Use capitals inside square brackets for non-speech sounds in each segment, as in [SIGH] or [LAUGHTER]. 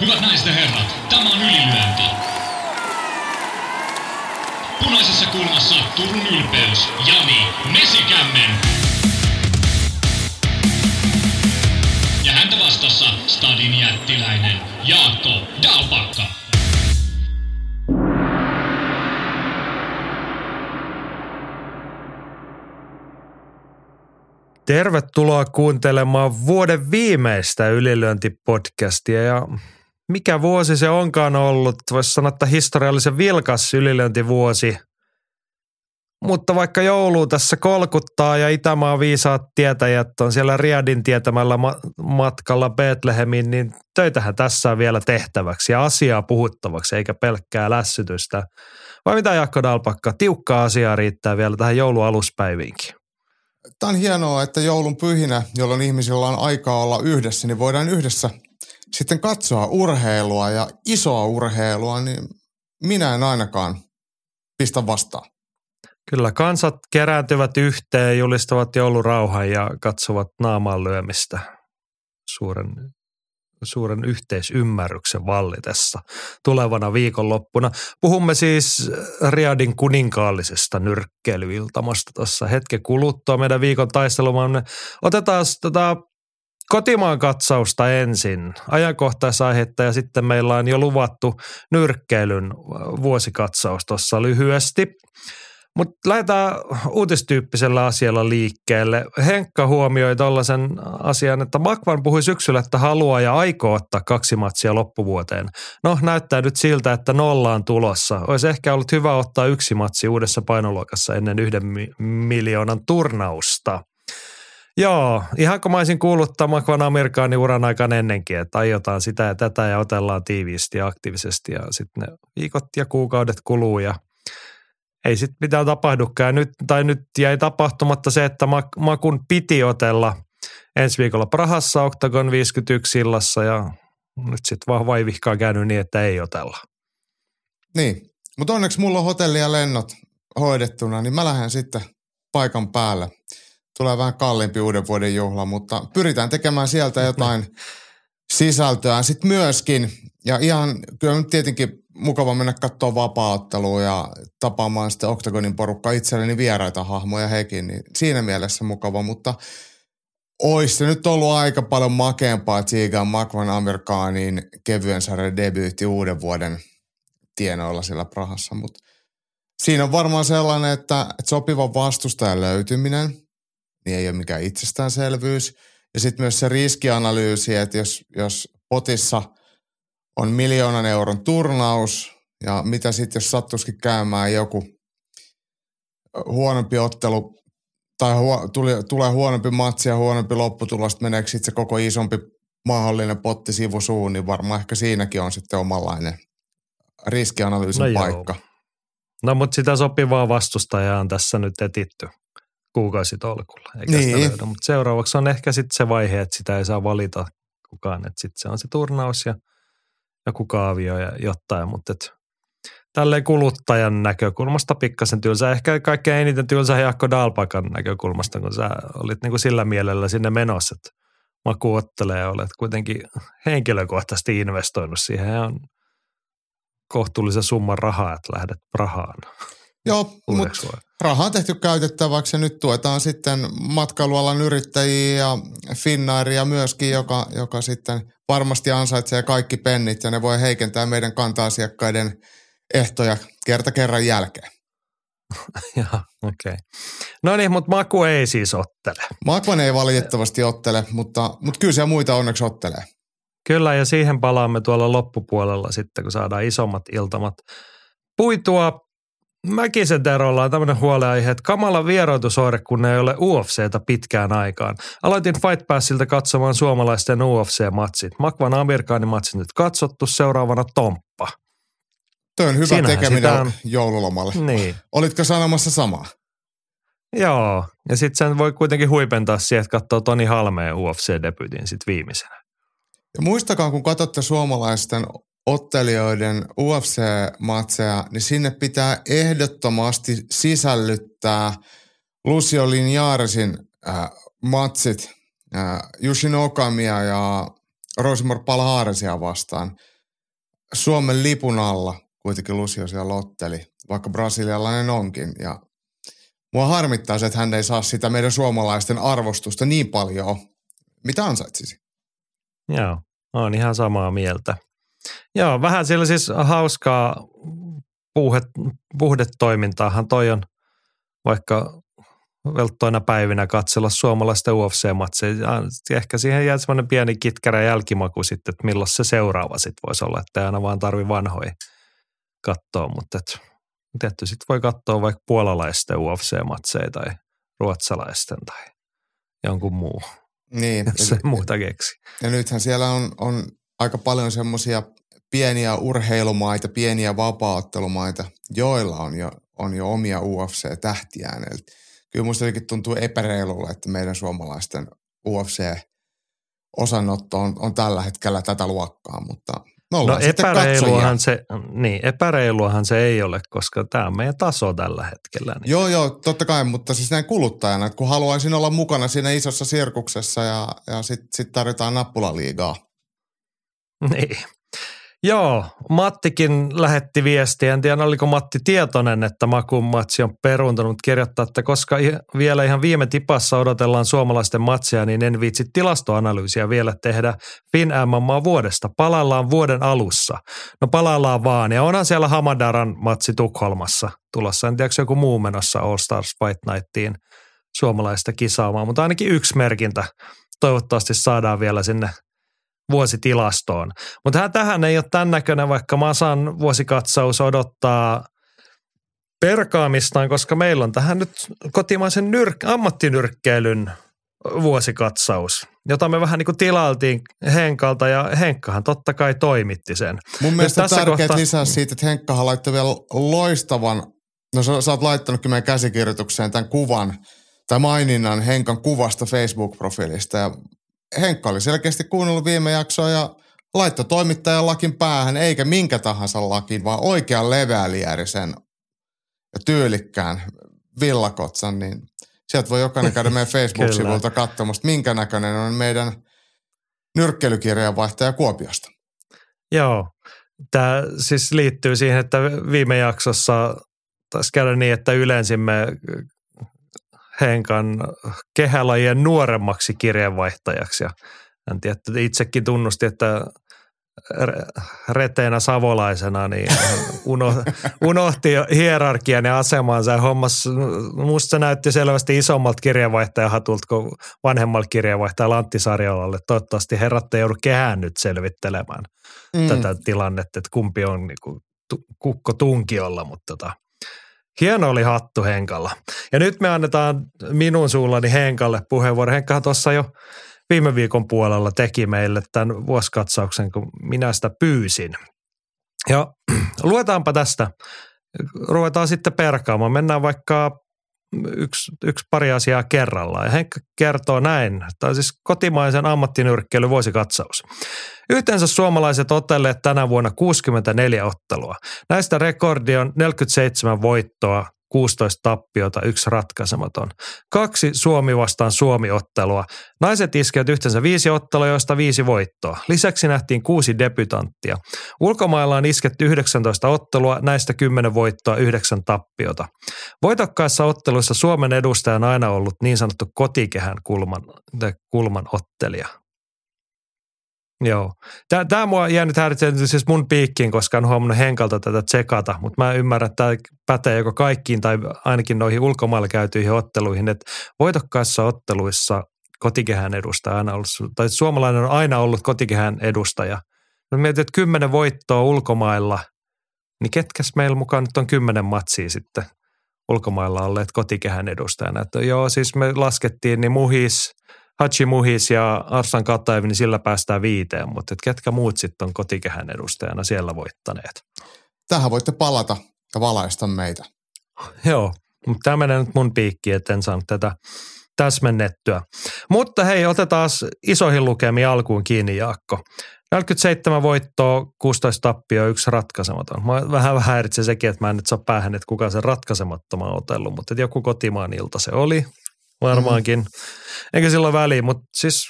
Hyvät naiset ja herrat, tämä on ylilyönti. Punaisessa kulmassa Turun ylpeys, Jani Mesikämmen. Ja häntä vastassa Stadin jättiläinen Jaakko Dalpakka. Tervetuloa kuuntelemaan vuoden viimeistä ylilyöntipodcastia ja mikä vuosi se onkaan ollut. Voisi sanoa, että historiallisen vilkas ylilyöntivuosi. Mutta vaikka joulu tässä kolkuttaa ja Itämaa viisaat tietäjät on siellä Riadin tietämällä ma- matkalla Betlehemiin, niin töitähän tässä on vielä tehtäväksi ja asiaa puhuttavaksi eikä pelkkää lässytystä. Vai mitä Jaakko Dalpakka, tiukkaa asiaa riittää vielä tähän joulualuspäiviinkin. Tämä on hienoa, että joulun pyhinä, jolloin ihmisillä on aikaa olla yhdessä, niin voidaan yhdessä sitten katsoa urheilua ja isoa urheilua, niin minä en ainakaan pistä vastaan. Kyllä, kansat kerääntyvät yhteen, julistavat joulurauhan ja katsovat naamaan lyömistä suuren, suuren yhteisymmärryksen vallitessa tulevana viikonloppuna. Puhumme siis Riadin kuninkaallisesta nyrkkeilyiltamasta tuossa hetken kuluttua meidän viikon taistelumaan. Otetaan tota kotimaan katsausta ensin, ajankohtaisaihetta ja sitten meillä on jo luvattu nyrkkeilyn vuosikatsaus tuossa lyhyesti. Mutta lähdetään uutistyyppisellä asialla liikkeelle. Henkka huomioi tällaisen asian, että Makvan puhui syksyllä, että haluaa ja aikoo ottaa kaksi matsia loppuvuoteen. No näyttää nyt siltä, että nolla on tulossa. Olisi ehkä ollut hyvä ottaa yksi matsi uudessa painoluokassa ennen yhden mi- miljoonan turnausta. Joo, ihan kun mä olisin kuullut Makvan Amerikaani uran aikana ennenkin, että aiotaan sitä ja tätä ja otellaan tiiviisti ja aktiivisesti ja sitten ne viikot ja kuukaudet kuluu ja ei sitten mitään tapahdukaan. Nyt, tai nyt jäi tapahtumatta se, että Makun piti otella ensi viikolla Prahassa Octagon 51 illassa ja nyt sitten vaan vaivihkaa käynyt niin, että ei otella. Niin, mutta onneksi mulla on hotelli ja lennot hoidettuna, niin mä lähden sitten paikan päälle. Tulee vähän kalliimpi uuden vuoden juhla, mutta pyritään tekemään sieltä jotain sisältöä sitten myöskin. Ja ihan, kyllä nyt tietenkin mukava mennä katsoa vapaaottelua ja tapaamaan sitten Octagonin porukka itselleni vieraita hahmoja hekin, niin siinä mielessä mukava, mutta olisi se nyt ollut aika paljon makeampaa Tsiigan Makvan Amerikaanin kevyen sarjan debyytti uuden vuoden tienoilla siellä Prahassa, mutta siinä on varmaan sellainen, että, että sopiva vastustajan löytyminen niin ei ole mikään itsestäänselvyys. Ja sitten myös se riskianalyysi, että jos, jos potissa – on miljoonan euron turnaus ja mitä sitten, jos sattuisikin käymään joku huonompi ottelu tai huo, tuli, tulee huonompi matsi ja huonompi lopputulos, meneekö sitten se koko isompi mahdollinen potti sivusuun, niin varmaan ehkä siinäkin on sitten omanlainen riskianalyysin no paikka. Joo. No mutta sitä sopivaa vastustajaa on tässä nyt etitty kuukausitolkulla, eikä niin. sitä löydä. Mutta seuraavaksi on ehkä sitten se vaihe, että sitä ei saa valita kukaan, että sitten se on se turnaus ja – joku kaavio ja jotain, mutta et, tälleen kuluttajan näkökulmasta pikkasen tylsä. Ehkä kaikkein eniten tylsä Jaakko Dalpakan näkökulmasta, kun sä olit niin kuin sillä mielellä sinne menossa, että maku ottelee ja olet kuitenkin henkilökohtaisesti investoinut siihen ja on kohtuullisen summan rahaa, että lähdet Prahaan. Joo, mutta raha on tehty käytettäväksi ja nyt tuetaan sitten matkailualan yrittäjiä ja Finnairia myöskin, joka, joka sitten varmasti ansaitsee kaikki pennit ja ne voi heikentää meidän kanta-asiakkaiden ehtoja kerta kerran jälkeen. [LAUGHS] Joo, okei. Okay. No niin, mutta Maku ei siis ottele. Maku ei valitettavasti ottele, mutta, mutta kyllä se muita onneksi ottelee. Kyllä, ja siihen palaamme tuolla loppupuolella sitten, kun saadaan isommat iltamat puitua. Mäkisen Terolla on tämmöinen huoleaihe, että kamala vieroitusoire, kun ei ole UFCtä pitkään aikaan. Aloitin Fight Passilta katsomaan suomalaisten UFC-matsit. Makvan Amerikaanin matsit nyt katsottu, seuraavana Tomppa. Tuo on hyvä Siinähän tekeminen on... joululomalle. Niin. Olitko sanomassa samaa? Joo, ja sitten sen voi kuitenkin huipentaa siihen, että katsoo Toni Halmeen UFC-debyytin sitten viimeisenä. Ja muistakaa, kun katsotte suomalaisten ottelijoiden UFC-matseja, niin sinne pitää ehdottomasti sisällyttää Lucio Linjaresin äh, matsit, äh, Yushin Okamia ja Rosimor Palhaaresia vastaan. Suomen lipun alla kuitenkin Lucio siellä otteli, vaikka brasilialainen onkin. Ja mua harmittaa se, että hän ei saa sitä meidän suomalaisten arvostusta niin paljon, mitä ansaitsisi. Joo, on ihan samaa mieltä. Joo, vähän siellä siis hauskaa puhdet, puhdetoimintaahan toi on, vaikka velttoina päivinä katsella suomalaisten UFC-matseja. Ehkä siihen jää semmoinen pieni kitkärä jälkimaku sitten, että milloin se seuraava sitten voisi olla, että ei aina vaan tarvi vanhoja katsoa, mutta et, tietty sitten voi katsoa vaikka puolalaisten UFC-matseja tai ruotsalaisten tai jonkun muu, Niin. jos [LAUGHS] se muuta keksi. Ja nythän siellä on, on aika paljon semmoisia pieniä urheilumaita, pieniä vapaaottelumaita, joilla on jo, on jo omia UFC-tähtiään. Eli kyllä jotenkin tuntuu epäreilulle, että meidän suomalaisten UFC-osanotto on, on tällä hetkellä tätä luokkaa, mutta me No epäreiluahan se, niin, epäreiluahan se ei ole, koska tämä on meidän taso tällä hetkellä. Niin. Joo, joo, totta kai, mutta siis näin kuluttajana, että kun haluaisin olla mukana siinä isossa sirkuksessa ja, ja sitten sit tarjotaan nappulaliigaa. [LAUGHS] Niin. Joo, Mattikin lähetti viestiä. En tiedä, oliko Matti tietoinen, että Makun matsi on peruuntunut, kirjoittaa, että koska vielä ihan viime tipassa odotellaan suomalaisten matsia, niin en viitsi tilastoanalyysiä vielä tehdä Fin MMA vuodesta. Palaillaan vuoden alussa. No palaillaan vaan. Ja onhan siellä Hamadaran matsi Tukholmassa tulossa. En tiedä, joku muu menossa All Stars Fight Nightiin suomalaista kisaamaan, mutta ainakin yksi merkintä toivottavasti saadaan vielä sinne vuositilastoon. Mutta tähän ei ole tämän näköinen, vaikka Masan vuosikatsaus odottaa perkaamistaan, koska meillä on tähän nyt kotimaisen nyrk- ammattinyrkkeilyn vuosikatsaus, jota me vähän niin kuin tilailtiin Henkalta ja Henkkahan totta kai toimitti sen. Mun mielestä tässä tärkeää kohtaa- lisää siitä, että Henkkahan laittoi vielä loistavan, no sä, sä oot laittanut meidän käsikirjoitukseen tämän kuvan tai maininnan Henkan kuvasta Facebook-profiilista ja Henkka oli selkeästi kuunnellut viime jaksoa ja laittoi toimittajan lakin päähän, eikä minkä tahansa lakin, vaan oikean leveäliärisen ja tyylikkään villakotsan, niin sieltä voi jokainen käydä meidän [LAUGHS] Facebook-sivulta katsomassa, minkä näköinen on meidän nyrkkeilykirjeenvaihtaja Kuopiosta. Joo, tämä siis liittyy siihen, että viime jaksossa taisi käydä niin, että ylensimme Henkan kehälajien nuoremmaksi kirjeenvaihtajaksi. Ja hän tietty itsekin tunnusti, että re- reteenä savolaisena, niin [LAUGHS] unohti hierarkian ja asemansa ja hommas, musta se näytti selvästi isommalta kirjeenvaihtajahatulta kuin vanhemmalta kirjeenvaihtajalla Antti Sarjalalle. Toivottavasti herrat ei joudu kehään nyt selvittelemään mm. tätä tilannetta, että kumpi on niin kuin, kukko tunkiolla, mutta tota, hieno oli hattu Henkalla. Ja nyt me annetaan minun suullani Henkalle puheenvuoro. Henkkahan tuossa jo viime viikon puolella teki meille tämän vuosikatsauksen, kun minä sitä pyysin. Ja [CLEARS THROAT] luetaanpa tästä. Ruvetaan sitten perkaamaan. Mennään vaikka yksi, yksi pari asiaa kerrallaan. Ja Henkka kertoo näin. On siis kotimaisen ammattinyrkkeilyn vuosikatsaus. Yhteensä suomalaiset otelleet tänä vuonna 64 ottelua. Näistä rekordi on 47 voittoa, 16 tappiota, yksi ratkaisematon. Kaksi Suomi vastaan Suomi-ottelua. Naiset iskevät yhteensä viisi ottelua, joista viisi voittoa. Lisäksi nähtiin kuusi debytanttia. Ulkomailla on isketty 19 ottelua, näistä 10 voittoa, yhdeksän tappiota. Voitokkaissa otteluissa Suomen edustaja on aina ollut niin sanottu kotikehän kulman, kulman ottelija. Joo. Tämä, tämä mua jäänyt häiritsemään siis mun piikkiin, koska en huomannut Henkalta tätä tsekata, mutta mä ymmärrän, että tämä pätee joko kaikkiin tai ainakin noihin ulkomailla käytyihin otteluihin, että voitokkaissa otteluissa kotikehän edustaja aina ollut, tai suomalainen on aina ollut kotikehän edustaja. No mietin, että kymmenen voittoa ulkomailla, niin ketkäs meillä mukaan nyt on kymmenen matsia sitten ulkomailla olleet kotikehän edustajana. Että joo, siis me laskettiin niin Muhis, Hachi Muhis ja Arsan Kataev, niin sillä päästään viiteen, mutta et ketkä muut sitten on kotikehän edustajana siellä voittaneet? Tähän voitte palata ja valaista meitä. Joo, mutta tämä menee nyt mun piikkiin, että en saanut tätä täsmennettyä. Mutta hei, otetaan isoihin lukemiin alkuun kiinni, Jaakko. 47 voittoa, 16 tappio, yksi ratkaisematon. Mä vähän vähän häiritsen sekin, että mä en nyt saa päähän, että kuka sen ratkaisemattoman on otellut, mutta joku kotimaan ilta se oli varmaankin. Mm. Eikä silloin väliin, mutta siis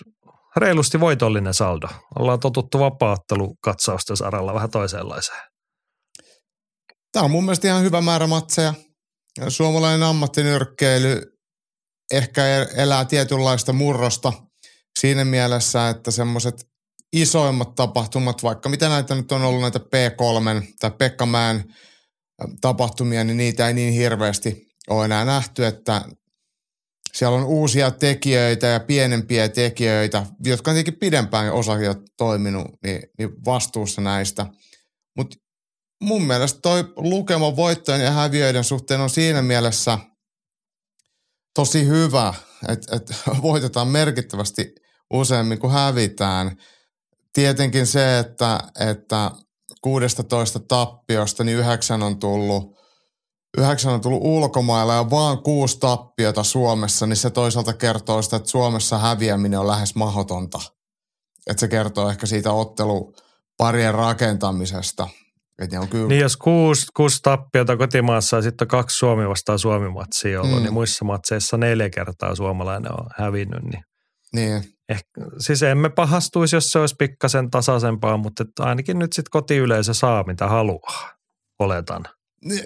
reilusti voitollinen saldo. Ollaan totuttu vapaaottelukatsausten saralla vähän toisenlaiseen. Tämä on mun mielestä ihan hyvä määrä matseja. Suomalainen ammattinyrkkeily ehkä elää tietynlaista murrosta siinä mielessä, että semmoiset isoimmat tapahtumat, vaikka mitä näitä nyt on ollut näitä P3 tai Pekkamäen tapahtumia, niin niitä ei niin hirveästi ole enää nähty, että siellä on uusia tekijöitä ja pienempiä tekijöitä, jotka on tietenkin pidempään osa jo toiminut, niin, niin vastuussa näistä. Mutta mun mielestä toi lukema voittojen ja häviöiden suhteen on siinä mielessä tosi hyvä, että et [LAUGHS] voitetaan merkittävästi useammin kuin hävitään. Tietenkin se, että, että 16 tappiosta niin yhdeksän on tullut yhdeksän on tullut ulkomailla ja vaan kuusi tappiota Suomessa, niin se toisaalta kertoo sitä, että Suomessa häviäminen on lähes mahdotonta. Että se kertoo ehkä siitä otteluparien rakentamisesta. Et ne on kyllä... Niin jos kuusi, kuusi tappiota kotimaassa ja sitten kaksi Suomi vastaan Suomi-matsia ollut, mm. niin muissa matseissa neljä kertaa suomalainen on hävinnyt. Niin, niin. Ehkä, siis emme pahastuisi, jos se olisi pikkasen tasaisempaa, mutta ainakin nyt sitten kotiyleisö saa mitä haluaa, oletan.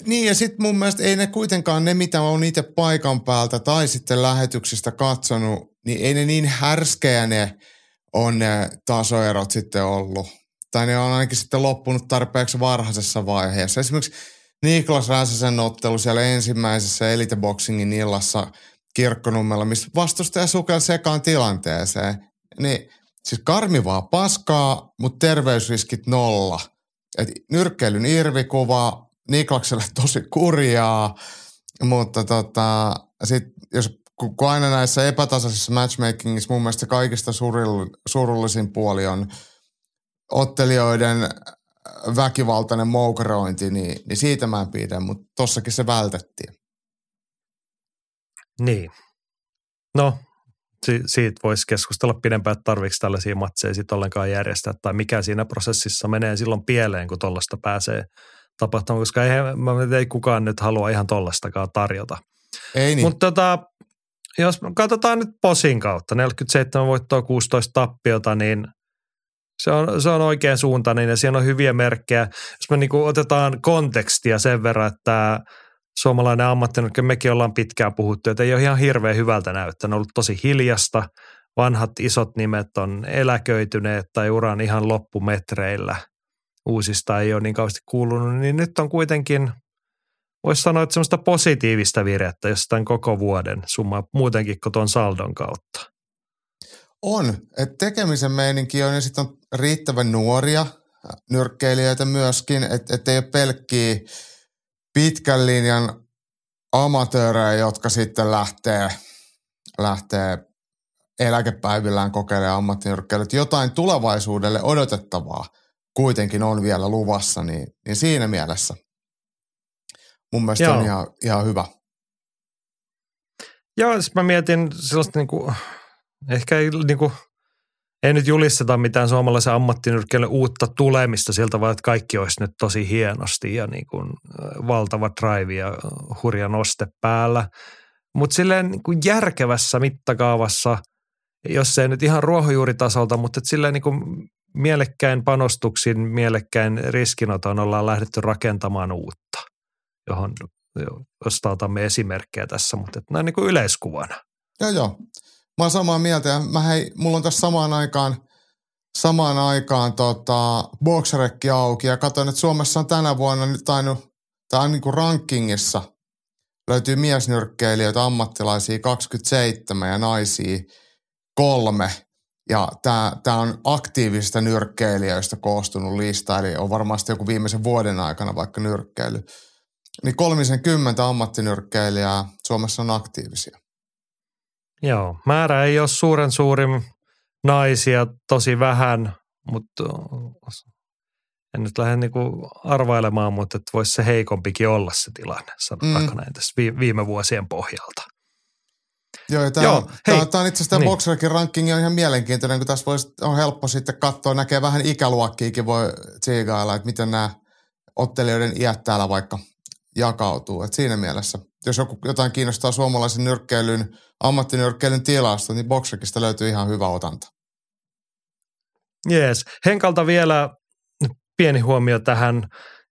Niin ja sitten mun mielestä ei ne kuitenkaan ne, mitä on itse paikan päältä tai sitten lähetyksistä katsonut, niin ei ne niin härskejä ne on ne tasoerot sitten ollut. Tai ne on ainakin sitten loppunut tarpeeksi varhaisessa vaiheessa. Esimerkiksi Niklas Räsäsen ottelu siellä ensimmäisessä Elite Boxingin illassa kirkkonummella, missä vastustaja sukel sekaan tilanteeseen. Niin siis karmivaa paskaa, mutta terveysriskit nolla. Et nyrkkeilyn irvikuva, Niklakselle tosi kurjaa, mutta tota, sit, jos, kun aina näissä epätasaisissa matchmakingissa mun mielestä kaikista surullisin puoli on ottelijoiden väkivaltainen moukarointi, niin, niin siitä mä en pidä, mutta tossakin se vältettiin. Niin. No, si- siitä voisi keskustella pidempään, että tarvitsi tällaisia matseja sitten ollenkaan järjestää, tai mikä siinä prosessissa menee silloin pieleen, kun tuollaista pääsee tapahtuma, koska ei, ei kukaan nyt halua ihan tollastakaan tarjota. Ei niin. Mutta tota, jos katsotaan nyt posin kautta, 47 voittoa, 16 tappiota, niin se on, se on oikein suuntainen ja siinä on hyviä merkkejä. Jos me niinku otetaan kontekstia sen verran, että suomalainen ammattinurkki, mekin ollaan pitkään puhuttu, että ei ole ihan hirveän hyvältä näyttänyt, on ollut tosi hiljasta. Vanhat isot nimet on eläköityneet tai uran ihan loppumetreillä – uusista ei ole niin kauheasti kuulunut, niin nyt on kuitenkin, voisi sanoa, että semmoista positiivista virettä jostain koko vuoden summa muutenkin kuin tuon saldon kautta. On, että tekemisen meininki on ja sitten on riittävän nuoria nyrkkeilijöitä myöskin, että et ei ole pelkkiä pitkän linjan amatöörejä, jotka sitten lähtee, lähtee eläkepäivillään kokeilemaan ammattinyrkkeilyä. Jotain tulevaisuudelle odotettavaa – kuitenkin on vielä luvassa, niin, niin siinä mielessä mun mielestä Joo. on ihan, ihan hyvä. Joo, jos mä mietin sellaista niin kuin, ehkä ei, niin kuin, ei nyt julisteta mitään suomalaisen ammattinyrkkeille uutta tulemista siltä, vaan että kaikki olisi nyt tosi hienosti ja niin kuin, valtava drive ja hurja noste päällä. Mutta silleen niin kuin järkevässä mittakaavassa, jos ei nyt ihan ruohonjuuritasolta, mutta silleen niin kuin mielekkäin panostuksin, mielekkäin riskinoton ollaan lähdetty rakentamaan uutta, johon josta otamme esimerkkejä tässä, mutta että näin niin kuin yleiskuvana. Joo, joo. Mä oon samaa mieltä ja mä hei, mulla on tässä samaan aikaan, samaan aikaan tota, boxerekki auki ja katsoin, että Suomessa on tänä vuonna nyt tainnut, tai niin kuin rankingissa löytyy miesnyrkkeilijöitä, ammattilaisia 27 ja naisia kolme. Ja tämä on aktiivisista nyrkkeilijöistä koostunut lista, eli on varmasti joku viimeisen vuoden aikana vaikka nyrkkeily. Niin kolmisen kymmentä ammattinyrkkeilijää Suomessa on aktiivisia. Joo, määrä ei ole suuren suurin naisia, tosi vähän, mutta en nyt lähde niinku arvailemaan, mutta voisi se heikompikin olla se tilanne, sanotaanko mm. näin tässä viime vuosien pohjalta. Joo, tämä, Joo, on, tämä, tämä on itse asiassa tämä niin. Boxerkin ranking on ihan mielenkiintoinen, kun tässä voisi, on helppo sitten katsoa, näkee vähän ikäluokkiikin voi tsiigailla, että miten nämä ottelijoiden iät täällä vaikka jakautuu. Et siinä mielessä, jos joku, jotain kiinnostaa suomalaisen nyrkkeilyn, ammattinyrkkeilyn tilasta, niin Boxerkista löytyy ihan hyvä otanta. Jees. Henkalta vielä pieni huomio tähän.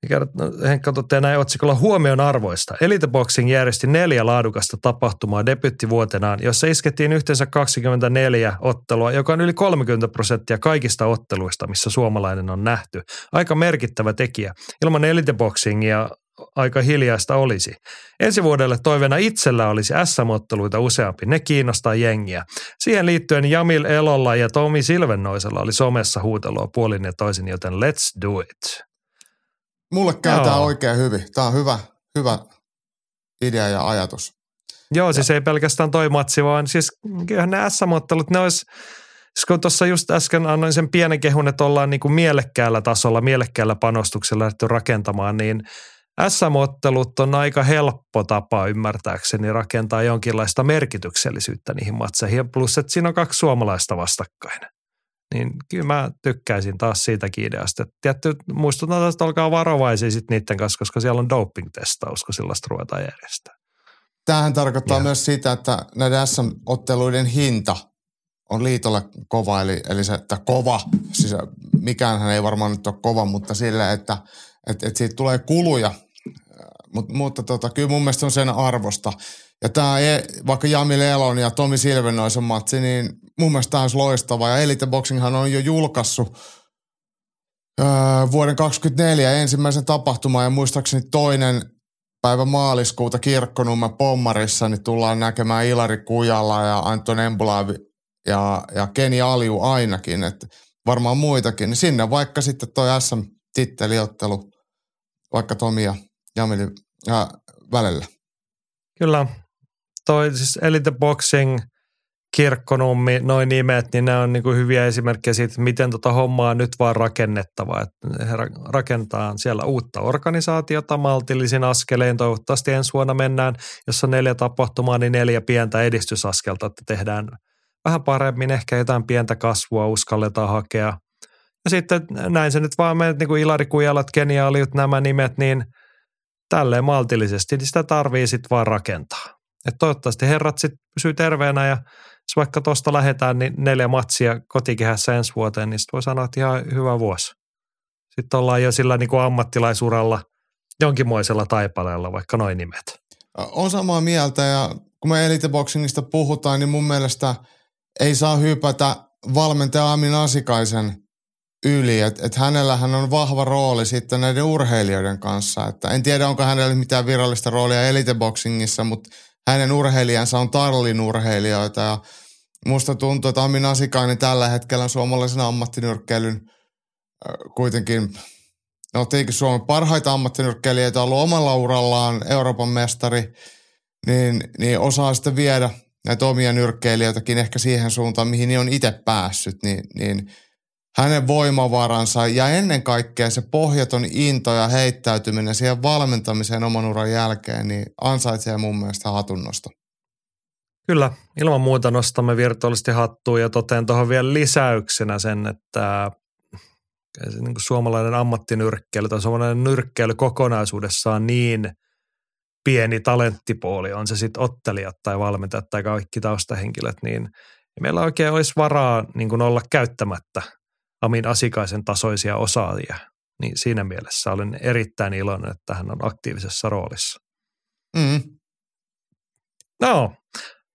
No, Henkka toteaa näin otsikolla huomion arvoista. Elite Boxing järjesti neljä laadukasta tapahtumaa debyttivuotenaan, jossa iskettiin yhteensä 24 ottelua, joka on yli 30 prosenttia kaikista otteluista, missä suomalainen on nähty. Aika merkittävä tekijä. Ilman Elite Boxingia aika hiljaista olisi. Ensi vuodelle toiveena itsellä olisi SM-otteluita useampi, ne kiinnostaa jengiä. Siihen liittyen Jamil Elolla ja Tomi Silvennoisella oli somessa huutelua puolin ja toisin, joten let's do it. Mulle käy tämä oikein hyvin. Tämä on hyvä, hyvä idea ja ajatus. Joo, siis ja. ei pelkästään toi matsi, vaan siis kyllähän ne SM-ottelut, ne olisi Siis kun tuossa just äsken annoin sen pienen kehun, että ollaan niin kuin mielekkäällä tasolla, mielekkäällä panostuksella lähdetty rakentamaan, niin SM-ottelut on aika helppo tapa ymmärtääkseni rakentaa jonkinlaista merkityksellisyyttä niihin matseihin. Plus, että siinä on kaksi suomalaista vastakkain. Niin kyllä mä tykkäisin taas siitäkin ideasta. Että tietty, muistutan, että olkaa varovaisia sitten niiden kanssa, koska siellä on doping-testaus, kun sellaista ruvetaan järjestää. Tämähän tarkoittaa ja. myös sitä, että näiden SM-otteluiden hinta on liitolle kova, eli, eli se, että kova, siis mikään ei varmaan nyt ole kova, mutta sillä, että – että et siitä tulee kuluja, Mut, mutta tota, kyllä mun mielestä on sen arvosta. Ja tämä, e, vaikka Jami Lelon ja Tomi Silvenoisen matsi, niin mun mielestä tämä olisi loistava. Ja Elite Boxinghan on jo julkaissut öö, vuoden 2024 ensimmäisen tapahtuman ja muistaakseni toinen päivä maaliskuuta Kirkkonummen Pommarissa, niin tullaan näkemään Ilari Kujalla ja Anton Embulavi ja, ja Keni Aliu ainakin, että varmaan muitakin. Niin sinne vaikka sitten toi SM-titteliottelu vaikka Tomi ja Jamili ja välillä. Kyllä. Toi siis Elite Boxing, Kirkkonummi, noin nimet, niin nämä on niin kuin hyviä esimerkkejä siitä, miten tota hommaa on nyt vaan rakennettava. Että he rakentaa siellä uutta organisaatiota maltillisin askeleen. Toivottavasti ensi vuonna mennään, jos on neljä tapahtumaa, niin neljä pientä edistysaskelta, että tehdään vähän paremmin, ehkä jotain pientä kasvua uskalletaan hakea – ja sitten näin se nyt vaan menet niin kuin Ilari Kujalat, Keniaaliut, nämä nimet, niin tälleen maltillisesti, niin sitä tarvii sitten vaan rakentaa. Et toivottavasti herrat sitten pysyy terveenä ja jos vaikka tuosta lähdetään, niin neljä matsia kotikehässä ensi vuoteen, niin sitten voi sanoa, että ihan hyvä vuosi. Sitten ollaan jo sillä niin kuin ammattilaisuralla jonkinmoisella taipaleella, vaikka noin nimet. On samaa mieltä ja kun me eliteboxingista puhutaan, niin mun mielestä ei saa hypätä valmentaja Amin Asikaisen yli, että et hänellähän on vahva rooli sitten näiden urheilijoiden kanssa. Että en tiedä, onko hänellä mitään virallista roolia eliteboxingissa, mutta hänen urheilijansa on Tarlin urheilijoita. Ja musta tuntuu, että Amin Asikainen tällä hetkellä suomalaisen ammattinyrkkeilyn kuitenkin, no tietenkin Suomen parhaita ammattinyrkkeilijöitä ollut omalla urallaan, Euroopan mestari, niin, niin osaa sitten viedä näitä omia nyrkkeilijöitäkin ehkä siihen suuntaan, mihin ne on itse päässyt, niin, niin – hänen voimavaransa ja ennen kaikkea se pohjaton into ja heittäytyminen siihen valmentamiseen oman uran jälkeen, niin ansaitsee mun mielestä hatunnosta. Kyllä, ilman muuta nostamme virtuaalisesti hattuun ja toteen tuohon vielä lisäyksenä sen, että niin kuin suomalainen ammattinyrkkeily tai suomalainen nyrkkeily kokonaisuudessaan niin pieni talenttipuoli, on se sitten ottelijat tai valmentajat tai kaikki taustahenkilöt, niin meillä oikein olisi varaa niin kuin olla käyttämättä Amin Asikaisen tasoisia osaajia. Niin siinä mielessä olen erittäin iloinen, että hän on aktiivisessa roolissa. Mm. No,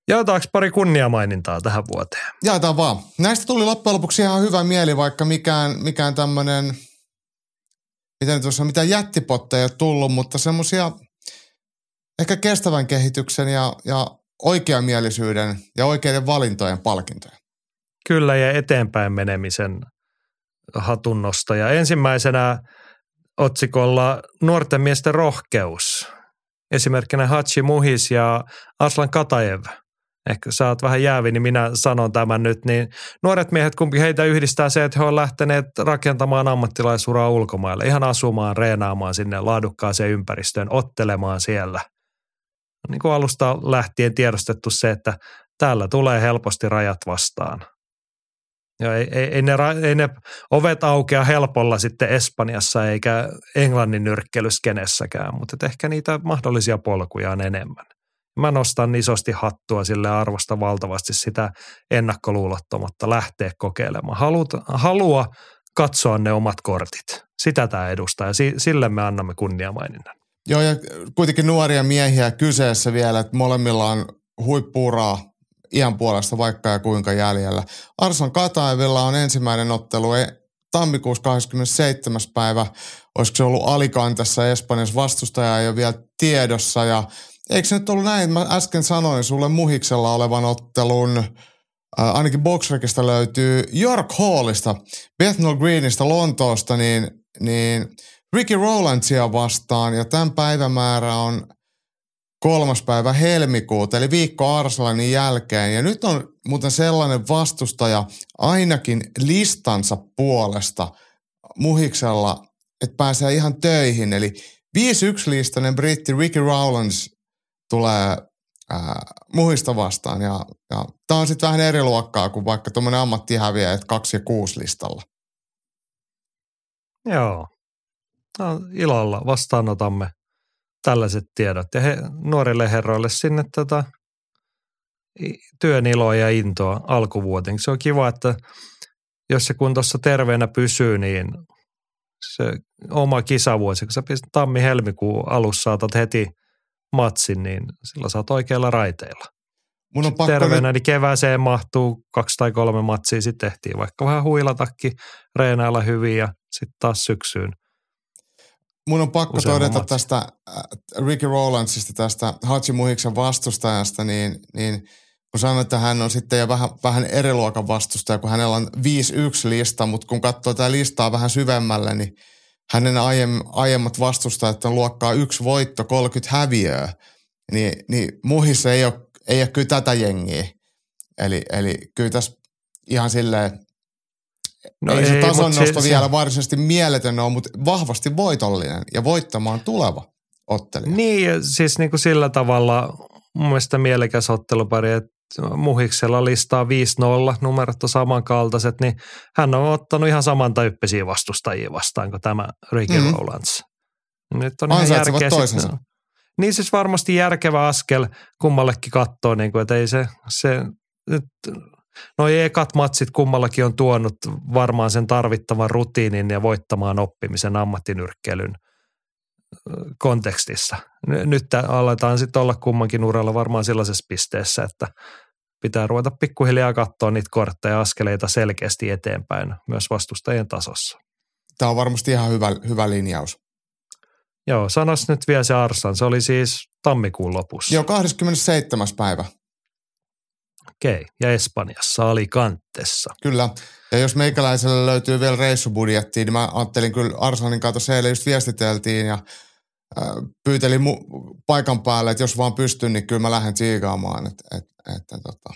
jaetaanko pari kunniamainintaa tähän vuoteen? Jaetaan vaan. Näistä tuli loppujen lopuksi ihan hyvä mieli, vaikka mikään, mikään tämmöinen, miten tuossa, mitään jättipotteja ei ole tullut, mutta semmoisia ehkä kestävän kehityksen ja, ja oikeamielisyyden ja oikeiden valintojen palkintoja. Kyllä, ja eteenpäin menemisen hatunnosta. Ja ensimmäisenä otsikolla nuorten miesten rohkeus. Esimerkkinä Hachi Muhis ja Aslan Katajev. Ehkä sä oot vähän jäävi, niin minä sanon tämän nyt. Niin nuoret miehet, kumpi heitä yhdistää se, että he on lähteneet rakentamaan ammattilaisuraa ulkomaille. Ihan asumaan, reenaamaan sinne laadukkaaseen ympäristöön, ottelemaan siellä. Niin kuin alusta lähtien tiedostettu se, että täällä tulee helposti rajat vastaan – Joo, ei, ei, ei, ne, ei ne ovet aukea helpolla sitten Espanjassa eikä Englannin nyrkkelyskenessäkään, mutta ehkä niitä mahdollisia polkuja on enemmän. Mä nostan isosti hattua sille arvosta valtavasti sitä ennakkoluulottomatta lähteä kokeilemaan. Halut, halua katsoa ne omat kortit. Sitä tämä edustaa ja sille me annamme kunniamaininnan. Joo ja kuitenkin nuoria miehiä kyseessä vielä, että molemmilla on huippuuraa iän puolesta vaikka ja kuinka jäljellä. Arson Kataevilla on ensimmäinen ottelu tammikuussa 27. päivä. Olisiko se ollut Alicantessa Espanjassa vastustaja ei ole vielä tiedossa ja eikö se nyt ollut näin, mä äsken sanoin sulle muhiksella olevan ottelun, äh, ainakin Boxrekista löytyy York Hallista, Bethnal Greenista Lontoosta, niin, niin Ricky Rowlandsia vastaan ja tämän päivämäärä on kolmas päivä helmikuuta, eli viikko Arsalanin jälkeen. Ja nyt on muuten sellainen vastustaja ainakin listansa puolesta muhiksella, että pääsee ihan töihin. Eli 5-1-listainen britti Ricky Rowlands tulee ää, muhista vastaan. Ja, ja tämä on sitten vähän eri luokkaa kuin vaikka tuommoinen ammattihäviä, että 2 ja 6 listalla. Joo. No, ilolla vastaanotamme tällaiset tiedot. Ja he, nuorille herroille sinne tota, työn iloa ja intoa alkuvuoteen. Se on kiva, että jos se kun tuossa terveenä pysyy, niin se oma kisavuosi, kun sä pistät tammi-helmikuun alussa saatat heti matsin, niin sillä saat oikeilla raiteilla. Mun on pakko terveenä, niin kevääseen mahtuu kaksi tai kolme matsia, sitten tehtiin vaikka vähän huilatakin, reenailla hyvin ja sitten taas syksyyn – mun on pakko todeta matsi. tästä äh, Ricky Rowlandsista, tästä Hachi Muhiksen vastustajasta, niin, niin kun sanoin, että hän on sitten jo vähän, vähän eri luokan vastustaja, kun hänellä on 5-1 lista, mutta kun katsoo tätä listaa vähän syvemmälle, niin hänen aiem, aiemmat vastustajat on luokkaa yksi voitto, 30 häviöä, niin, niin Muhissa ei ole, ei ole kyllä tätä jengiä. Eli, eli kyllä tässä ihan silleen No ei, ei se tasonnosto se, vielä se... varsinaisesti mieletön ole, mutta vahvasti voitollinen ja voittamaan tuleva ottelija. Niin, siis niin kuin sillä tavalla mun mielestä mielekäs ottelupari, että Muhiksella listaa 5-0, numerot on samankaltaiset, niin hän on ottanut ihan samantyyppisiä vastustajia vastaan kuin tämä Ricky mm-hmm. Rowlands. Nyt on ihan järkeä toisensa. Sitten, niin siis varmasti järkevä askel kummallekin katsoa, niin kuin, että ei se, se nyt No ekat matsit kummallakin on tuonut varmaan sen tarvittavan rutiinin ja voittamaan oppimisen ammattinyrkkeilyn kontekstissa. Nyt aletaan sitten olla kummankin uralla varmaan sellaisessa pisteessä, että pitää ruveta pikkuhiljaa katsoa niitä kortteja askeleita selkeästi eteenpäin myös vastustajien tasossa. Tämä on varmasti ihan hyvä, hyvä linjaus. Joo, sanos nyt vielä se Arsan. Se oli siis tammikuun lopussa. Joo, 27. päivä. Okei, ja Espanjassa Alicantessa. Kyllä, ja jos meikäläiselle löytyy vielä reissubudjettia, niin mä ajattelin kyllä Arsanin kautta eilen just viestiteltiin ja äh, pyytelin mu- paikan päälle, että jos vaan pystyn, niin kyllä mä lähden tsiikaamaan. Että, että, että, tota.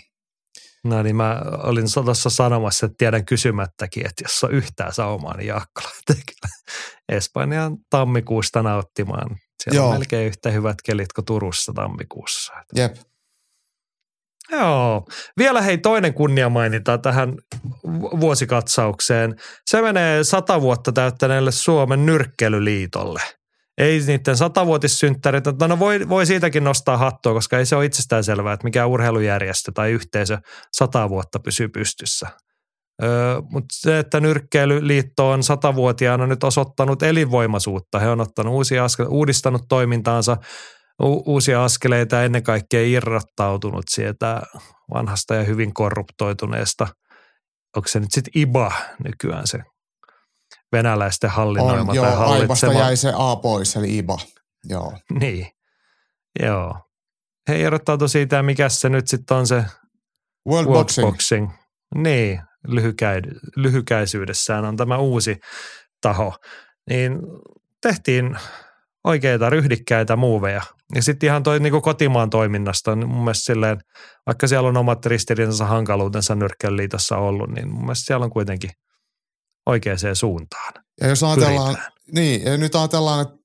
No niin, mä olin tuossa sanomassa, että tiedän kysymättäkin, että jos on yhtään saumaa, niin Jaakko [LAUGHS] Espanjan tammikuusta nauttimaan. Siellä Joo. on melkein yhtä hyvät kelit kuin Turussa tammikuussa. Jep. Joo. Vielä hei toinen kunnia mainita tähän vuosikatsaukseen. Se menee sata vuotta täyttäneelle Suomen nyrkkelyliitolle. Ei niiden satavuotissynttärit, no voi, voi siitäkin nostaa hattua, koska ei se ole itsestään selvää, että mikä urheilujärjestö tai yhteisö sata vuotta pysyy pystyssä. Öö, Mutta se, että nyrkkeilyliitto on satavuotiaana nyt osoittanut elinvoimaisuutta, he on ottanut uusia askel, uudistanut toimintaansa – uusia askeleita ja ennen kaikkea irrottautunut sieltä vanhasta ja hyvin korruptoituneesta. Onko se nyt sitten IBA nykyään se venäläisten hallinnoima on, joo, tai hallitsema? jäi se A pois, eli IBA. Joo. [LAUGHS] Niin, joo. He irrottautu siitä, mikä se nyt sitten on se World, World Boxing. Boxing. Niin, lyhykäi, lyhykäisyydessään on tämä uusi taho. Niin tehtiin oikeita ryhdikkäitä muuveja. Ja sitten ihan toi niin kotimaan toiminnasta, niin mun mielestä silleen, vaikka siellä on omat ristiriitansa hankaluutensa nyrkkeilyliitossa ollut, niin mun mielestä siellä on kuitenkin oikeaan suuntaan. Ja jos ajatellaan, Pyritään. niin, ja nyt ajatellaan, että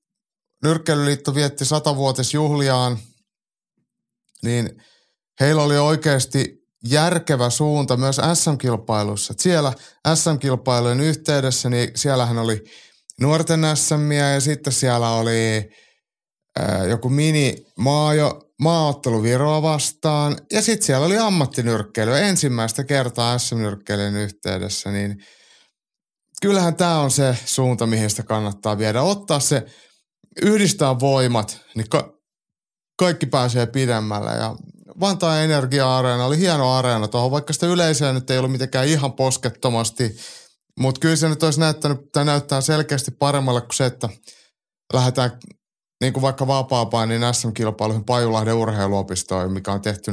nyrkkeilyliitto vietti satavuotisjuhliaan, niin heillä oli oikeasti järkevä suunta myös SM-kilpailussa. siellä SM-kilpailujen yhteydessä, niin siellähän oli – nuorten SM ja sitten siellä oli joku mini maajo maaottelu Viroa vastaan. Ja sitten siellä oli ammattinyrkkeily ensimmäistä kertaa SM-nyrkkeilyn yhteydessä, niin kyllähän tämä on se suunta, mihin sitä kannattaa viedä. Ottaa se, yhdistää voimat, niin ka- kaikki pääsee pidemmälle. Ja Vantaan Energia-areena oli hieno areena tuohon, vaikka sitä yleisöä nyt ei ollut mitenkään ihan poskettomasti, mutta kyllä se nyt olisi näyttänyt, tai näyttää selkeästi paremmalle kuin se, että lähdetään niin kuin vaikka vapaa-painin SM-kilpailuihin Pajulahden urheiluopistoon, mikä on tehty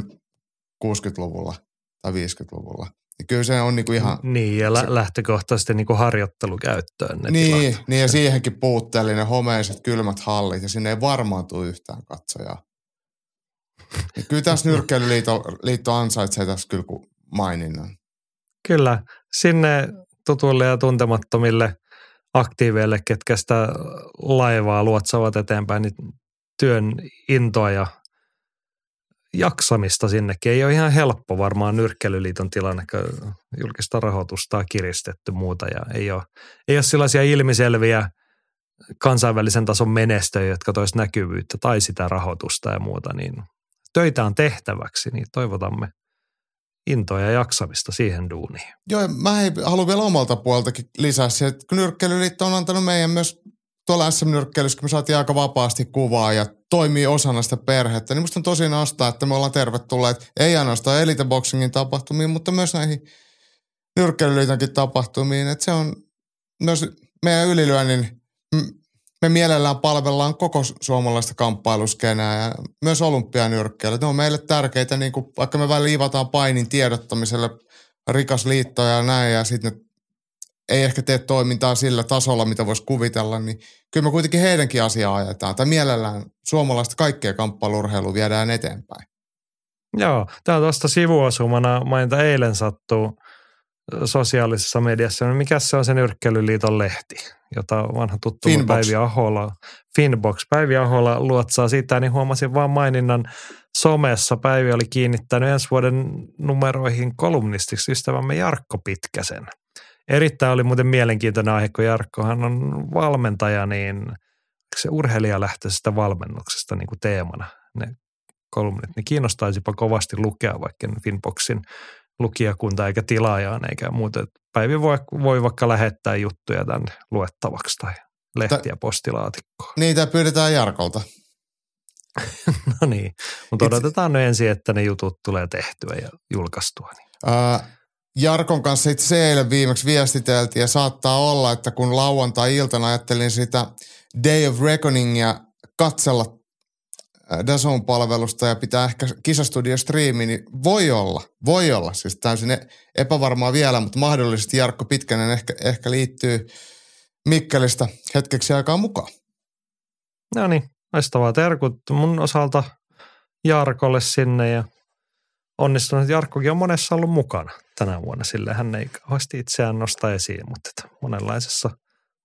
60-luvulla tai 50-luvulla. Niin kyllä se on niin kuin ihan... Niin, ja lä- lähtökohtaisesti niin kuin harjoittelukäyttöön ne niin, tilat. niin, ja siihenkin puutteellinen homeiset kylmät hallit, ja sinne ei varmaan tule yhtään katsojaa. Ja [LAUGHS] kyllä tässä nyrkkeilyliitto liitto ansaitsee tässä kyllä maininnan. Kyllä, sinne tutuille ja tuntemattomille aktiiveille, ketkä sitä laivaa luotsavat eteenpäin, niin työn intoa ja jaksamista sinnekin. Ei ole ihan helppo varmaan nyrkkeilyliiton tilanne, kun julkista rahoitusta on kiristetty muuta ja ei ole, ei ole sellaisia ilmiselviä kansainvälisen tason menestöjä, jotka tois näkyvyyttä tai sitä rahoitusta ja muuta, niin töitä on tehtäväksi, niin toivotamme intoa ja jaksamista siihen duuniin. Joo, mä haluan vielä omalta puoleltakin lisää se, että kun Nyrkkeilyliitto on antanut meidän myös tuolla SM-nyrkkeilyssä, kun me saatiin aika vapaasti kuvaa ja toimii osana sitä perhettä, niin musta on tosi nastaa, että me ollaan tervetulleet ei ainoastaan Elite Boxingin tapahtumiin, mutta myös näihin Nyrkkeilyliitonkin tapahtumiin, että se on myös meidän ylilyönnin me mielellään palvellaan koko suomalaista kamppailuskenää ja myös olympianyrkkeilyä. Ne on meille tärkeitä, niin kuin, vaikka me välillä liivataan painin tiedottamiselle rikas liitto ja näin, ja sitten ei ehkä tee toimintaa sillä tasolla, mitä voisi kuvitella, niin kyllä me kuitenkin heidänkin asiaa ajetaan. Tai mielellään suomalaista kaikkea kamppailurheilua viedään eteenpäin. Joo, tämä tuosta sivuosumana mainita eilen sattuu sosiaalisessa mediassa. No mikä se on se Nyrkkeilyliiton lehti, jota vanha tuttu Finbox. Päivi Ahola, Finbox, Päivi Ahola luotsaa sitä, niin huomasin vaan maininnan somessa. Päivi oli kiinnittänyt ensi vuoden numeroihin kolumnistiksi ystävämme Jarkko Pitkäsen. Erittäin oli muuten mielenkiintoinen aihe, kun Jarkkohan on valmentaja, niin se urheilijalähtöisestä valmennuksesta niin kuin teemana ne kolumnit, niin kiinnostaisipa kovasti lukea vaikka Finboxin lukijakunta eikä tilaajaan eikä muuta. Päivi voi, voi vaikka lähettää juttuja tänne luettavaksi tai lehtiä postilaatikkoon. Niitä pyydetään Jarkolta. [LAUGHS] no niin, mutta odotetaan nyt ensin, että ne jutut tulee tehtyä ja julkaistua. Niin. Ää, Jarkon kanssa itse eilen viimeksi viestiteltiin ja saattaa olla, että kun lauantai-iltana ajattelin sitä Day of Reckoningia katsella Dazon palvelusta ja pitää ehkä kisastudio striimi, niin voi olla, voi olla, siis täysin epävarmaa vielä, mutta mahdollisesti Jarkko Pitkänen ehkä, ehkä liittyy Mikkelistä hetkeksi aikaa mukaan. No niin, loistavaa terkut mun osalta Jarkolle sinne ja onnistunut. Jarkkokin on monessa ollut mukana tänä vuonna, sillä hän ei kauheasti itseään nosta esiin, mutta monenlaisessa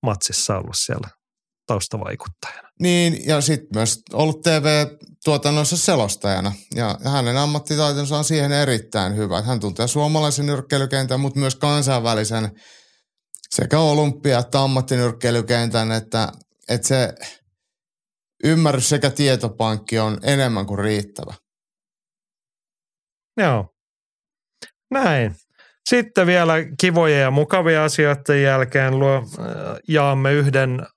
matsissa ollut siellä taustavaikuttajana. Niin, ja sitten myös ollut TV-tuotannossa selostajana. Ja hänen ammattitaitonsa on siihen erittäin hyvä. Hän tuntee suomalaisen nyrkkeilykentän, mutta myös kansainvälisen sekä olympia- että ammattinyrkkeilykentän, että, että se ymmärrys sekä tietopankki on enemmän kuin riittävä. Joo, näin. Sitten vielä kivoja ja mukavia asioita jälkeen luo, jaamme yhden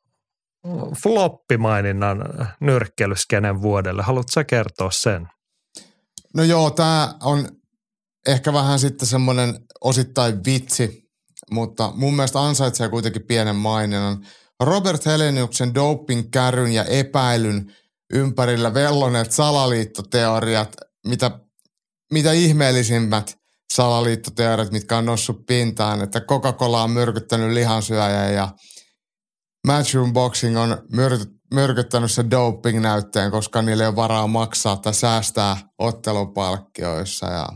floppimaininnan nyrkkelyskenen vuodelle. Haluatko kertoa sen? No joo, tämä on ehkä vähän sitten semmoinen osittain vitsi, mutta mun mielestä ansaitsee kuitenkin pienen maininnan. Robert Heleniuksen doping-kärryn ja epäilyn ympärillä velloneet salaliittoteoriat, mitä, mitä ihmeellisimmät salaliittoteoriat, mitkä on noussut pintaan, että Coca-Cola on myrkyttänyt lihansyöjä ja Matchroom Boxing on myr- myrkyttänyt se doping-näytteen, koska niille ei ole varaa maksaa tai säästää ottelupalkkioissa ja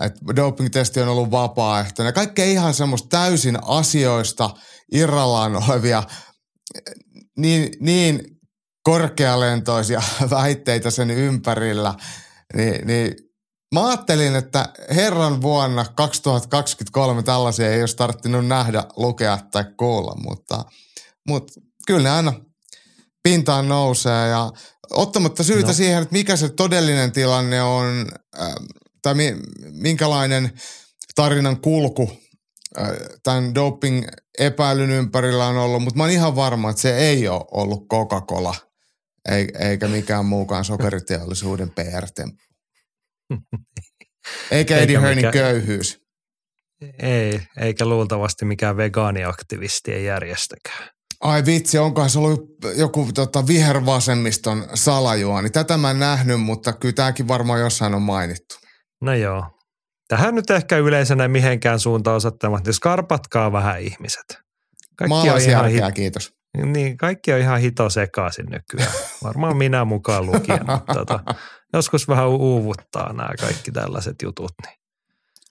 että doping-testi on ollut vapaaehtoinen. Kaikkea ihan semmoista täysin asioista irrallaan olevia niin, niin korkealentoisia [LAUGHS] väitteitä sen ympärillä, niin, niin Mä ajattelin, että herran vuonna 2023 tällaisia ei olisi tarttinut nähdä, lukea tai kuulla, mutta, mutta kyllä ne aina pintaan nousee ja ottamatta syytä No. siihen, että mikä se todellinen tilanne on, äh, tai mi, minkälainen tarinan kulku äh, tämän doping-epäilyn ympärillä on ollut, mutta mä oon ihan varma, että se ei ole ollut Coca-Cola ei- eikä mikään muukaan sokeriteollisuuden PR-temppu. [LAUGHS] Eikä Eddie Hearnin mikään- köyhyys. Ei, eikä luultavasti mikään vegaaniaktivistien järjestäkään. Ai vitsi, onkohan se ollut joku tota, vihervasemmiston salajuoni. Tätä mä en nähnyt, mutta kyllä tämäkin varmaan jossain on mainittu. No joo. Tähän nyt ehkä yleisenä mihinkään suuntaan osoittamatta, jos karpatkaa vähän ihmiset. Kaikki on, ihan, Maalaisjärkeä, hit, kiitos. niin, kaikki on ihan hito sekaisin nykyään. Varmaan minä mukaan lukien, [LAUGHS] mutta tota, joskus vähän uuvuttaa nämä kaikki tällaiset jutut. Niin.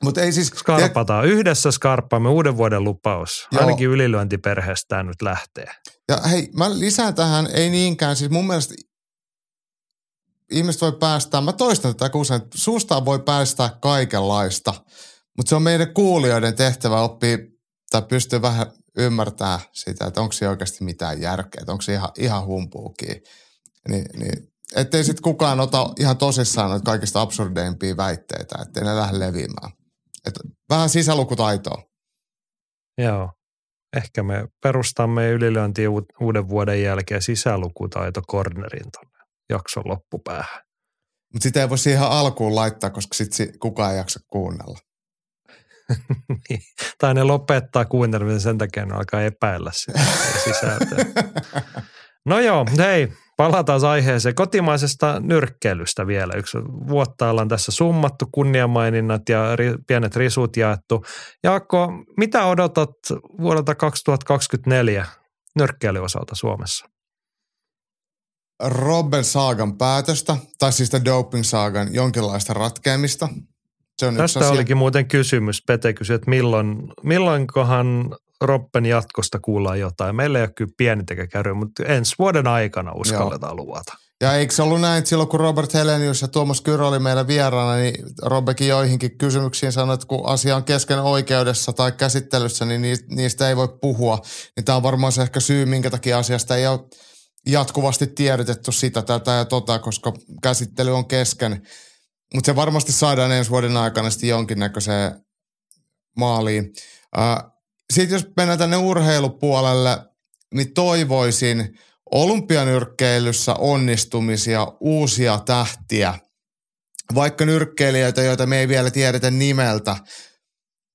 Mutta ei siis... Skarpataan. Yhdessä skarppaamme uuden vuoden lupaus. Joo. Ainakin ylilyöntiperheestä tämä nyt lähtee. Ja hei, mä lisään tähän, ei niinkään, siis mun mielestä ihmiset voi päästää, mä toistan tätä kun usein, että suustaan voi päästää kaikenlaista, mutta se on meidän kuulijoiden tehtävä oppia tai pystyy vähän ymmärtää sitä, että onko se oikeasti mitään järkeä, että onko se ihan, ihan humpuukia. Niin, niin, ettei sitten kukaan ota ihan tosissaan noita kaikista absurdeimpia väitteitä, ettei ne lähde leviämään. Et vähän sisälukutaitoa. Joo. Ehkä me perustamme ylilyöntiin u- uuden vuoden jälkeen sisälukutaito cornerin tuonne jakson loppupäähän. Mutta sitä ei voi siihen alkuun laittaa, koska sitten kukaan ei jaksa kuunnella. Niin. [LAUGHS] tai ne lopettaa kuuntelemisen sen takia, ne alkaa epäillä sitä sisältöä. [LAUGHS] No joo, hei, palataan aiheeseen. Kotimaisesta nyrkkeilystä vielä. Yksi vuotta ollaan tässä summattu, kunniamaininnat ja ri, pienet risut jaettu. Jaakko, mitä odotat vuodelta 2024 nyrkkeilyn osalta Suomessa? Robben Saagan päätöstä, tai siis Doping Saagan jonkinlaista ratkeamista. Se on yksi Tästä asia. olikin muuten kysymys. Pete kysyi, että milloin, milloinkohan Robben jatkosta kuullaan jotain. Meillä ei ole kyllä pienintäkään käy, mutta ensi vuoden aikana uskalletaan luvata. Ja eikö se ollut näin, että silloin kun Robert Helenius ja Tuomas Kyrö oli meillä vieraana, niin Robbekin joihinkin kysymyksiin sanoi, että kun asia on kesken oikeudessa tai käsittelyssä, niin niistä- ei voi puhua. Niin tämä on varmaan se ehkä syy, minkä takia asiasta ei ole jatkuvasti tiedotettu sitä, tätä ja tota, koska käsittely on kesken. Mutta se varmasti saadaan ensi vuoden aikana sitten jonkinnäköiseen maaliin. Sitten jos mennään tänne urheilupuolelle, niin toivoisin olympianyrkkeilyssä onnistumisia, uusia tähtiä, vaikka nyrkkeilijöitä, joita me ei vielä tiedetä nimeltä,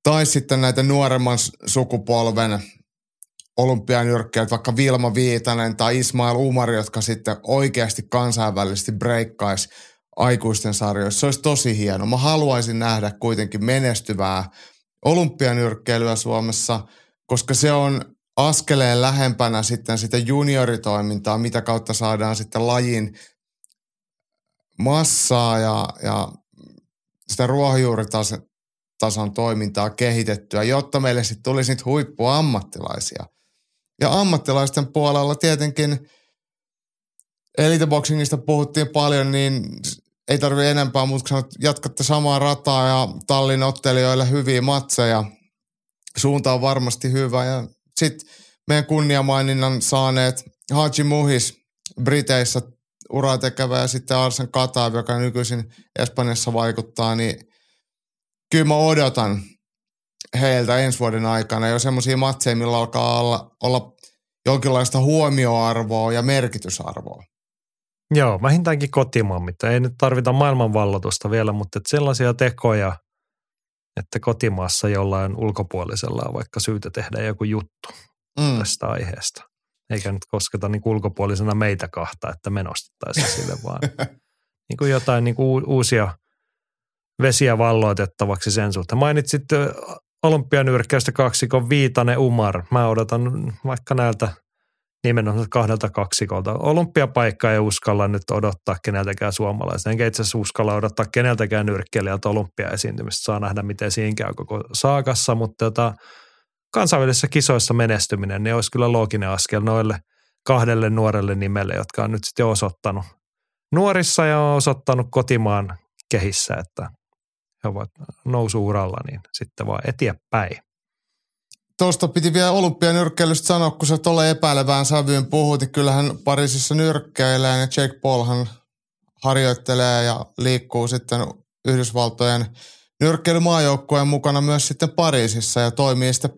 tai sitten näitä nuoremman sukupolven olympianyrkkeilijät, vaikka Vilma Viitanen tai Ismail Umar, jotka sitten oikeasti kansainvälisesti breikkaisi aikuisten sarjoissa. Se olisi tosi hieno. Mä haluaisin nähdä kuitenkin menestyvää olympianyrkkeilyä Suomessa, koska se on askeleen lähempänä sitten sitä junioritoimintaa, mitä kautta saadaan sitten lajin massaa ja, ja sitä ruohonjuuritason tason toimintaa kehitettyä, jotta meille sitten tulisi niitä huippuammattilaisia. Ja ammattilaisten puolella tietenkin eliteboxingista puhuttiin paljon, niin ei tarvi enempää, mutta sanoa, että jatkatte samaa rataa ja tallin ottelijoille hyviä matseja. Suunta on varmasti hyvä ja sitten meidän kunniamaininnan saaneet Haji Muhis Briteissä uraa tekevä ja sitten Arsen Katav, joka nykyisin Espanjassa vaikuttaa, niin kyllä mä odotan heiltä ensi vuoden aikana jo semmoisia matseja, millä alkaa olla, olla jonkinlaista huomioarvoa ja merkitysarvoa. Joo, vähintäänkin kotimaan, mitä ei nyt tarvita maailmanvallotusta vielä, mutta että sellaisia tekoja, että kotimaassa jollain ulkopuolisella on vaikka syytä tehdä joku juttu Mm. tästä aiheesta. Eikä nyt kosketa niin ulkopuolisena meitä kahta, että me nostettaisiin sille, [LAUGHS] vaan niin kuin jotain niin kuin uusia vesiä valloitettavaksi sen suhteen. Mainitsit olympianyrkkäystä kaksikon Viitanen Umar. Mä odotan vaikka näiltä nimenomaan kahdelta kaksikolta. Olympiapaikka ei uskalla nyt odottaa keneltäkään suomalaista. Enkä itse asiassa uskalla odottaa keneltäkään nyrkkeilijältä olympiaesiintymistä. Saa nähdä, miten siinä käy koko saakassa, mutta tota, kansainvälisissä kisoissa menestyminen, niin olisi kyllä looginen askel noille kahdelle nuorelle nimelle, jotka on nyt sitten osoittanut nuorissa ja on osoittanut kotimaan kehissä, että he ovat nousuuralla, niin sitten vaan eteenpäin. Tuosta piti vielä olympianyrkkeilystä sanoa, kun sä tuolle epäilevään sävyyn puhut, niin kyllähän Pariisissa nyrkkeilee ja Jake Paulhan harjoittelee ja liikkuu sitten Yhdysvaltojen nyrkkeilymaajoukkueen mukana myös sitten Pariisissa ja toimii sitten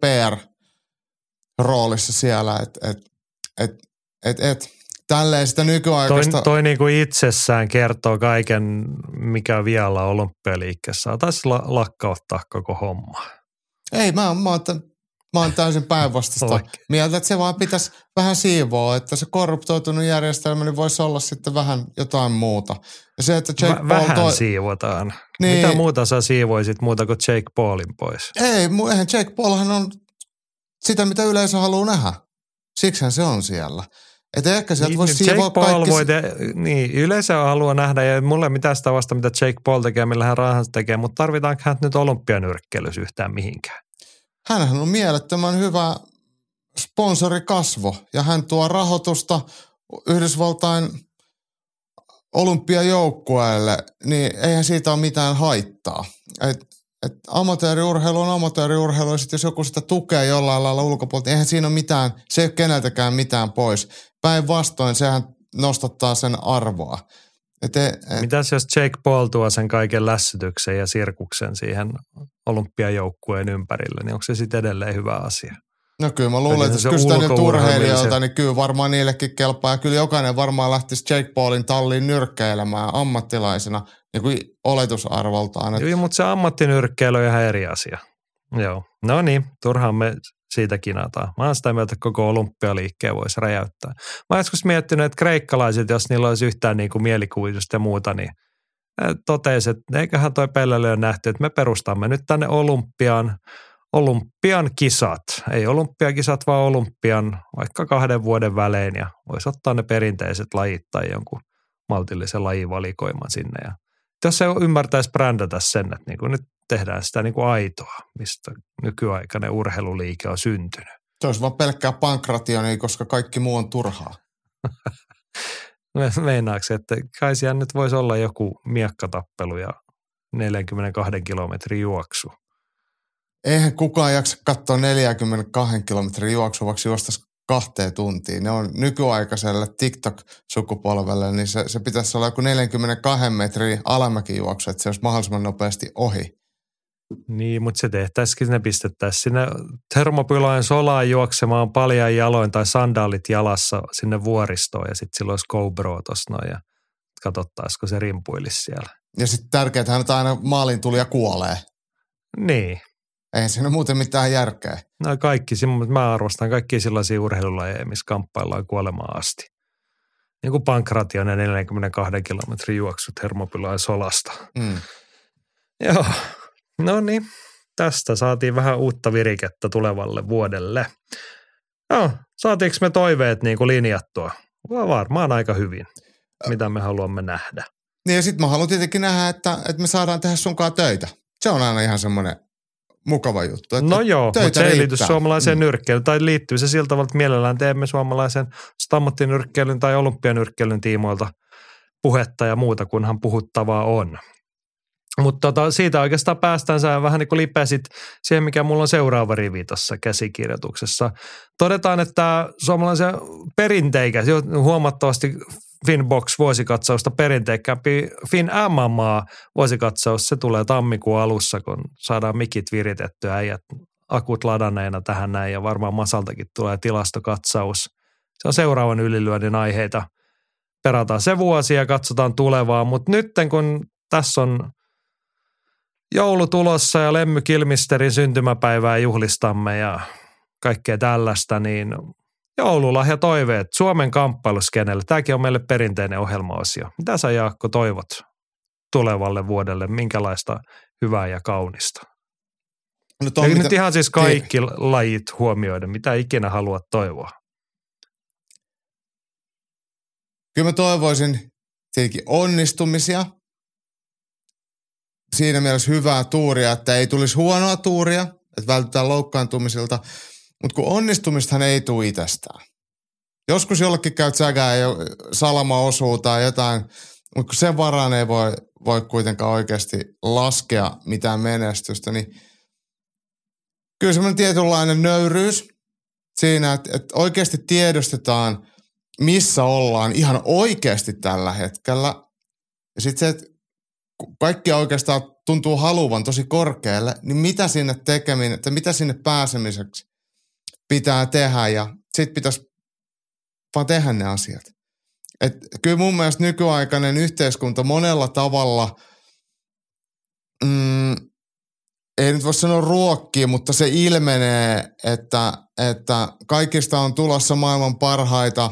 PR-roolissa siellä, että et, et, et, et, tälleen sitä nykyaikaista... Toi, toi niin kuin itsessään kertoo kaiken, mikä vielä olympialiikkeessä. Taisi la, lakkauttaa koko homma. Ei, mä, mä, oon, mä oon täysin päinvastaista mieltä, että se vaan pitäisi vähän siivoa, että se korruptoitunut järjestelmä niin voisi olla sitten vähän jotain muuta. Ja se, että Jake Paul vähän toi... siivotaan. Niin. Mitä muuta sä siivoisit muuta kuin Jake Paulin pois? Ei, eihän Jake Paulhan on sitä, mitä yleisö haluaa nähdä. Siksihän se on siellä. Että ehkä sieltä niin, voisi niin, siivoa Jake Paul kaikki... Voi te, niin, yleisö haluaa nähdä ja mulle mitään sitä vasta, mitä Jake Paul tekee, millä hän rahansa tekee, mutta tarvitaanko hän nyt olympianyrkkeilys yhtään mihinkään? Hänhän on mielettömän hyvä sponsorikasvo ja hän tuo rahoitusta Yhdysvaltain olympiajoukkueelle, niin eihän siitä ole mitään haittaa. Et, et amatööriurheilu on amatööriurheilu ja jos joku sitä tukee jollain lailla ulkopuolelta, niin eihän siinä ole mitään, se ei ole keneltäkään mitään pois. Päinvastoin sehän nostattaa sen arvoa. Et, et, Mitäs jos Jake Paul tuo sen kaiken lässytyksen ja sirkuksen siihen olympiajoukkueen ympärille, niin onko se sitten edelleen hyvä asia? No kyllä mä luulen, että jos kysytään nyt urheilijoilta, niin kyllä varmaan niillekin kelpaa. Ja kyllä jokainen varmaan lähtisi Jake Paulin talliin nyrkkeilemään ammattilaisena niin kuin oletusarvoltaan. Että... Joo, mutta se ammattinyrkkeily on ihan eri asia. Joo, no niin, turhaan me siitä kinataan. Mä oon sitä mieltä, että koko olympialiikkeen voisi räjäyttää. Mä oon joskus miettinyt, että kreikkalaiset, jos niillä olisi yhtään niin kuin mielikuvitusta ja muuta, niin totesi, että eiköhän toi Pellelle ole nähty, että me perustamme nyt tänne olympiaan olympian kisat. Ei olympiakisat, vaan olympian vaikka kahden vuoden välein ja voisi ottaa ne perinteiset lajit tai jonkun maltillisen lajivalikoiman sinne. Ja jos se ymmärtäisi brändätä sen, että niin kuin nyt tehdään sitä niin kuin aitoa, mistä nykyaikainen urheiluliike on syntynyt. Se olisi vaan pelkkää pankrationia, koska kaikki muu on turhaa. [LAUGHS] Meinaako, että kai siellä nyt voisi olla joku miekkatappelu ja 42 kilometrin juoksu? Eihän kukaan jaksa katsoa 42 kilometrin juoksua, vaikka juostaisi kahteen tuntiin. Ne on nykyaikaiselle TikTok-sukupolvelle, niin se, se pitäisi olla joku 42 metrin alamäkijuoksu, että se olisi mahdollisimman nopeasti ohi. Niin, mutta se tehtäisikin, ne pistettäisiin sinne termopylojen solaan juoksemaan paljon jaloin tai sandaalit jalassa sinne vuoristoon ja sitten sillä olisi GoPro tuossa noin ja katsottaisiko se rimpuilisi siellä. Ja sitten tärkeää, että hän aina maalin tuli ja kuolee. Niin. Ei siinä muuten mitään järkeä. No kaikki, mä arvostan kaikki sellaisia urheilulajeja, missä kamppaillaan kuolemaan asti. Niin kuin pankration ja 42 kilometrin juoksut Hermopylain solasta. Mm. Joo, no niin. Tästä saatiin vähän uutta virikettä tulevalle vuodelle. Joo, saatiinko me toiveet niin kuin linjattua? Varmaan aika hyvin, mitä me haluamme nähdä. Niin ja sitten mä haluan tietenkin nähdä, että, että me saadaan tehdä sunkaan töitä. Se on aina ihan semmoinen mukava juttu. Että no joo, mutta se ei liity suomalaiseen mm. nyrkkeilyyn. Tai liittyy se sillä tavalla, että mielellään teemme suomalaisen stammattinyrkkeilyn tai olympianyrkkeilyn tiimoilta puhetta ja muuta, kunhan puhuttavaa on. Mutta tota, siitä oikeastaan päästään sä vähän niin kuin lipesit siihen, mikä mulla on seuraava rivi tuossa käsikirjoituksessa. Todetaan, että suomalaisen perinteikäs, huomattavasti Finbox vuosikatsausta perinteikkäämpi Fin MMA vuosikatsaus, se tulee tammikuun alussa, kun saadaan mikit viritettyä äijät akut ladanneena tähän näin ja varmaan Masaltakin tulee tilastokatsaus. Se on seuraavan ylilyönnin aiheita. Perataan se vuosi ja katsotaan tulevaa, mutta nyt kun tässä on joulu tulossa ja Lemmy Kilmisterin syntymäpäivää juhlistamme ja kaikkea tällaista, niin joululahja toiveet Suomen kamppailuskenelle. Tämäkin on meille perinteinen ohjelmaosio. Mitä sä Jaakko toivot tulevalle vuodelle? Minkälaista hyvää ja kaunista? No Eli mitä... nyt ihan siis kaikki Tiedä. lajit huomioiden. Mitä ikinä haluat toivoa? Kyllä mä toivoisin tietenkin onnistumisia. Siinä mielessä hyvää tuuria, että ei tulisi huonoa tuuria, että vältytään loukkaantumisilta – mutta kun onnistumistahan ei tule itsestään. Joskus jollekin käy sägää ja salama osuu tai jotain, mutta kun sen varaan ei voi, voi kuitenkaan oikeasti laskea mitään menestystä, niin kyllä semmoinen tietynlainen nöyryys siinä, että, että oikeasti tiedostetaan, missä ollaan ihan oikeasti tällä hetkellä. Ja sitten se, että kaikki oikeastaan tuntuu haluvan tosi korkealle, niin mitä sinne tekeminen, että mitä sinne pääsemiseksi pitää tehdä ja sitten pitäisi vaan tehdä ne asiat. Et kyllä mun mielestä nykyaikainen yhteiskunta monella tavalla, mm, ei nyt voi sanoa ruokkii, mutta se ilmenee, että, että kaikista on tulossa maailman parhaita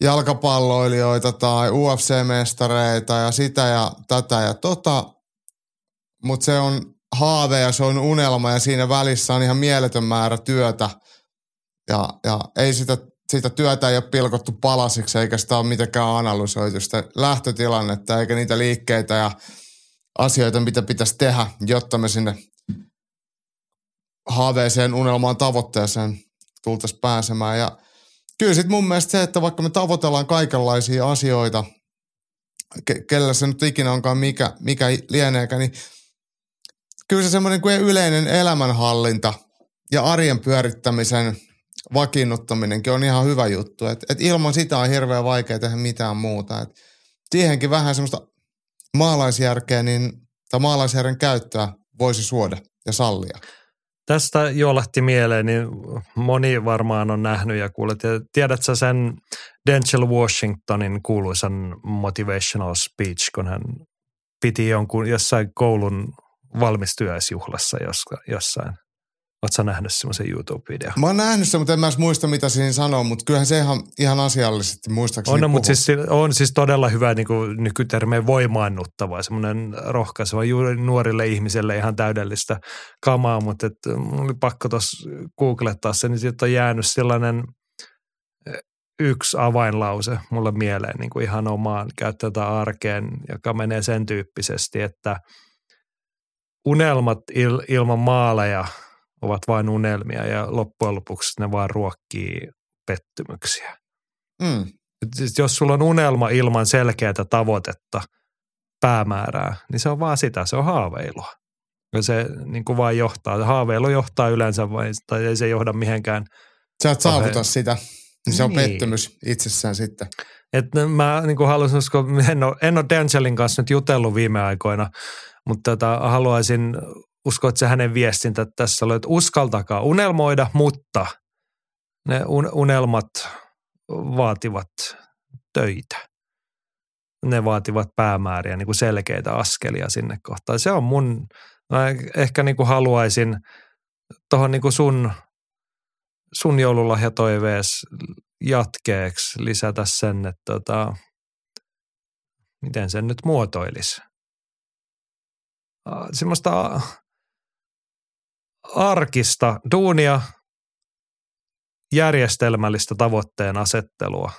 jalkapalloilijoita tai UFC-mestareita ja sitä ja tätä ja tota, mutta se on haave ja se on unelma ja siinä välissä on ihan mieletön määrä työtä ja, ja ei sitä siitä työtä ei ole pilkottu palasiksi eikä sitä ole mitenkään analysoitu sitä lähtötilannetta eikä niitä liikkeitä ja asioita, mitä pitäisi tehdä, jotta me sinne haaveeseen, unelmaan, tavoitteeseen tultaisiin pääsemään. Ja kyllä sitten mun mielestä se, että vaikka me tavoitellaan kaikenlaisia asioita, ke- kellä se nyt ikinä onkaan mikä, mikä lieneekään, niin kyllä se semmoinen kuin yleinen elämänhallinta ja arjen pyörittämisen vakiinnuttaminenkin on ihan hyvä juttu. Et, et ilman sitä on hirveän vaikea tehdä mitään muuta. Et siihenkin vähän semmoista maalaisjärkeä niin, tai maalaisjärjen käyttöä voisi suoda ja sallia. Tästä jolahti mieleen, niin moni varmaan on nähnyt ja kuullut. Tiedätkö sen Denzel Washingtonin kuuluisan motivational speech, kun hän piti jonkun jossain koulun valmistyöisjuhlassa jossain? Oletko nähnyt semmoisen YouTube-videon? Mä oon nähnyt sen, mutta en mä muista, mitä siinä sanoo, mutta kyllähän se ihan, ihan asiallisesti muistaakseni On, no, mutta siis, on siis todella hyvä niin kuin nykytermeen voimaannuttava, semmoinen rohkaiseva juuri nuorille ihmisille ihan täydellistä kamaa, mutta et, oli pakko tuossa googlettaa se, niin siitä on jäänyt sellainen eh, yksi avainlause mulle mieleen niin kuin ihan omaan käyttöön arkeen, joka menee sen tyyppisesti, että unelmat il, ilman maaleja – ovat vain unelmia ja loppujen lopuksi ne vaan ruokkii pettymyksiä. Mm. Siis jos sulla on unelma ilman selkeää tavoitetta, päämäärää, niin se on vaan sitä, se on haaveilua. Ja se niin kuin vaan johtaa, haaveilu johtaa yleensä vain, tai ei se johda mihinkään. Sä et saavuta sitä, niin se on niin. pettymys itsessään sitten. Et mä niin kuin haluaisin, koska en ole, en ole Denzelin kanssa nyt jutellut viime aikoina, mutta tota, haluaisin usko, että se hänen viestintä tässä oli, että uskaltakaa unelmoida, mutta ne unelmat vaativat töitä. Ne vaativat päämääriä, niin kuin selkeitä askelia sinne kohtaan. Se on mun, mä ehkä niin kuin haluaisin tuohon niin kuin sun, sun joululahjatoivees jatkeeksi lisätä sen, että tota, miten sen nyt muotoilisi. Semmoista arkista duunia, järjestelmällistä tavoitteen asettelua,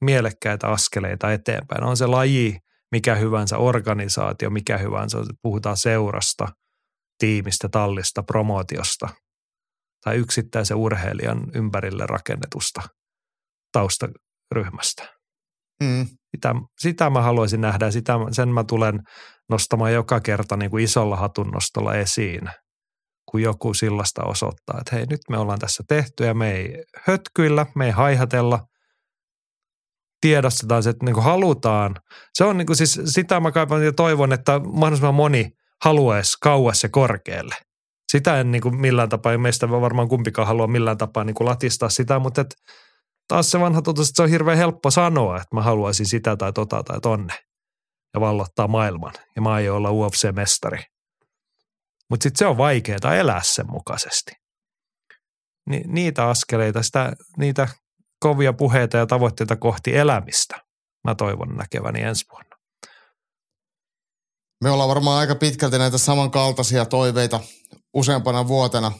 mielekkäitä askeleita eteenpäin. On se laji, mikä hyvänsä, organisaatio, mikä hyvänsä, puhutaan seurasta, tiimistä, tallista, promootiosta tai yksittäisen urheilijan ympärille rakennetusta taustaryhmästä. Mm. Sitä, sitä mä haluaisin nähdä ja sitä, sen mä tulen nostamaan joka kerta niin kuin isolla hatunnostolla esiin – kun joku sillasta osoittaa, että hei nyt me ollaan tässä tehty ja me ei hötkyillä, me ei haihatella, tiedostetaan se, että niin kuin halutaan. Se on niin kuin siis sitä mä kaipaan ja toivon, että mahdollisimman moni haluaisi kauas ja korkealle. Sitä en niin kuin millään tapaa, meistä varmaan kumpikaan halua millään tapaa niin kuin latistaa sitä, mutta et taas se vanha totuus, että se on hirveän helppo sanoa, että mä haluaisin sitä tai tota tai tonne ja vallottaa maailman ja mä aion olla UFC-mestari. Mutta sitten se on vaikeaa elää sen mukaisesti. Ni, niitä askeleita, sitä, niitä kovia puheita ja tavoitteita kohti elämistä mä toivon näkeväni ensi vuonna. Me ollaan varmaan aika pitkälti näitä samankaltaisia toiveita useampana vuotena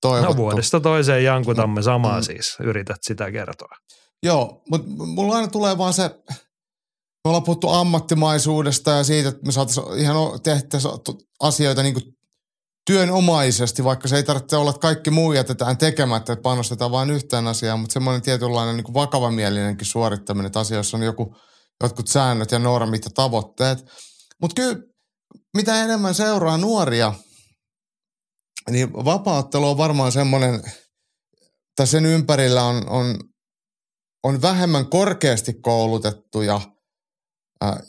toivottu. No vuodesta toiseen jankutamme samaa mm. siis, yrität sitä kertoa. Joo, mutta mulla aina tulee vaan se, me ollaan puhuttu ammattimaisuudesta ja siitä, että me saataisiin ihan tehdä asioita niin kuin työnomaisesti, vaikka se ei tarvitse olla, että kaikki muu jätetään tekemättä, että panostetaan vain yhteen asiaan, mutta semmoinen tietynlainen niin vakavamielinenkin suorittaminen, että asioissa on joku, jotkut säännöt ja normit ja tavoitteet. Mutta kyllä mitä enemmän seuraa nuoria niin vapaaottelu on varmaan semmoinen, tai sen ympärillä on, on, on vähemmän korkeasti koulutettuja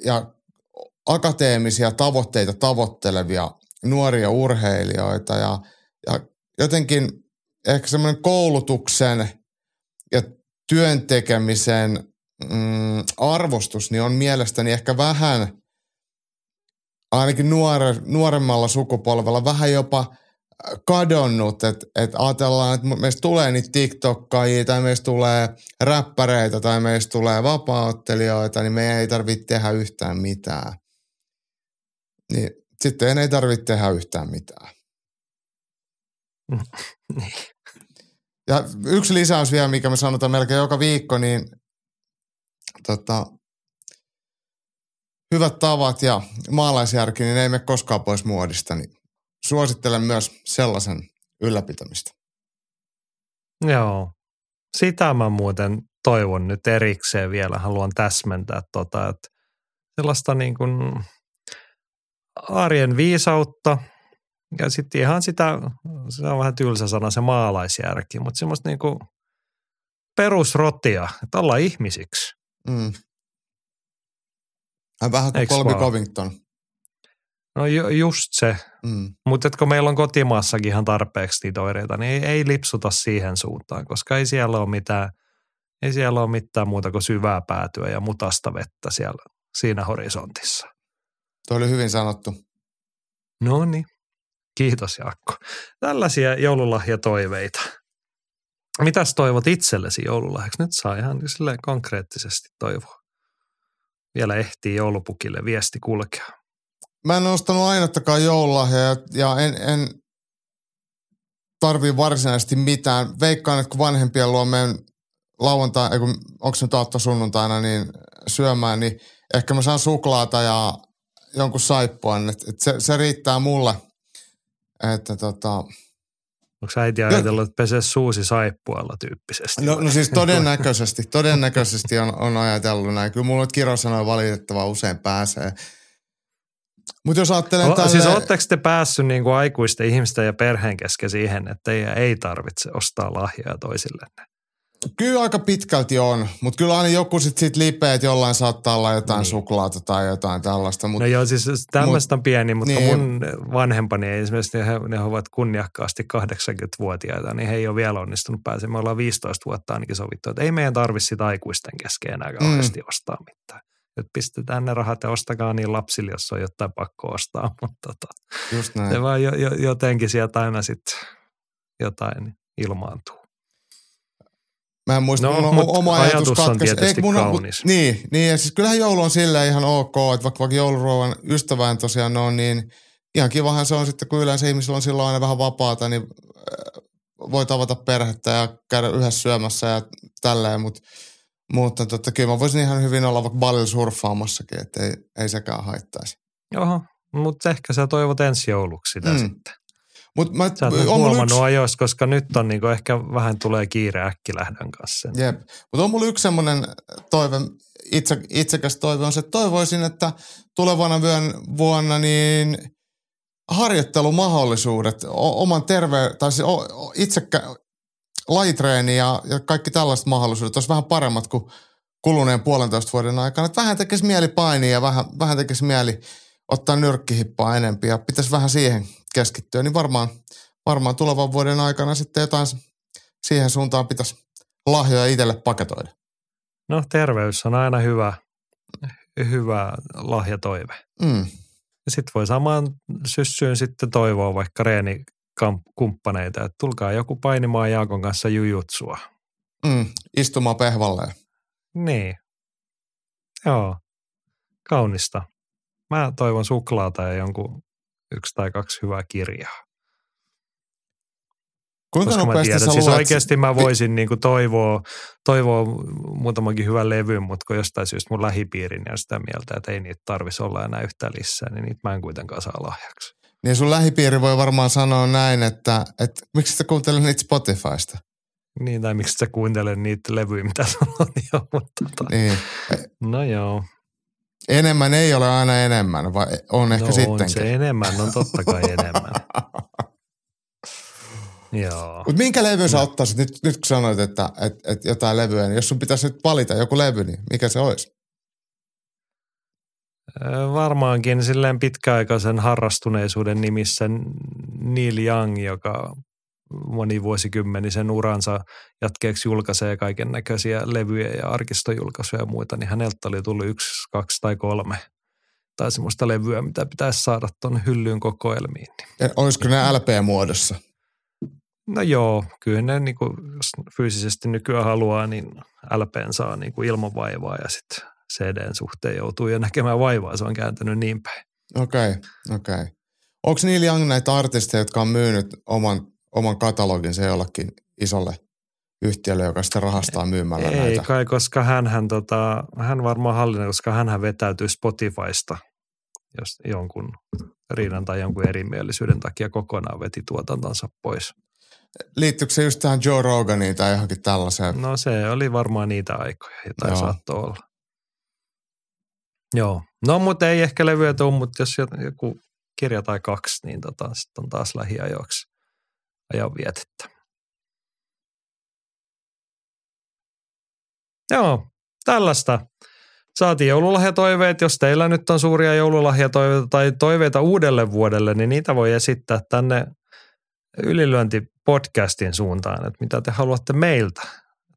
ja akateemisia tavoitteita tavoittelevia nuoria urheilijoita ja, ja jotenkin ehkä semmoinen koulutuksen ja työn tekemisen mm, arvostus niin on mielestäni ehkä vähän, ainakin nuore, nuoremmalla sukupolvella, vähän jopa kadonnut, että et ajatellaan, että meistä tulee niitä TikTokkaajia tai meistä tulee räppäreitä tai meistä tulee vapaaottelijoita, niin me ei tarvitse tehdä yhtään mitään. Niin sitten ei tarvitse tehdä yhtään mitään. [LAUGHS] Niin. Ja yksi lisäys vielä, mikä me sanotaan melkein joka viikko, niin tota, hyvät tavat ja maalaisjärki, niin ei mene koskaan pois muodista. Niin suosittelen myös sellaisen ylläpitämistä. Joo. Sitä mä muuten toivon nyt erikseen vielä. Haluan täsmentää tota, että sellaista niin kuin arjen viisautta ja sitten ihan sitä, se on vähän tylsä sana se maalaisjärki, mutta semmoista niin kuin perusrotia, että ollaan ihmisiksi. Mm. Vähän kuin vaan? Covington. No ju, just se, Mm. mutta kun meillä on kotimaassakin ihan tarpeeksi niitä oireita, niin ei, ei lipsuta siihen suuntaan, koska ei siellä ole mitään, ei siellä ole mitään muuta kuin syvää päätyä ja mutasta vettä siellä siinä horisontissa. Tuo oli hyvin sanottu. No niin, kiitos Jaakko. Tällaisia joululahjatoiveita. Mitäs toivot itsellesi joululahjaksi? Nyt saa ihan silleen konkreettisesti toivoa. Vielä ehtii joulupukille viesti kulkea. Mä en ostanut ainuttakaan joululahjaa ja, ja en, en tarvii varsinaisesti mitään. Veikkaan, että kun vanhempien luo menen lauantai, onko se nyt aatto sunnuntaina, niin syömään, niin ehkä mä saan suklaata ja jonkun saippuan. Et, et se, se riittää mulle. Että tota, Onko äiti ajatellut, että pesee suusi saippualla tyyppisesti? no, no siis todennäköisesti, todennäköisesti on, on ajatellut näin. Kyllä mulla nyt kirosanoja valitettavaa usein pääsee. Mutta jos ajattelen O, tälle... Siis ootteko te päässyt niin kuin aikuisten ihmisten ja perheen kesken siihen, että ei, ei tarvitse ostaa lahjoja toisillenne? Kyllä aika pitkälti on, mutta kyllä aina joku sitten sit lipeä, että jollain saattaa olla jotain Niin. suklaata tai jotain tällaista. Mut, No joo, siis tämmöistä on pieni, mutta niin. niin. mun vanhempani ei esimerkiksi, he, ne ovat kunniakkaasti 80-vuotiaita, niin he ei ole vielä onnistunut pääsemään. Me ollaan 15 vuotta ainakin sovittu, että ei meidän tarvitse sitä aikuisten kesken enää kauheasti mm. ostaa mitään. Että pistetään ne rahat ja ostakaa niin lapsille, jos on jotain pakko ostaa, [LAUGHS] mutta tota, just näin. se vaan jo, jo, jotenkin sieltä aina sitten jotain ilmaantuu. Mä en muista, No, mun mut oma ajatus ajatus on katkesi. tietysti mun on- kaunis. niin, niin, ja siis kyllähän joulu on silleen ihan ok, että vaikka, vaikka jouluruoan ystävään tosiaan on, niin ihan kivahan se on sitten, kun yleensä ihmisillä on silloin aina vähän vapaata, niin äh, voi tavata perhettä ja käydä yhdessä syömässä ja tälleen, mutta mutta tota, kyllä mä voisin ihan hyvin olla vaikka ballilla surffaamassakin, että ei, ei sekään haittaisi. Oho, mutta ehkä sä toivot ensi jouluksi sitä. Mm. sitten. Mut mä, Sä on huomannut yksi, ajoissa, koska nyt on niinku ehkä vähän tulee kiire äkkilähdön kanssa. jep, mutta on mulla yksi semmoinen toive, itse, itsekäs toive on se, että toivoisin, että tulevana vyön vuonna niin harjoittelumahdollisuudet, o, oman terve, tai siis o, itsekä, lajitreeni ja, ja kaikki tällaiset mahdollisuudet olisi vähän paremmat kuin kuluneen puolentoista vuoden aikana. Että vähän tekisi mieli painia ja vähän, vähän tekisi mieli ottaa nyrkkihippaa enempi ja pitäisi vähän siihen keskittyä, niin varmaan, varmaan tulevan vuoden aikana sitten jotain siihen suuntaan pitäisi lahjoja itselle paketoida. No terveys on aina hyvä, hyvä lahjatoive. Mm. Ja sitten voi samaan syssyyn sitten toivoa vaikka reenikumppaneita, että tulkaa joku painimaan Jaakon kanssa jujutsua. Mm. Istumaan pehvalleen. Niin. Joo. Kaunista. Mä toivon suklaata ja jonkun yksi tai kaksi hyvää kirjaa. Kuinka Koska mä nopeasti tiedän, sä siis luet- oikeasti mä voisin niinku toivoa, toivoa muutamankin hyvän levyn, mutta kun jostain syystä mun lähipiirini on sitä mieltä, että ei niitä tarvisi olla enää yhtään lisää, niin niitä mä en kuitenkaan saa lahjaksi. Niin sun lähipiiri voi varmaan sanoa näin, että, että miksi sä kuuntelet niitä Spotifysta? Niin, tai miksi sä kuuntele niitä levyjä, mitä sulla on jo, mutta tota, Niin. no joo. Enemmän ei ole aina enemmän, vai on ehkä no on sittenkin. se enemmän, on totta kai enemmän. [LAUGHS] Joo. Mutta minkä levy sä ottaisit nyt, nyt kun sanoit, että et, et jotain levyä, niin jos sun pitäisi nyt valita joku levy, niin mikä se olisi? Varmaankin silleen pitkäaikaisen harrastuneisuuden nimissä Neil Young, joka monivuosikymmenisen uransa jatkeeksi julkaisee kaiken näköisiä levyjä ja arkistojulkaisuja ja muita, niin häneltä oli tullut yksi, kaksi tai kolme tai semmoista levyä, mitä pitäisi saada tuon hyllyyn kokoelmiin. Ja olisiko ne LP-muodossa? No joo, kyllä ne niin kuin, jos fyysisesti nykyään haluaa, niin LPn saa niin kuin ilman vaivaa ja sitten CDn suhteen joutuu jo näkemään vaivaa, se on kääntynyt niin päin. Okei, okay, okei. Okay. Onko Neil Young näitä artisteja, jotka on myynyt oman, oman kataloginsa jollekin isolle yhtiölle, joka sitten rahastaa myymällä Ei näitä? kai, koska hän, hän, tota, hän varmaan hallinna, koska hän vetäytyy Spotifysta jos jonkun riidan tai jonkun erimielisyyden takia kokonaan veti tuotantonsa pois. Liittyykö se just tähän Joe Roganiin tai johonkin tällaiseen? No se oli varmaan niitä aikoja, jotain saattoi olla. Joo. No mutta ei ehkä levyä tule, mutta jos joku kirja tai kaksi, niin tota, sitten on taas lähiajoiksi ajan vietettä. Joo, tällaista. Saatiin joululahjatoiveet. Jos teillä nyt on suuria joululahjatoiveita tai toiveita uudelle vuodelle, niin niitä voi esittää tänne ylilyöntipodcastin suuntaan, että mitä te haluatte meiltä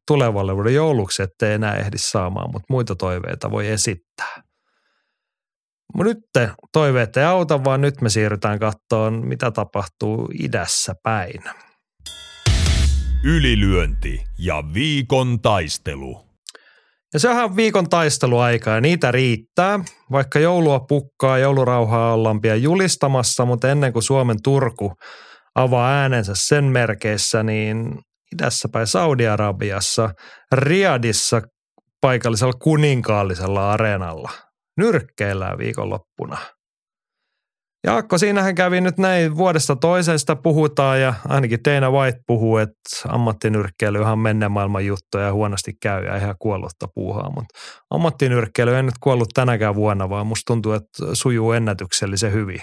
tulevalle vuoden jouluksi, ettei enää ehdi saamaan, mutta muita toiveita voi esittää. Nyt toiveet ei auta, vaan nyt me siirrytään kattoon, mitä tapahtuu idässä päin. Ylilyönti ja viikon taistelu. Ja se on viikon taisteluaika ja niitä riittää. Vaikka joulua pukkaa, joulurauhaa ollaan pian julistamassa, mutta ennen kuin Suomen Turku avaa äänensä sen merkeissä, niin idässä päin Saudi-Arabiassa, Riadissa paikallisella kuninkaallisella areenalla nyrkkeillään viikonloppuna – Jaakko, siinähän kävi nyt näin vuodesta toisesta puhutaan ja ainakin Dana White puhuu, että ammattinyrkkeily on menneen maailman juttu ja huonosti käy ja ihan kuollutta puuhaa, mutta ammattinyrkkeily ei nyt kuollut tänäkään vuonna, vaan musta tuntuu, että sujuu ennätyksellisen hyvin.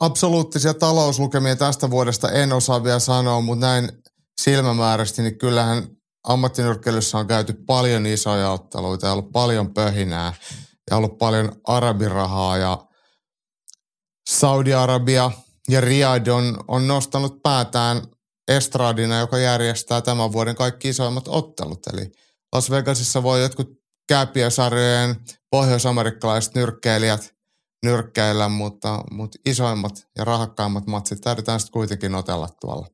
Absoluuttisia talouslukemia tästä vuodesta en osaa vielä sanoa, mutta näin silmämääräisesti, niin kyllähän ammattinyrkkeilyssä on käyty paljon isoja otteluita ja ollut paljon pöhinää ja ollut paljon arabirahaa ja – Saudi-Arabia ja Riyadh on, on nostanut päätään estradina, joka järjestää tämän vuoden kaikki isoimmat ottelut. Eli Las Vegasissa voi jotkut kääpiösarjojen pohjoisamerikkalaiset nyrkkeilijät nyrkkeillä, mutta, mutta isoimmat ja rahakkaimmat matsit täytytään sitten kuitenkin otella tuolla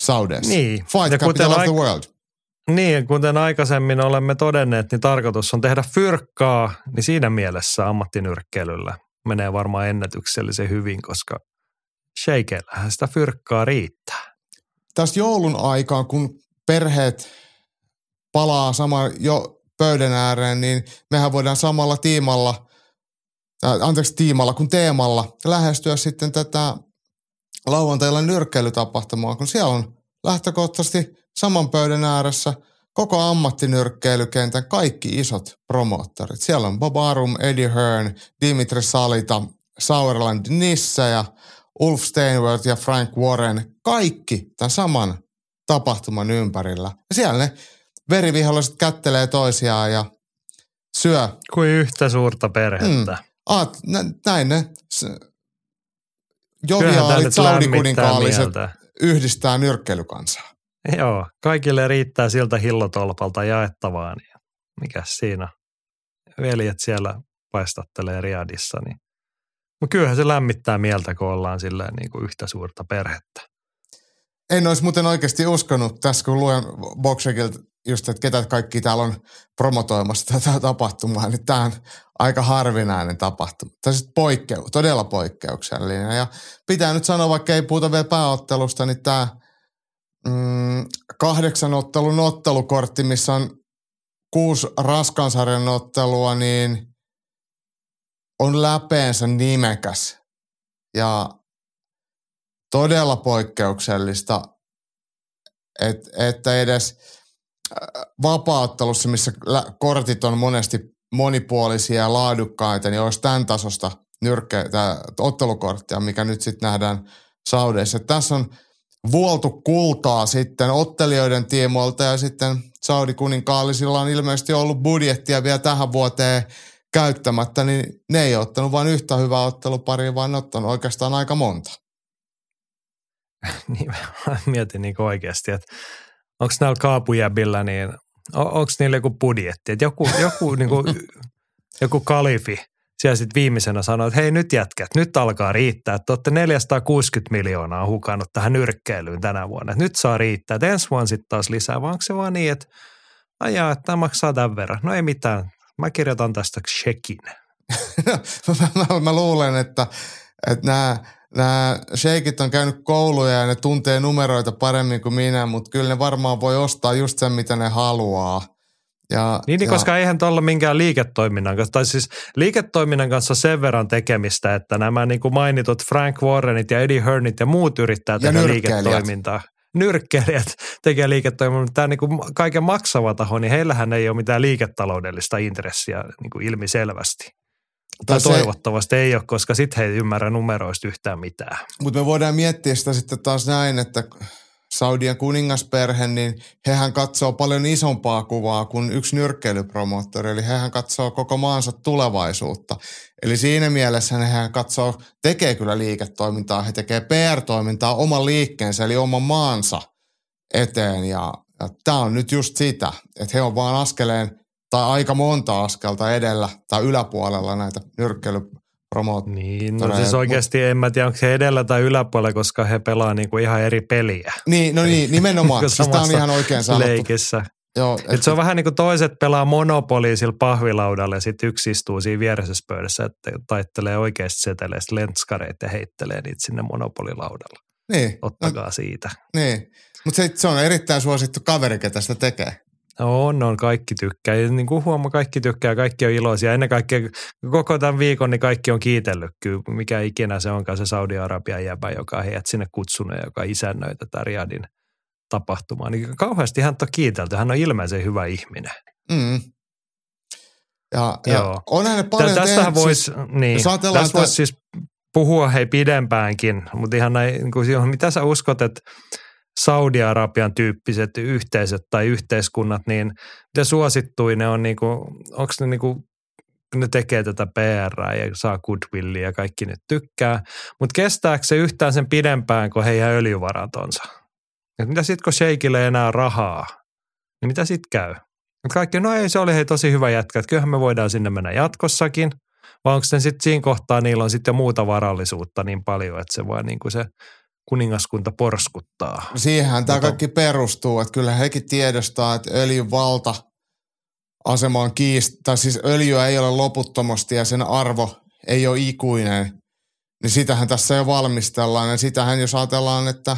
Saudeessa. Niin. Fight ja capital of the world. Niin, kuten aikaisemmin olemme todenneet, niin tarkoitus on tehdä fyrkkaa, niin siinä mielessä ammattinyrkkeilyllä menee varmaan ennätyksellisen hyvin, koska shakeillähän sitä fyrkkaa riittää. Tässä joulun aikaan, kun perheet palaa sama jo pöydän ääreen, niin mehän voidaan samalla tiimalla, anteeksi tiimalla kuin teemalla, lähestyä sitten tätä lauantailla nyrkkeilytapahtumaa, kun siellä on lähtökohtaisesti saman pöydän ääressä koko ammattinyrkkeilykentän kaikki isot promoottorit. Siellä on Bob Arum, Eddie Hearn, Dimitri Salita, Sauerland Nisse ja Ulf Steinworth ja Frank Warren. Kaikki tämän saman tapahtuman ympärillä. Ja siellä ne veriviholliset kättelee toisiaan ja syö. Kuin yhtä suurta perhettä. Mm. Aat, näin ne joviaalit saudikuninkaaliset yhdistää nyrkkeilykansaa. [LAUGHS] Joo, kaikille riittää siltä hillotolpalta jaettavaa, niin mikä siinä veljet siellä paistattelee Riadissa, niin mutta kyllähän se lämmittää mieltä, kun ollaan silleen niin kuin yhtä suurta perhettä. En olisi muuten oikeasti uskonut tässä, kun luen Boxekilta just, että ketä kaikki täällä on promotoimassa tätä tapahtumaa, niin tämä on aika harvinainen tapahtuma. Tämä on poikkeu, todella poikkeuksellinen. Ja pitää nyt sanoa, vaikka ei puhuta vielä pääottelusta, niin tämä – mm, kahdeksan ottelun ottelukortti, missä on kuusi raskansarjan ottelua, niin on läpeensä nimekäs ja todella poikkeuksellista, et, että edes äh, vapaattelussa, missä kortit on monesti monipuolisia ja laadukkaita, niin olisi tämän tasosta nyrkkeä, ottelukorttia, mikä nyt sitten nähdään Saudeissa. Tässä on vuoltu kultaa sitten ottelijoiden tiimoilta ja sitten Saudi kuninkaallisilla on ilmeisesti ollut budjettia vielä tähän vuoteen käyttämättä, niin ne ei ottanut vain yhtä hyvää otteluparia, vaan ottanut oikeastaan aika monta. [LAUGHS] niin mietin niin oikeasti, että onko näillä kaapujäbillä, niin onko niillä joku budjetti, että joku, joku, niin kuin, joku kalifi siellä sitten viimeisenä sanoi, että hei nyt jätkät, nyt alkaa riittää, että olette 460 miljoonaa hukannut tähän nyrkkeilyyn tänä vuonna, että nyt saa riittää, että ensi vuonna sitten taas lisää, vaan onko se vaan niin, että ajaa, että tämä maksaa tämän verran, no ei mitään, mä kirjoitan tästä shekin. [LAUGHS] mä, mä, luulen, että, että nämä nämä sheikit on käynyt kouluja ja ne tuntee numeroita paremmin kuin minä, mutta kyllä ne varmaan voi ostaa just sen, mitä ne haluaa. Ja, niin, niin ja... koska eihän tuolla minkään liiketoiminnan kanssa, tai siis liiketoiminnan kanssa sen verran tekemistä, että nämä niin kuin mainitut Frank Warrenit ja Eddie Hearnit ja muut yrittää tehdä liiketoimintaa. Nyrkkeilijät [LAUGHS] tekee liiketoimintaa, mutta tämä niin kuin kaiken maksava taho, niin heillähän ei ole mitään liiketaloudellista intressiä niin kuin ilmiselvästi. Tai toivottavasti ei ole, koska sitten he ei ymmärrä numeroista yhtään mitään. Mutta me voidaan miettiä sitä sitten taas näin, että Saudien kuningasperhe, niin hehän katsoo paljon isompaa kuvaa kuin yksi nyrkkeilypromoottori, eli hehän katsoo koko maansa tulevaisuutta. Eli siinä mielessä hehän katsoo, tekee kyllä liiketoimintaa, he tekee PR-toimintaa oman liikkeensä, eli oman maansa eteen, ja, ja tämä on nyt just sitä, että he on vaan askeleen tai aika monta askelta edellä tai yläpuolella näitä nyrkkeily niin, no siis oikeasti en mä tiedä, onko he edellä tai yläpuolella, koska he pelaa niinku ihan eri peliä. Niin, no niin, nimenomaan. siis tämä on ihan oikein sanottu. Leikissä. Joo, et, et se on vähän niin kuin toiset pelaa monopolia sillä pahvilaudalla ja sitten yksi istuu siinä vieressä pöydässä, että taittelee oikeasti seteleistä lentskareita ja heittelee niitä sinne monopolilaudalla. Niin. Ottakaa no, siitä. Niin, mutta se, se on erittäin suosittu kaveri, ketä sitä tekee. On, on, kaikki tykkää. Ja niin kuin huomaa, kaikki tykkää, kaikki on iloisia. Ennen kaikkea koko tämän viikon niin kaikki on kiitellyt kyllä, mikä ikinä se onkaan se Saudi-Arabian jäbä, joka heidät sinne kutsunut ja joka isännöi tätä Riadin tapahtumaa. Niin kauheasti hän on kiitelty, hän on ilmeisen hyvä ihminen. Mm. Ja, ja onhan ne paljon Tästähän voisi, niin, tästä voisi siis puhua hei pidempäänkin, mutta ihan näin, niin kuin, mitä sä uskot, että Saudi-Arabian tyyppiset yhteisöt tai yhteiskunnat, niin miten suosittui ne on, niinku, onko ne niinku, ne tekee tätä PR ja saa goodwillia ja kaikki nyt tykkää, mutta kestääkö se yhtään sen pidempään kuin heidän öljyvaratonsa? Et mitä sitten, kun Sheikille ei enää rahaa, niin mitä sitten käy? Et kaikki, no ei, se oli hei tosi hyvä jätkä, että kyllähän me voidaan sinne mennä jatkossakin, vai onko se sitten siinä kohtaa, niillä on sitten muuta varallisuutta niin paljon, että se vaan niin kuin se kuningaskunta porskuttaa. Siihenhän tämä kaikki perustuu, että kyllä hekin tiedostaa, että öljyn valta asema on kiist, tai siis öljyä ei ole loputtomasti ja sen arvo ei ole ikuinen. Niin sitähän tässä jo valmistellaan ja sitähän jos ajatellaan, että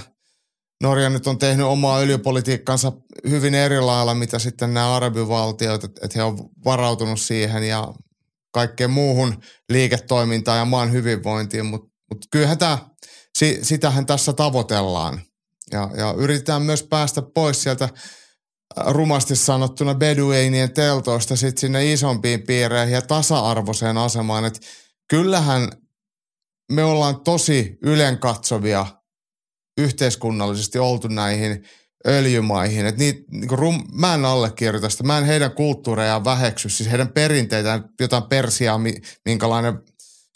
Norja nyt on tehnyt omaa öljypolitiikkansa hyvin eri lailla, mitä sitten nämä arabivaltiot, että, he on varautunut siihen ja kaikkeen muuhun liiketoimintaan ja maan hyvinvointiin, mutta, mutta kyllähän tämä si, sitähän tässä tavoitellaan. Ja, ja yritetään myös päästä pois sieltä äh, rumasti sanottuna bedueinien teltoista sit sinne isompiin piireihin ja tasa-arvoiseen asemaan. Et kyllähän me ollaan tosi ylenkatsovia yhteiskunnallisesti oltu näihin öljymaihin. Et niit, niinku rum, mä en allekirjoita sitä. Mä en heidän kulttuurejaan väheksy, siis heidän perinteitään, jotain persiaa, minkälainen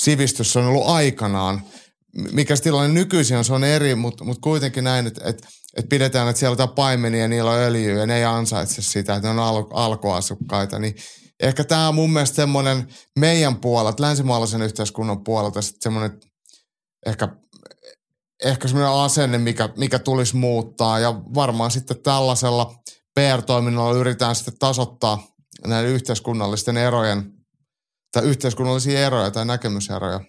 sivistys on ollut aikanaan – mikä tilanne nykyisin on, se on eri, mutta, mutta kuitenkin näin, että, että, että pidetään, että siellä on paimenia ja niillä on öljyä ja ne ei ansaitse sitä, että ne on al- alkuasukkaita, niin ehkä tämä on mun mielestä semmoinen meidän puolelta, länsimaalaisen yhteiskunnan puolelta sitten semmoinen ehkä, ehkä semmoinen asenne, mikä, mikä tulisi muuttaa ja varmaan sitten tällaisella PR-toiminnalla yritetään sitten tasoittaa näiden yhteiskunnallisten erojen tai yhteiskunnallisia eroja tai näkemyseroja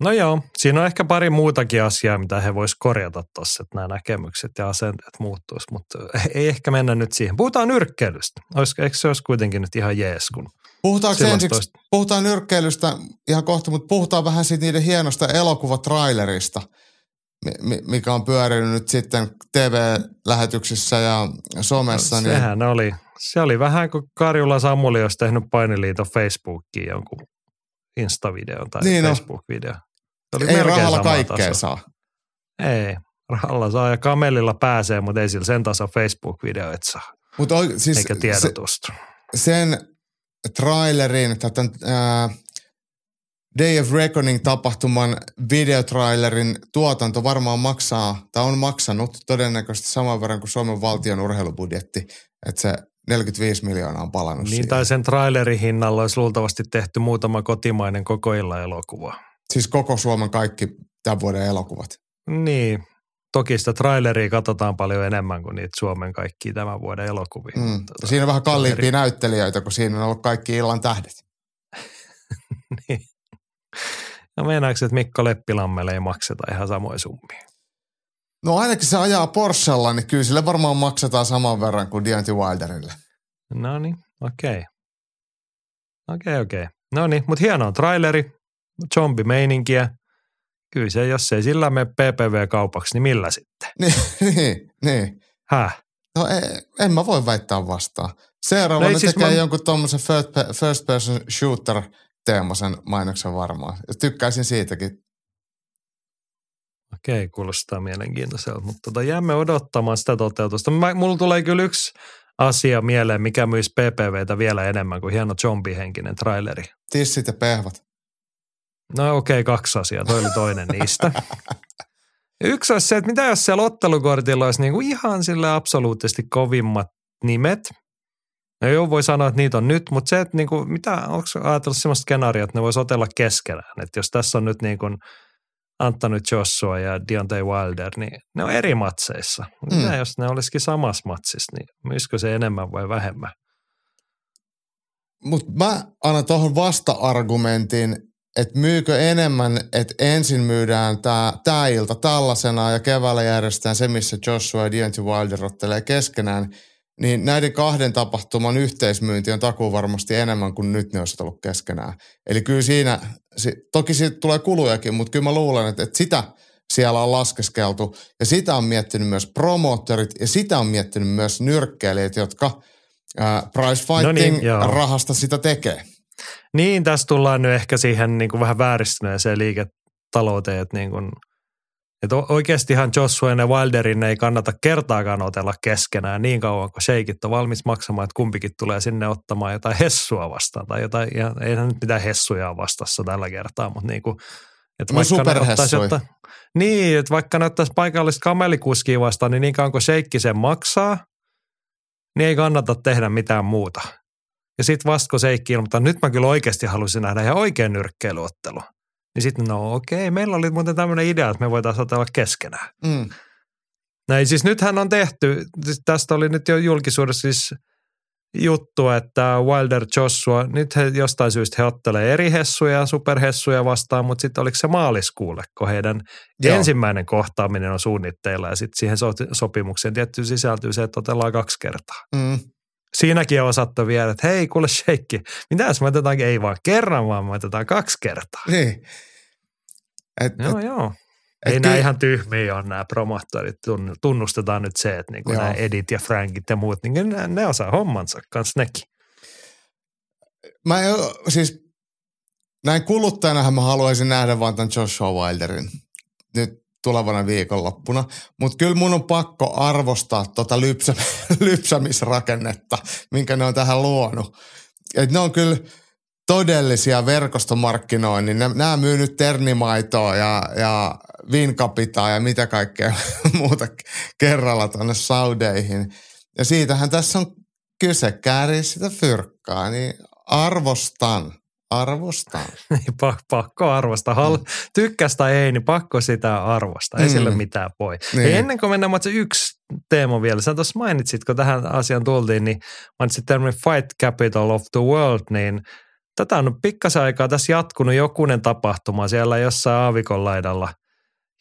No joo, siinä on ehkä pari muutakin asiaa, mitä he vois korjata tuossa, että nämä näkemykset ja asenteet muuttuisi, mutta ei ehkä mennä nyt siihen. Puhutaan nyrkkeilystä. Olisiko, eikö se olisi kuitenkin nyt ihan jees, kun Puhutaan ensiksi, toista... puhutaan nyrkkeilystä ihan kohta, mutta puhutaan vähän siitä niiden hienosta elokuvatrailerista, mikä on pyörinyt nyt sitten TV-lähetyksissä ja somessa. No, sehän niin... oli, se oli vähän kuin Karjula Samuli olisi tehnyt painiliiton Facebookiin jonkun Insta-videon tai niin Facebook-videon. Oli Ei rahalla kaikkea taso. saa. Ei. Rahalla saa ja kamelilla pääsee, mutta ei sillä sen tasa Facebook-videoita saa, Mutta siis eikä se, tiedotusta. sen trailerin, tätä ää, Day of Reckoning tapahtuman videotrailerin tuotanto varmaan maksaa, tai on maksanut todennäköisesti saman verran kuin Suomen valtion urheilubudjetti, että se 45 miljoonaa on palannut Niin siihen. tai sen trailerin hinnalla olisi luultavasti tehty muutama kotimainen koko illan elokuva. Siis koko Suomen kaikki tämän vuoden elokuvat. Niin, toki sitä traileria katsotaan paljon enemmän kuin niitä Suomen kaikkia tämän vuoden elokuvia. Mm. Tota, siinä on vähän kalliimpia eri- näyttelijöitä, kun siinä on ollut kaikki illan tähdet. [LAUGHS] niin. Ja meinaatko, että Mikko Leppilammelle ei makseta ihan samoja summia? No ainakin se ajaa Porschella, niin kyllä sille varmaan maksetaan saman verran kuin Deontay Wilderille. No niin, okei. Okei, okei. No niin, mutta hienoa traileri, zombi-meininkiä. Kyllä se, jos ei sillä mene PPV-kaupaksi, niin millä sitten? [LAUGHS] Niin, niin. Häh? No ei, en mä voi väittää vastaan. Seuraava No siis tekee mä- jonkun tuommoisen first, first person shooter teemaisen mainoksen varmaan. Ja Tykkäisin siitäkin. Okei, kuulostaa mielenkiintoiselta, mutta tota, jäämme odottamaan sitä toteutusta. Mä, mulla tulee kyllä yksi asia mieleen, mikä myisi PPVtä vielä enemmän kuin hieno zombihenkinen traileri. Tissit ja pehvat. No okei, kaksi asiaa. Toi oli toinen niistä. Yksi olisi se, että mitä jos siellä ottelukortilla olisi niinku ihan sille absoluuttisesti kovimmat nimet. No joo, voi sanoa, että niitä on nyt, mutta se, että niinku, mitä, onko ajatellut sellaista skenaaria, että ne voisi otella keskenään. Että jos tässä on nyt niin kuin Anthony Joshua ja Deontay Wilder, niin ne on eri matseissa. Mm. Mitä jos ne olisikin samassa matsissa, niin myisikö se enemmän vai vähemmän? Mutta mä annan tuohon vasta-argumentin, että myykö enemmän, että ensin myydään tämä tää ilta tällaisena ja keväällä järjestetään se, missä Joshua ja Deontay Wilder ottelee keskenään, niin näiden kahden tapahtuman yhteismyynti on takuu varmasti enemmän kuin nyt ne olisi ollut keskenään. Eli kyllä siinä, si- toki siitä tulee kulujakin, mutta kyllä mä luulen, että, että sitä siellä on laskeskeltu ja sitä on miettinyt myös promoottorit ja sitä on miettinyt myös nyrkkeilijät, jotka ää, prize No niin, fighting rahasta sitä tekee. Niin, tässä tullaan nyt ehkä siihen niin kuin vähän vääristyneeseen liiketalouteen, että, niin kuin, että oikeastihan Joshua ja Wilderin ei kannata kertaakaan otella keskenään niin kauan, kun sheikit on valmis maksamaan, että kumpikin tulee sinne ottamaan jotain hessua vastaan tai jotain, ja eihän nyt mitään hessuja vastassa tällä kertaa, mutta niin kuin, että No vaikka ne ottaisi jotain, niin, että vaikka ne ottaisi paikallista kamelikuskia vastaan, niin niin kauan kun sheikki sen maksaa, niin ei kannata tehdä mitään muuta. Ja sitten vasta kun Seikki ilmoittaa, nyt mä kyllä oikeasti haluaisin nähdä ihan oikein nyrkkeilyottelu. Niin sitten no okei, meillä oli muuten tämmöinen idea, että me voitaisiin otella keskenään. Mm. Näin siis nythän on tehty, siis tästä oli nyt jo julkisuudessa siis juttu, että Wilder Joshua, nyt he jostain syystä he ottelee eri hessuja, superhessuja vastaan, mutta sitten oliko se maaliskuulle, kun heidän. Joo. ensimmäinen kohtaaminen on suunnitteilla ja sitten siihen so- sopimukseen tietty sisältyy se, että otellaan kaksi kertaa Mm. Siinäkin on osattu vielä, että hei kuule sheikki, mitä jos me otetaankin ei vaan kerran, vaan me otetaan kaksi kertaa. Niin. Et, Joo, et, joo. et Ei kyllä- nämä ihan tyhmiä ole nämä promoottorit. Tunn- Tunnustetaan nyt se, että niinku nämä Edit ja Frankit ja muut, niin ne, ne osaa hommansa kanssa nekin. mä siis näin kuluttajanahan mä haluaisin nähdä vaan tämän Joshua Wilderin nyt tulevana viikonloppuna. Mutta kyllä mun on pakko arvostaa tota lypsä, [LAUGHS] lypsämisrakennetta, minkä ne on tähän luonut. Et ne on kyllä todellisia verkostomarkkinoinnin. Nämä myy nyt ternimaitoa ja, ja vinkapitaa ja mitä kaikkea [LAUGHS] muuta kerralla tuonne saudeihin. Ja siitähän tässä on kyse, käärii sitä fyrkkaa, niin arvostan, arvostan. [LAUGHS] Niin pa- pakko arvostaa. Hal- tykkäs tai ei, niin pakko sitä arvostaa. Ei Mm. sille mitään voi. Niin. Ennen kuin mennään, mutta se yksi teema vielä. Sä tuossa mainitsit, kun tähän asiaan tultiin, niin mainitsit tämmöinen Fight Capital of the World, niin tätä on pikkasen aikaa tässä jatkunut jokunen tapahtuma siellä jossain aavikon laidalla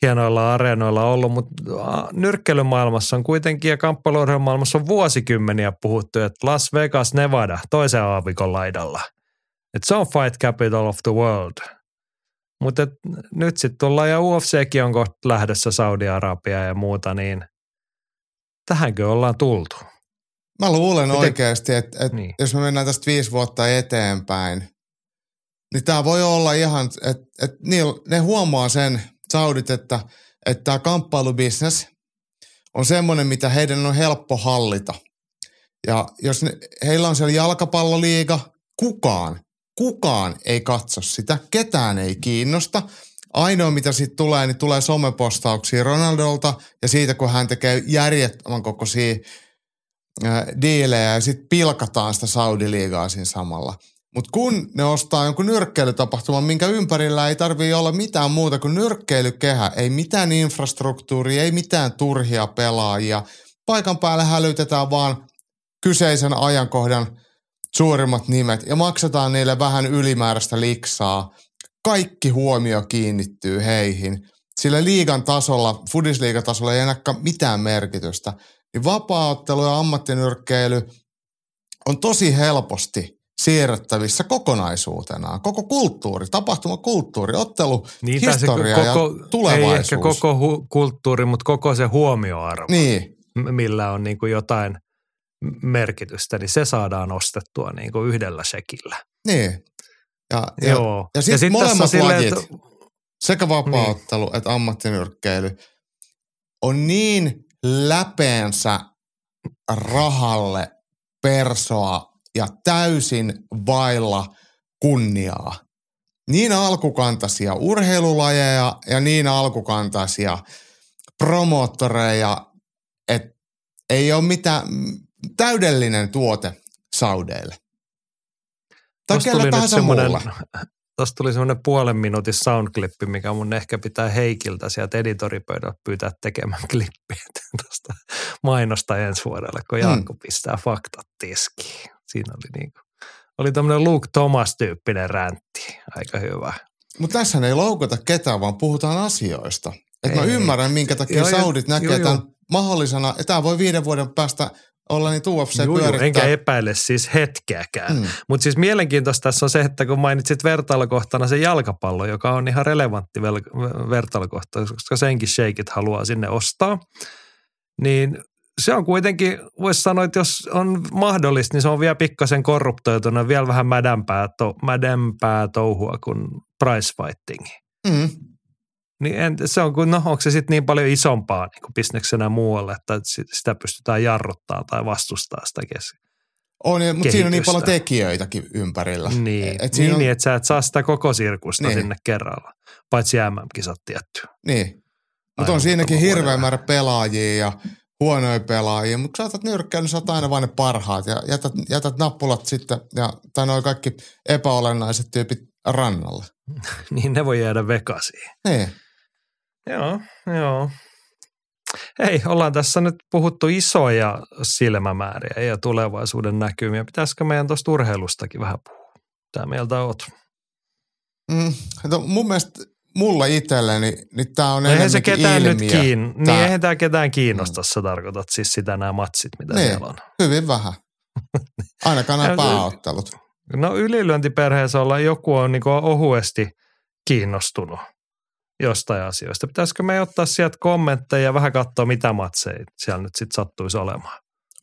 hienoilla areenoilla ollut, mutta a, nyrkkeilymaailmassa on kuitenkin ja kamppailuurheilun maailmassa on vuosikymmeniä puhuttu, että Las Vegas, Nevada, toisen aavikon laidalla. Että se on Fight Capital of the World. Mutta nyt sitten tullaan ja UFCkin on kohta lähdössä Saudi-Arabia ja muuta, niin tähänkö ollaan tultu? Mä luulen Miten- oikeasti, että, että Niin. jos me mennään tästä viisi vuotta eteenpäin, niin tämä voi olla ihan, että, niil- ne huomaa sen, Saudit, että, että tämä kamppailubisnes on semmoinen, mitä heidän on helppo hallita. Ja jos ne, heillä on siellä jalkapalloliiga, kukaan, kukaan ei katso sitä, ketään ei kiinnosta. Ainoa, mitä sitten tulee, niin tulee somepostauksia Ronaldolta ja siitä, kun hän tekee järjettömän kokoisia diilejä ja sitten pilkataan sitä Saudi-liigaa siinä samalla. Mutta kun ne ostaa jonkun nyrkkeilytapahtuman, minkä ympärillä ei tarvii olla mitään muuta kuin nyrkkeilykehä, ei mitään infrastruktuuria, ei mitään turhia pelaajia. Paikan päälle hälytetään vaan kyseisen ajankohdan suurimmat nimet ja maksetaan niille vähän ylimääräistä liksaa. Kaikki huomio kiinnittyy heihin. Sillä liigan tasolla, fudisliigatasolla ei enää mitään merkitystä. Niin vapaaottelu ja ammattinyrkkeily on tosi helposti siirrettävissä kokonaisuutena. Koko kulttuuri, tapahtumakulttuuri, ottelu, niin, historia koko, ja tulevaisuus. Ei ehkä koko hu- kulttuuri, mutta koko se huomioarvo, niin. millä on niin kuin jotain merkitystä, niin se saadaan ostettua niin kuin yhdellä sekillä. Niin. Ja, ja, Joo. ja sitten sit molemmat silleen, lajit, että... sekä vapaaottelu niin. että ammattinyrkkeily, on niin läpeensä rahalle persoa ja täysin vailla kunniaa. Niin alkukantaisia urheilulajeja ja niin alkukantaisia promoottoreja, että ei ole mitään täydellinen tuote saudeille. Tai kellä tahansa. [LAUGHS] Tuosta tuli semmoinen puolen minuutin soundklippi, mikä mun ehkä pitää Heikiltä sieltä editoripöydältä pyytää tekemään [LAUGHS] klippiä tuosta mainosta ensi vuodelle, kun hmm. Jaakko hmm. pistää faktat tiskiin. Siinä oli niin kuin, oli tämmöinen Luke Thomas-tyyppinen räntti. Aika hyvä. Mutta tässä ei loukata ketään, vaan puhutaan asioista. Että mä ymmärrän, minkä takia joo, Saudit näkee joo, tämän mahdollisena, että tämä voi viiden vuoden päästä olla niin UFC Juu, pyörittää. Enkä epäile siis hetkeäkään. Mm. Mutta siis mielenkiintoista tässä on se, että kun mainitsit vertailukohtana se jalkapallo, joka on ihan relevantti vel- vertailukohta, koska senkin sheikit haluaa sinne ostaa, niin se on kuitenkin, voisi sanoa, että jos on mahdollista, niin se on vielä pikkasen korruptoituna, vielä vähän mädämpää, to, mädämpää touhua kuin price fighting. Mm. Niin en, se on, kun, no onko se sitten niin paljon isompaa niin bisneksenä muualle, että sitä pystytään jarruttaa tai vastustaa sitä kes- on, mutta siinä on niin paljon tekijöitäkin ympärillä. Niin, et niin, on... niin että sä et saa sitä koko sirkusta niin. sinne kerralla, paitsi MM-kisat tietty. Niin, mutta on siinäkin hirveä määrä pelaajia ja huonoja pelaajia, mutta saatat nyrkkää, niin saat aina vain ne parhaat ja jätät, jätät nappulat sitten, ja, tai noin kaikki epäolennaiset tyypit rannalle. [LAUGHS] niin ne voi jäädä vekasiin. Niin. Joo, joo. Hei, ollaan tässä nyt puhuttu isoja silmämääriä ja tulevaisuuden näkymiä. Pitäisikö meidän tuosta urheilustakin vähän puhua? Mitä mieltä oot? Mm, no mun mielestä mulla itselleni, niin tämä on eihän se ketään ilmiö. nyt kiin... Tää... Niin eihän tämä ketään kiinnosta, mm. sä tarkoitat siis sitä nämä matsit, mitä niin, siellä on. hyvin vähän. [LAUGHS] Ainakaan nämä pääottelut. No ylilyöntiperheessä olla joku on niin ohuesti kiinnostunut jostain asioista. Pitäisikö me ottaa sieltä kommentteja ja vähän katsoa, mitä matseja siellä nyt sitten sattuisi olemaan?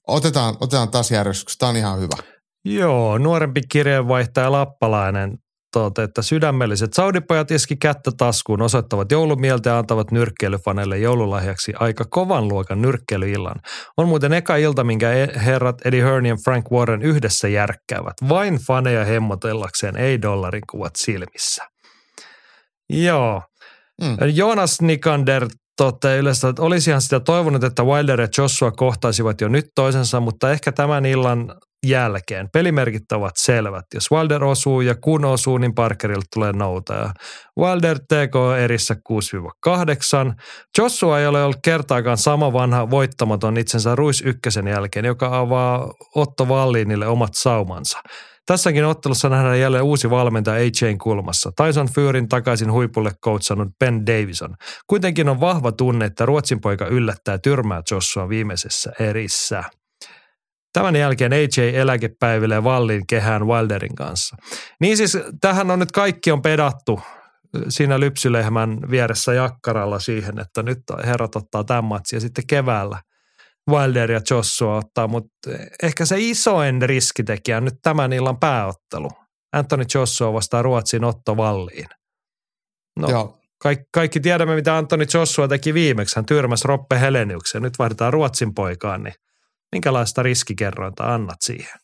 Otetaan, otetaan taas järjestyksessä. Tämä on ihan hyvä. Joo, nuorempi kirjeenvaihtaja Lappalainen tote, että sydämelliset saudipojat iski kättä taskuun, osoittavat joulumieltä ja antavat nyrkkeilyfaneille joululahjaksi aika kovan luokan nyrkkeilyillan. On muuten eka ilta, minkä e- herrat Eddie Hearn ja Frank Warren yhdessä järkkäävät. Vain faneja hemmotellakseen, ei dollarin kuvat silmissä. Joo. Mm. Jonas Nikander tote yleensä, että olisihan sitä toivonut, että Wilder ja Joshua kohtaisivat jo nyt toisensa, mutta ehkä tämän illan jälkeen. Pelimerkit ovat selvät. Jos Wilder osuu ja kun osuu, niin Parkerille tulee noutaja. Wilder TK erissä 6-8. Joshua ei ole ollut kertaakaan sama vanha voittamaton itsensä Ruis ykkösen jälkeen, joka avaa Otto Valliinille omat saumansa. Tässäkin ottelussa nähdään jälleen uusi valmentaja AJn kulmassa. Tyson Furyn takaisin huipulle coachannut Ben Davison. Kuitenkin on vahva tunne, että Ruotsin poika yllättää tyrmää Joshua viimeisessä erissä. Tämän jälkeen AJ eläkepäivilee Vallin kehään Wilderin kanssa. Niin siis tähän on nyt kaikki on pedattu siinä lypsylehmän vieressä jakkaralla siihen, että nyt herrat ottaa tämän matsin ja sitten keväällä Wilder ja Joshua ottaa, mutta ehkä se isoin riskitekijä on nyt tämän illan pääottelu. Anthony Joshua vastaa Ruotsin Otto Valliin. No, Joo. Kaikki, kaikki tiedämme, mitä Antoni Joshua teki viimeksi. Hän tyrmäsi Roppe Heleniuksen. Nyt vaihdetaan Ruotsin poikaan, niin minkälaista riskikerrointa annat siihen?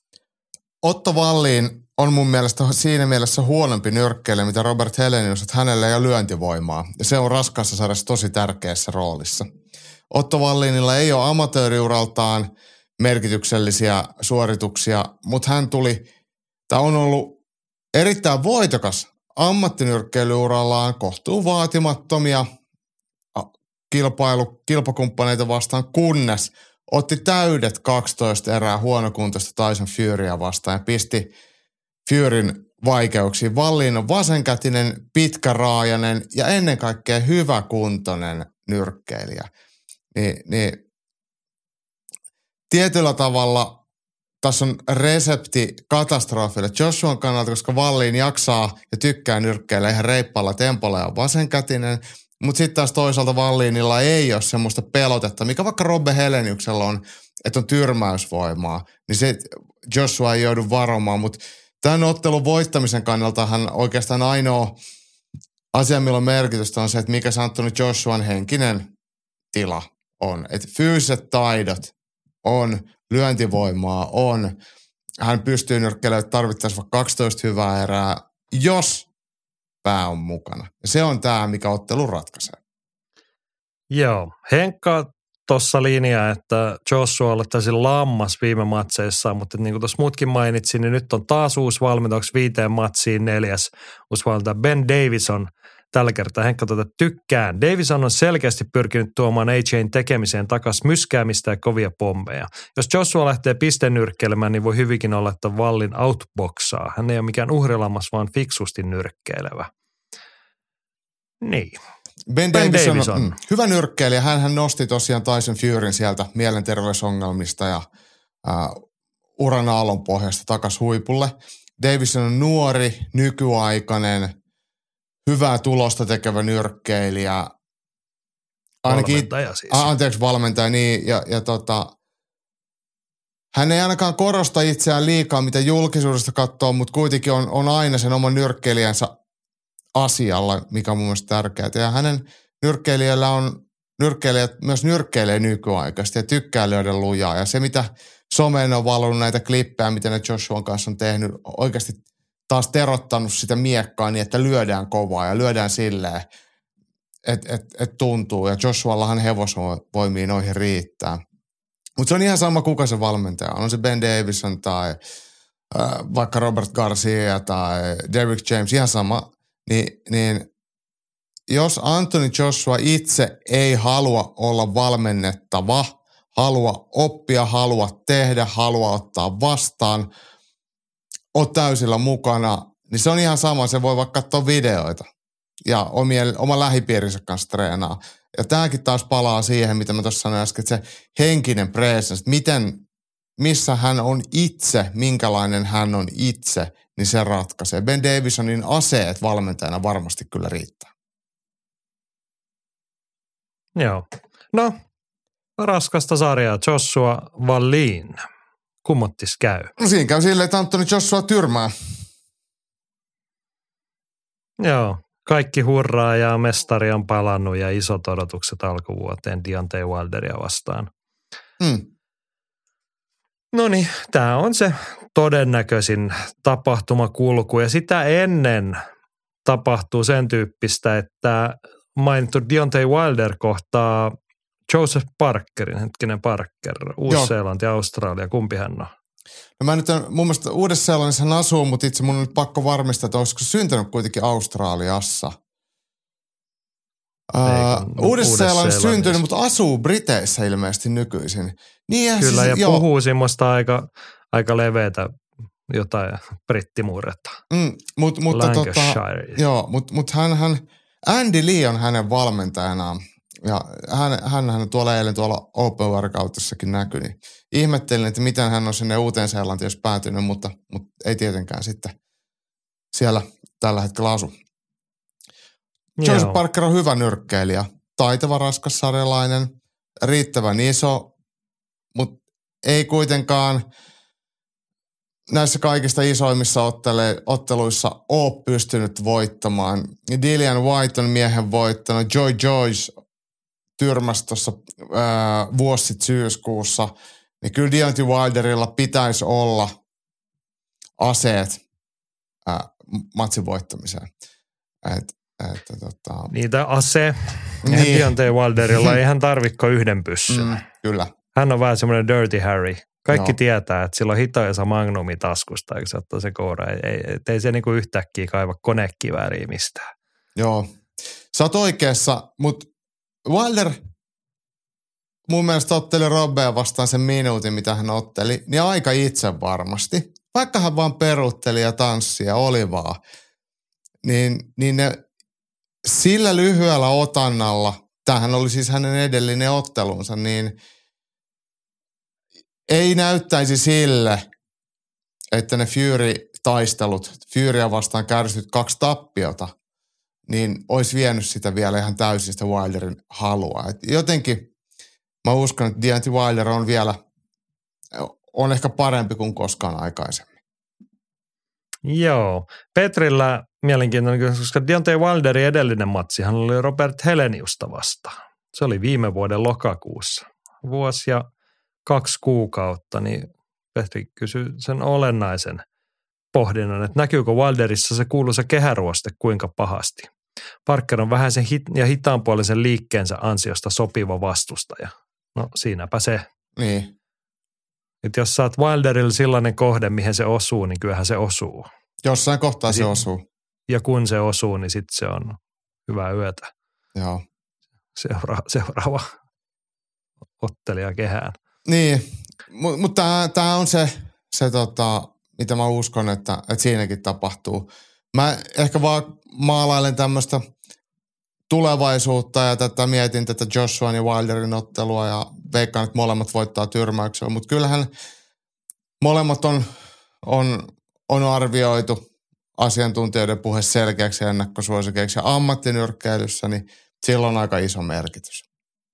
Otto Valliin on mun mielestä siinä mielessä huonompi nyrkkeilijä, mitä Robert Helenius, että hänellä ei ole lyöntivoimaa. Ja se on raskaassa sarjassa tosi tärkeässä roolissa. Otto Valliinilla ei ole amatööriuraltaan merkityksellisiä suorituksia, mutta hän tuli, tämä on ollut erittäin voitokas ammattinyrkkeilyurallaan kohtuu vaatimattomia kilpailu, kilpakumppaneita vastaan, kunnes otti täydet 12 erää huonokuntoista Tyson Furya vastaan ja pisti Furyn vaikeuksiin. Valliin on vasenkätinen, pitkäraajainen ja ennen kaikkea hyväkuntoinen nyrkkeilijä. Ni, niin tietyllä tavalla tässä on resepti katastrofille Joshuan kannalta, koska Valliin jaksaa ja tykkää nyrkkeillä ihan reippaalla tempolla ja vasenkätinen. Mutta sitten taas toisaalta Valliinilla ei ole semmoista pelotetta, mikä vaikka Robbe Heleniuksella on, että on tyrmäysvoimaa. Niin se Joshua ei joudu varomaan, mutta tämän ottelun voittamisen kannalta hän oikeastaan ainoa asia, millä on merkitystä, on se, että mikä se Antoni Joshuan henkinen tila on. Että fyysiset taidot on lyöntivoimaa on. Hän pystyy nyrkkeilemään tarvittaessa vaikka 12 hyvää erää, jos pää on mukana. Ja se on tämä, mikä ottelu ratkaisee. Joo. Henkka tuossa linjaa, että Joshua oli täysin lammas viime matseissa, mutta niin kuin tuossa muutkin mainitsin, niin nyt on taas uusi valmentajaksi viiteen matsiin neljäs uusi valmentaja Ben Davison – tällä kertaa Henkka tuota tykkään. Davison on selkeästi pyrkinyt tuomaan AJn tekemiseen takaisin myskäämistä ja kovia pommeja. Jos Joshua lähtee pistenyrkkeilemään, niin voi hyvinkin olla, että Vallin outboxaa. Hän ei ole mikään uhrilammas, vaan fiksusti nyrkkeilevä. Niin. Ben, ben Davison, Davison. Mm, hyvä nyrkkeilijä. Hän, hän nosti tosiaan Tyson Furyn sieltä mielenterveysongelmista ja äh, uran aallon pohjasta takaisin huipulle. Davison on nuori, nykyaikainen, hyvää tulosta tekevä nyrkkeilijä. Ainakin, valmentaja siis. A, anteeksi, valmentaja, niin. Ja, ja tota, hän ei ainakaan korosta itseään liikaa, mitä julkisuudesta katsoo, mutta kuitenkin on, on aina sen oman nyrkkeilijänsä asialla, mikä on mun mielestä tärkeää. Ja hänen nyrkkeilijällä on, nyrkkeilijät myös nyrkkeilee nykyaikaisesti ja tykkää lyödä lujaa. Ja se, mitä someen on valunut näitä klippejä, mitä ne Joshuan kanssa on tehnyt, oikeasti taas terottanut sitä miekkaa niin, että lyödään kovaa ja lyödään silleen, että et, et tuntuu. Ja Joshuallahan hevosvoimia noihin riittää. Mutta se on ihan sama, kuka se valmentaja on. On se Ben Davison tai äh, vaikka Robert Garcia tai Derrick James, ihan sama. Ni, niin jos Anthony Joshua itse ei halua olla valmennettava, halua oppia, halua tehdä, halua ottaa vastaan – ole täysillä mukana, niin se on ihan sama. Se voi vaikka katsoa videoita ja omien, oman lähipiirinsä kanssa treenaa. Ja tämäkin taas palaa siihen, mitä mä tuossa sanoin äsken, että se henkinen presence, että miten, missä hän on itse, minkälainen hän on itse, niin se ratkaisee. Ben Davisonin aseet valmentajana varmasti kyllä riittää. Joo. No, raskasta sarjaa Joshua Wallin kummottis käy? No siinä käy silleen, että Antoni Joshua tyrmää. Joo, kaikki hurraa ja mestari on palannut ja isot odotukset alkuvuoteen Deontay Wilderia vastaan. Hmm. No niin, tämä on se todennäköisin tapahtumakulku ja sitä ennen tapahtuu sen tyyppistä, että mainittu Deontay Wilder kohtaa Joseph Parkerin, hetkinen Parker, Uusi-Seelanti ja Australia, kumpi hän on? No mä nyt, mun mielestä Uudessa-Seelannissa hän asuu, mutta itse mun on nyt pakko varmistaa, että olisiko syntynyt kuitenkin Australiassa. Uh, Uudessa-Seelannissa syntynyt, mutta asuu Briteissä ilmeisesti nykyisin. Niin, Kyllä, siis, ja joo. puhuu semmoista aika, aika leveätä jotain brittimuuretta. Mm, mut, mutta tota, joo, mutta mut hän, hän, Andy Lee on hänen valmentajanaan. Ja hän, hän, hän tuolla eilen tuolla Open Workoutissakin näkyi, niin ihmettelin, että miten hän on sinne uuteen Seelantiin jos päätynyt, mutta, mutta ei tietenkään sitten siellä tällä hetkellä asu. Joseph Joo. Parker on hyvä nyrkkeilijä, taitava raskassarjalainen, riittävän iso, mutta ei kuitenkaan näissä kaikista isoimmissa ottele, otteluissa ole pystynyt voittamaan. Dillian White on miehen voittanut, Joy Joyce tyrmäsi tuossa vuosi sitten syyskuussa, niin kyllä Deontay Wilderilla pitäisi olla aseet ää, matsin voittamiseen. Et, että, tota... Niitä ase. Niin. Deontay Wilderilla [LAUGHS] ei hän tarvikko yhden pyssyn. Mm, kyllä. Hän on vähän semmoinen dirty Harry. Kaikki no. tietää, että sillä on hitoisa magnumi taskusta, eikö se ottaa se koura. Ei, ei, ei se niinku yhtäkkiä kaiva konekivääriä mistään. Joo. Sä oot oikeassa, mutta Wilder mun mielestä otteli Robbea vastaan sen minuutin, mitä hän otteli, niin aika itse varmasti. Vaikka hän vaan perutteli ja tanssi ja oli vaan, niin, niin ne sillä lyhyellä otannalla, tämähän oli siis hänen edellinen ottelunsa, niin ei näyttäisi sille, että ne Fury-taistelut, Furya vastaan kärsyt kaksi tappiota, niin olisi vienyt sitä vielä ihan täysin sitä Wilderin halua. Et jotenkin mä uskon, että Deontay Wilder on vielä, on ehkä parempi kuin koskaan aikaisemmin. Joo. Petrillä mielenkiintoinen, koska Deontay Wilderin edellinen matsi, hän oli Robert Heleniusta vastaan. Se oli viime vuoden lokakuussa. Vuosi ja kaksi kuukautta, niin Petri kysyi sen olennaisen pohdinnan, että näkyykö Wilderissa se kuuluisa kehäruoste kuinka pahasti. Parker on vähän sen hit- ja hitaanpuolisen liikkeensä ansiosta sopiva vastustaja. No siinäpä se. Niin. Et jos saat Wilderilla sellainen kohde, mihin se osuu, niin kyllähän se osuu. Jossain kohtaa se osuu. Ja kun se osuu, niin sitten se on hyvää yötä. Joo. Seura- seuraava [LAUGHS] ottelija kehään. Niin, mutta mut tämä on se, se tota, mitä mä uskon, että, että siinäkin tapahtuu. Mä ehkä vaan maalailen tämmöistä tulevaisuutta ja tätä mietin tätä Joshuan ja Wilderin ottelua ja veikkaan, että molemmat voittaa tyrmäyksellä. Mutta kyllähän molemmat on, on, on arvioitu asiantuntijoiden puhe selkeäksi ennakkosuosikeiksi ja ammattinyrkkeilyssä, niin sillä on aika iso merkitys.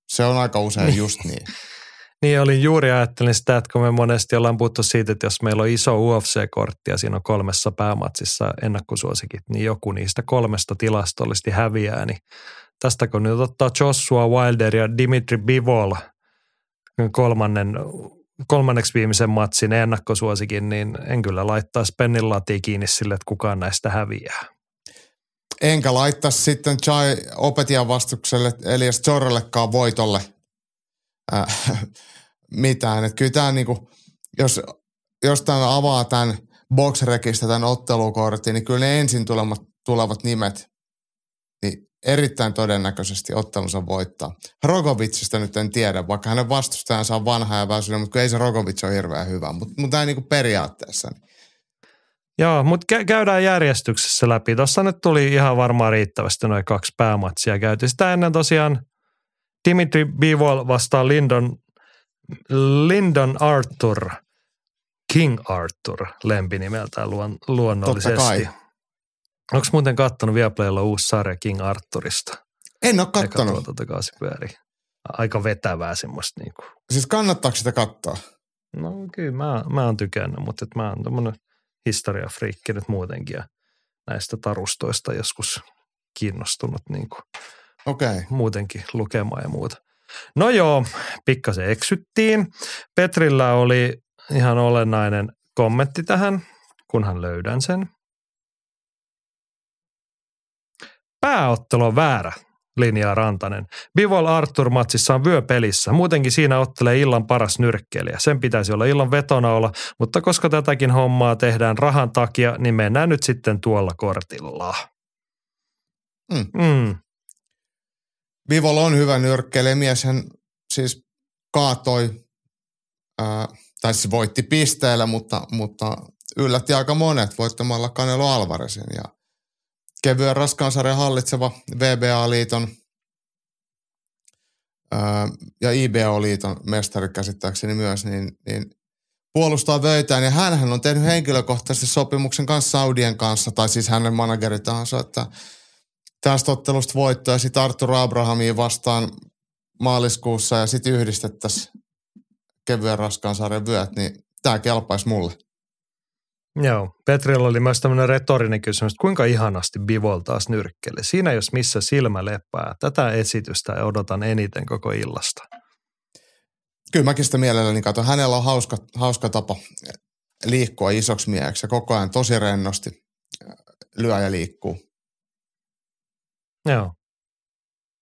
Se on aika usein niin. just niin. Niin, olin juuri ajattelin sitä, että kun me monesti ollaan puhuttu siitä, että jos meillä on iso UFC-kortti ja siinä on kolmessa päämatsissa ennakkosuosikit, niin joku niistä kolmesta tilastollisesti häviää, niin tästä kun nyt ottaa Joshua Wilder ja Dimitri Bivol kolmannen, kolmanneksi viimeisen matsin ennakkosuosikin, niin en kyllä laittaisi pennin latia kiinni sille, että kukaan näistä häviää. Enkä laittaisi sitten Chai opetian vastukselle Elias Jorrellekaan voitolle äh, [LAUGHS] mitään. Että kyllä tämä niinku, jos, jos tämän avaa tämän boxrekistä tämän ottelukortin, niin kyllä ne ensin tulevat, tulevat nimet, niin erittäin todennäköisesti ottelunsa voittaa. Rogovitsista nyt en tiedä, vaikka hänen vastustajansa on vanha ja väsynyt, mutta ei se Rogovits ole hirveän hyvä. Mutta mut tämä niin periaatteessa. Niin. Joo, mutta käydään järjestyksessä läpi. Tuossa nyt tuli ihan varmaan riittävästi noin kaksi päämatsia käyty. Sitä ennen tosiaan Dimitri Bivol vastaa Lyndon Lyndon Arthur, King Arthur lempinimeltään luon, luonnollisesti. Onko muuten kattonut Viaplaylla uusi sarja King Arthurista? En ole kattonut. Tuota Aika vetävää semmoista. Niin kuin. Siis kannattaako sitä katsoa? No kyllä, mä, mä oon tykännyt, mutta et mä oon tämmöinen historiafriikki nyt muutenkin ja näistä tarustoista joskus kiinnostunut niin kuin okay. muutenkin lukemaan ja muuta. No joo, pikkasen eksyttiin. Petrillä oli ihan olennainen kommentti tähän, kunhan löydän sen. Pääottelu on väärä, linjaa Rantanen. Bivol Arthur matsissa on vyöpelissä. Muutenkin siinä ottelee illan paras nyrkkeilijä. Sen pitäisi olla illan vetona olla, mutta koska tätäkin hommaa tehdään rahan takia, niin mennään nyt sitten tuolla kortilla. Mm. Mm. Vivol on hyvä nyrkkeilijä. Hän siis kaatoi, ää, tai siis voitti pisteellä, mutta, mutta yllätti aika monet voittamalla Canelo Alvarezin. Ja kevyen raskaansarjan hallitseva VBA-liiton ää, ja IBO-liiton mestari käsittääkseni myös, niin, niin puolustaa vöitään. Ja hän on tehnyt henkilökohtaisesti sopimuksen kanssa Saudien kanssa, tai siis hänen manageritansa, että – tästä ottelusta voittoa ja sitten Artur Abrahamiin vastaan maaliskuussa ja sitten yhdistettäisiin kevyen raskaan sarjan vyöt, niin tämä kelpaisi mulle. Joo, Petrilla oli myös tämmöinen retorinen kysymys, että kuinka ihanasti Bivol taas nyrkkeli. Siinä jos missä silmä lepää. Tätä esitystä odotan eniten koko illasta. Kyllä mäkin sitä mielelläni katson. Hänellä on hauska, hauska tapa liikkua isoksi mieheksi ja koko ajan tosi rennosti lyö ja liikkuu. Joo.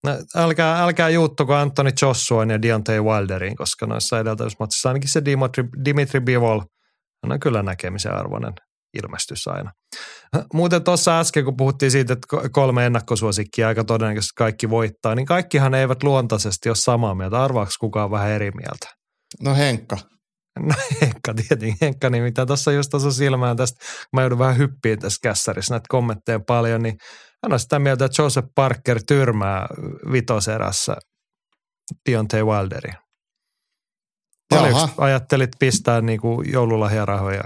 No, älkää, älkää juuttuko Anthony Joshuain ja Deontay Wilderin, koska noissa edeltävysmatsissa ainakin se Dimitri, Dimitri Bivol on kyllä näkemisen arvoinen ilmestys aina. Muuten tuossa äsken, kun puhuttiin siitä, että kolme ennakkosuosikkia aika todennäköisesti kaikki voittaa, niin kaikkihan eivät luontaisesti ole samaa mieltä. Arvaaks kukaan vähän eri mieltä? No Henkka. No [LAUGHS] Henkka tietenkin, Henkka, niin mitä tuossa just tuossa silmään tästä, mä joudun vähän hyppiin tässä kässärissä näitä kommentteja paljon, niin hän on sitä mieltä, että Joseph Parker tyrmää vitoserässä Deontay Wilderin. Paljon ajattelit pistää niin kuin joululahjarahoja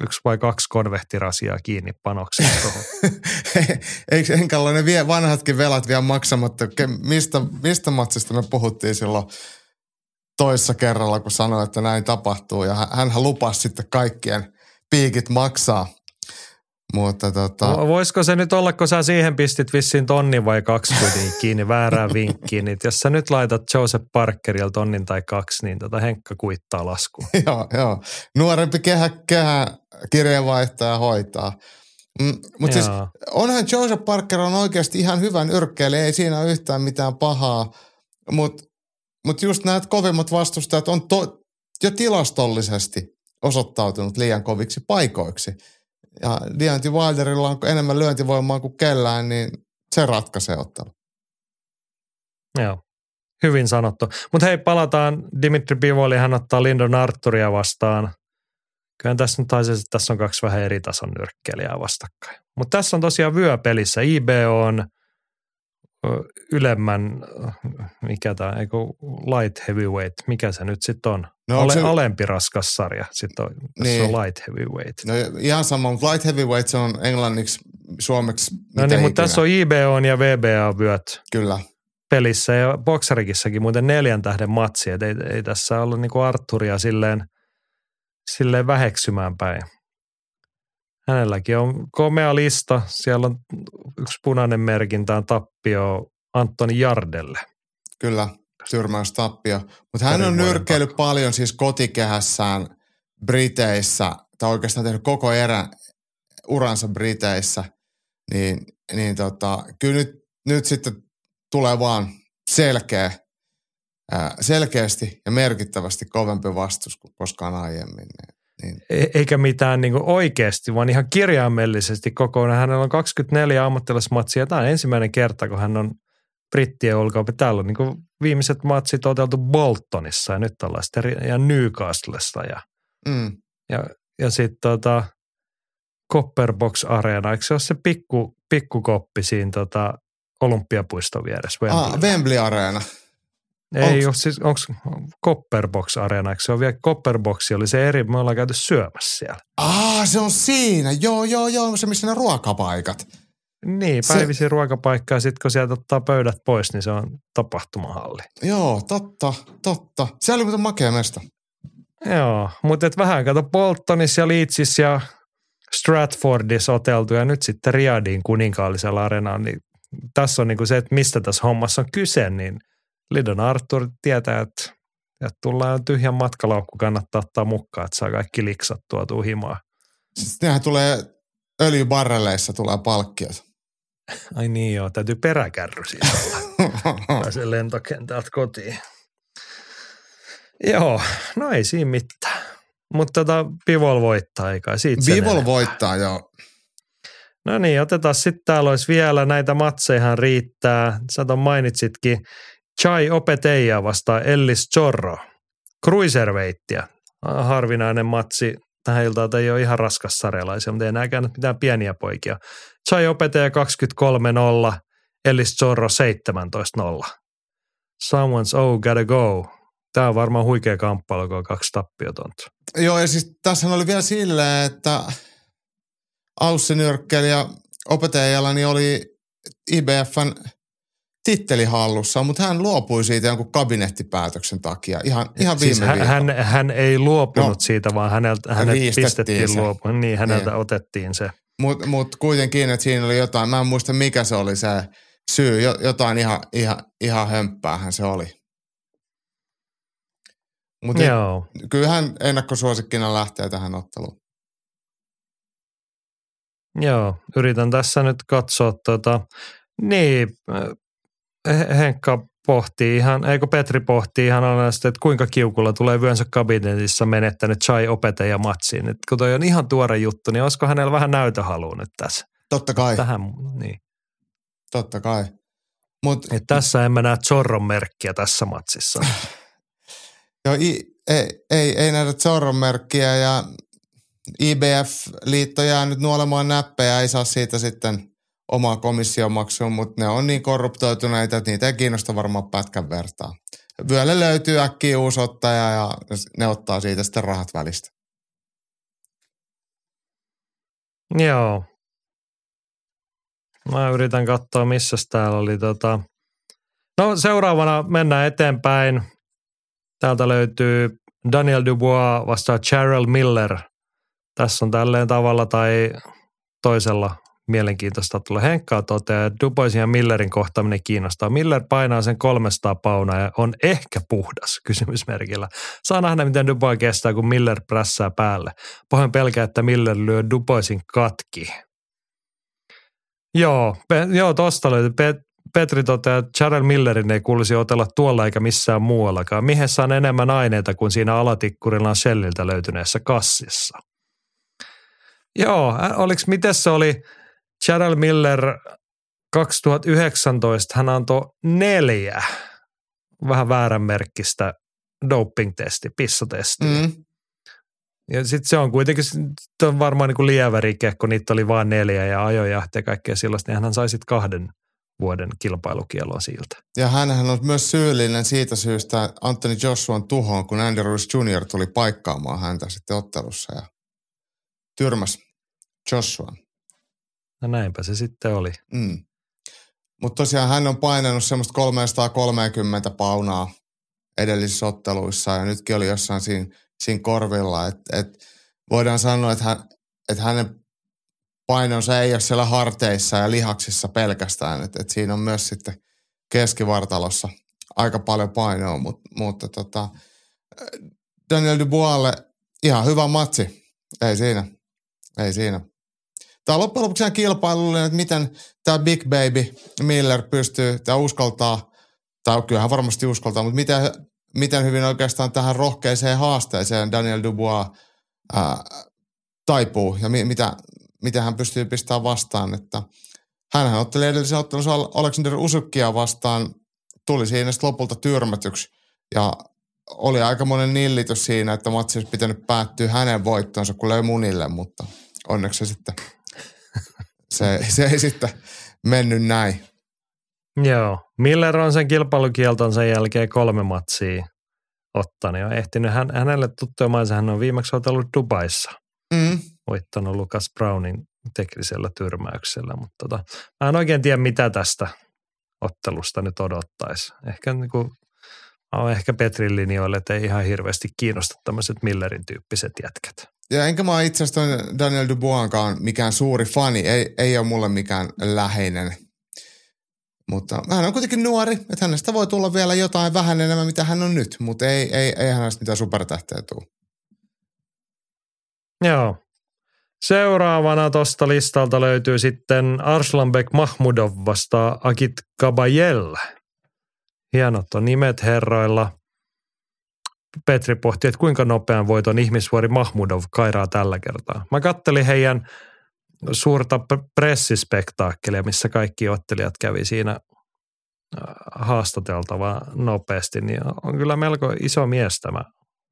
yksi vai kaksi konvehtirasiaa kiinni panokseen [LAUGHS] Eikö Henkalla vie vanhatkin velat vielä maksamatta? Mistä, mistä matsista me puhuttiin silloin toissa kerralla, kun sanoi, että näin tapahtuu. Ja hän lupasi sitten kaikkien piikit maksaa. Mutta tota... Voisiko se nyt olla, kun sä siihen pistit vissiin tonnin vai kaksi kuitenkin kiinni väärään [LAUGHS] vinkkiin, niin jos sä nyt laitat Joseph Parkerilla tonnin tai kaksi, niin tota Henkka kuittaa lasku. [LAUGHS] joo, joo. Nuorempi kehä, kehä kirjeenvaihtaja hoitaa. Mm, mutta siis onhan Joseph Parker on oikeasti ihan hyvän yrkkeilijä, ei siinä ole yhtään mitään pahaa, mutta mutta just näitä kovimmat vastustajat on to, jo tilastollisesti osoittautunut liian koviksi paikoiksi. Ja Deontay Wilderilla on enemmän lyöntivoimaa kuin kellään, niin se ratkaisee ottelu. Joo, hyvin sanottu. Mutta hei, palataan Dimitri Bivoli, hän ottaa Lindon Arturia vastaan. Kyllä tässä nyt taisi, että tässä on kaksi vähän eri tason nyrkkeliä vastakkain. Mutta tässä on tosiaan vyöpelissä. IB on ylemmän, mikä tämä, eikö light heavyweight, mikä se nyt sitten on? No, Ole, se... Alempi raskas sarja, sitten on, niin. on light heavyweight. No ihan sama, mutta light heavyweight se on englanniksi, suomeksi No niin, mutta tässä on IBO ja VBA vyöt. Kyllä. Pelissä ja boksarikissakin muuten neljän tähden matsi, että ei, ei tässä ollut niinku Arturia silleen, silleen väheksymään päin. Hänelläkin on komea lista. Siellä on yksi punainen merkintä on tappio Antoni Jardelle. Kyllä, tappio. Mutta hän on nyrkkeillyt paljon siis kotikehässään Briteissä, tai oikeastaan tehnyt koko erä, uransa Briteissä. Niin, niin tota, kyllä nyt, nyt sitten tulee vaan selkeä, selkeästi ja merkittävästi kovempi vastus kuin koskaan aiemmin. Niin. E- eikä mitään niin oikeasti, vaan ihan kirjaimellisesti kokonaan. Hänellä on 24 ammattilaismatsia. Tämä on ensimmäinen kerta, kun hän on brittien ulkoa. Täällä on niin viimeiset matsit toteutu Boltonissa ja nyt sitten ja Newcastlessa ja, mm. ja, ja sitten tota, Copperbox Arena. Eikö se ole se pikku, pikkukoppi siinä tota, Olympiapuiston vieressä? Wembley. Ah, Wembley Arena. Ei ole siis, onko Copperbox Arena, eikö se on vielä Copperbox oli se eri, me ollaan käyty syömässä siellä. Ah, se on siinä, joo, joo, joo, se missä ne ruokapaikat. Niin, päivisin se... ruokapaikka ja sitten kun sieltä ottaa pöydät pois, niin se on tapahtumahalli. Joo, totta, totta. Se oli muuten makea mesta. Joo, mutta et vähän kato Boltonissa ja Leedsissä ja Stratfordissa oteltu ja nyt sitten Riadin kuninkaallisella areenalla, niin tässä on niinku se, että mistä tässä hommassa on kyse, niin – Lidon Arthur tietää, että, että tullaan tyhjän matkalaukku, kannattaa ottaa mukaan, että saa kaikki liksat tuotua himaa. Sitten nehän tulee öljybarreleissa tulee palkkiot. Ai niin joo, täytyy peräkärry siitä olla. [LAUGHS] Pääsee lentokentältä kotiin. Joo, no ei siinä mitään. Mutta tota, Pivol voittaa, eikä siitä Pivol voittaa, joo. No niin, otetaan sitten täällä olisi vielä näitä matseja riittää. Sä ton mainitsitkin Chai Opeteja vastaa Ellis Chorro. Cruiserweittiä. Harvinainen matsi. Tähän iltaan ei ole ihan raskas sarjalaisia, mutta ei enääkään mitään pieniä poikia. Chai Opeteja 23-0, Ellis Chorro 17-0. Someone's oh gotta go. Tämä on varmaan huikea kamppailu, kun on kaksi tappiotonta. Joo, ja siis tässä oli vielä silleen, että Aussi ja opettajalla niin oli IBFn titteli hallussaan, mutta hän luopui siitä jonkun kabinettipäätöksen takia ihan, ihan viime siis hän, hän, hän ei luopunut no, siitä, vaan häneltä, hänet pistettiin luopumaan. Niin, häneltä niin. otettiin se. Mutta mut kuitenkin, että siinä oli jotain, mä en muista mikä se oli se syy, jotain ihan, ihan, ihan hömppäähän se oli. Mutta kyllähän ennakkosuosikkina lähtee tähän otteluun. Joo, yritän tässä nyt katsoa tota, niin, Henkka pohtii ihan, eikö Petri pohtii ihan aina että kuinka kiukulla tulee vyönsä kabinetissa menettänyt chai opettaja matsiin. Et kun toi on ihan tuore juttu, niin olisiko hänellä vähän näytöhalua nyt tässä? Totta kai. Tähän, niin. Totta kai. Mut, Et tässä en mä näe Zorron merkkiä tässä matsissa. [LAUGHS] Joo, i, ei, ei, ei näitä Zorron merkkiä ja IBF-liitto jää nyt nuolemaan näppejä, ei saa siitä sitten – komissiomaksuun, mutta ne on niin korruptoituneita, että niitä ei kiinnosta varmaan pätkän vertaa. Vyölle löytyy äkkiä uusi ottaja ja ne ottaa siitä sitten rahat välistä. Joo. Mä yritän katsoa, missä täällä oli tota... No seuraavana mennään eteenpäin. Täältä löytyy Daniel Dubois vastaan Cheryl Miller. Tässä on tälleen tavalla tai toisella mielenkiintoista tulla. Henkkaa toteaa, että Duboisin ja Millerin kohtaaminen kiinnostaa. Miller painaa sen 300 paunaa ja on ehkä puhdas, [LAUGHS] kysymysmerkillä. Saa nähdä, miten Dubois kestää, kun Miller prässää päälle. Pohjan pelkää, että Miller lyö Duboisin katki. Joo, pe- joo tosta löytyy. Pe- Petri toteaa, että Charles Millerin ei kuulisi otella tuolla eikä missään muuallakaan. Mihin on enemmän aineita kuin siinä alatikkurillaan Shelliltä löytyneessä kassissa? Joo, oliko, miten se oli, Cheryl Miller 2019 hän antoi neljä vähän väärän merkkistä doping-testi. Mm. Ja sitten se on kuitenkin on varmaan niin kuin lievä rike, kun niitä oli vain neljä ja ajojahti ja kaikkea sellaista, niin hän sai sitten kahden vuoden kilpailukielon siltä. Ja hän on myös syyllinen siitä syystä Anthony Joshuan tuhoon, kun Andy Ruiz Jr. tuli paikkaamaan häntä sitten ottelussa ja tyrmäs Joshuan. No näinpä se sitten oli. Mm. Mutta tosiaan hän on painanut semmoista 330 paunaa edellisissä otteluissa ja nytkin oli jossain siinä, siinä korvilla. Et, et voidaan sanoa, että, hän, että hänen painonsa ei ole siellä harteissa ja lihaksissa pelkästään. Et, et siinä on myös sitten keskivartalossa aika paljon painoa, mut, mutta tota, Daniel Duboislle ihan hyvä matsi. Ei siinä. Ei siinä. Tämä on loppujen lopuksi kilpailullinen, että miten tämä Big Baby Miller pystyy, tämä uskaltaa, tai kyllähän varmasti uskaltaa, mutta miten, miten hyvin oikeastaan tähän rohkeiseen haasteeseen Daniel Dubois ää, taipuu ja mi, mitä, mitä hän pystyy pistämään vastaan. Että hänhän otteli edellisen ottelussa Alexander Usukkia vastaan, tuli siinä lopulta tyrmätyksi ja oli aika monen nillitys siinä, että matsi olisi pitänyt päättyä hänen voittonsa, kun löi munille, mutta onneksi se sitten se, se ei sitten mennyt näin. Joo. Miller on sen kilpailukielton sen jälkeen kolme matsia ottanut ja ehtinyt. Hän, hänelle tuttuja maissa hän on viimeksi otellut Dubaissa. Mm. Voittanut Lucas Brownin teknisellä tyrmäyksellä, mutta tota, mä en oikein tiedä mitä tästä ottelusta nyt odottaisi. Ehkä niin kuin, mä olen ehkä Petrin linjoille, että ei ihan hirveästi kiinnosta tämmöiset Millerin tyyppiset jätkät. Ja enkä mä itse asiassa Daniel Duboiskaan mikään suuri fani, ei, ei ole mulle mikään läheinen. Mutta hän on kuitenkin nuori, että hänestä voi tulla vielä jotain vähän enemmän, mitä hän on nyt, mutta ei, ei, ei hänestä mitään supertähteä tule. Joo. Seuraavana tuosta listalta löytyy sitten Arslanbek Mahmudov vasta Akit Kabayel. Hienot on nimet herroilla – Petri pohti, että kuinka nopean voiton ihmisvuori Mahmudov kairaa tällä kertaa. Mä kattelin heidän suurta pressispektaakkelia, missä kaikki ottelijat kävi siinä äh, haastateltava nopeasti, niin on kyllä melko iso mies tämä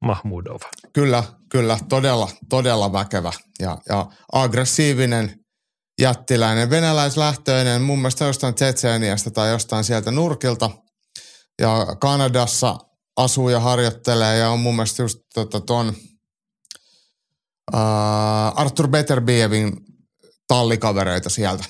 Mahmudov. Kyllä, kyllä, todella, todella väkevä ja, ja aggressiivinen jättiläinen, venäläislähtöinen, mun mielestä jostain Tsetseeniasta tai jostain sieltä nurkilta. Ja Kanadassa asuu ja harjoittelee ja on mun mielestä just tota, ton uh, Arthur Betterbievin tallikavereita sieltä.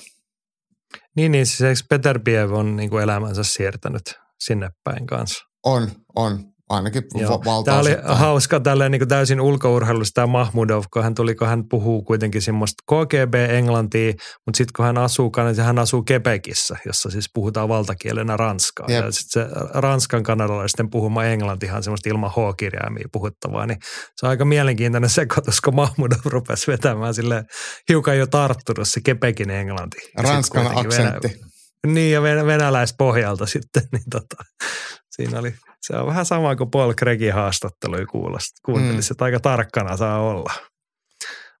Niin, niin siis eikö Peter Biev on niin kuin elämänsä siirtänyt sinne päin kanssa? On, on. Ainakin Joo. va- Tämä oli valtaosittain. hauska tälleen niin täysin ulkourheilusta tämä Mahmudov, kun hän tuli, kun hän puhuu kuitenkin semmoista KGB-englantia, mutta sitten kun hän asuu, Kanadassa, hän asuu Quebecissä, jossa siis puhutaan valtakielenä ranskaa. Jep. Ja sitten se ranskan kanadalaisten puhuma englantihan semmoista ilman H-kirjaimia puhuttavaa, niin se on aika mielenkiintoinen sekoitus, kun Mahmudov rupesi vetämään sille hiukan jo tarttunut se Quebecin englanti. Ranskan kuitenkin Venä- aksentti. niin, ja venä- venäläispohjalta sitten, niin tota, siinä oli, se on vähän sama kuin Paul Craigin haastatteluja kuulosti. Kuuntelisi, mm. että aika tarkkana saa olla.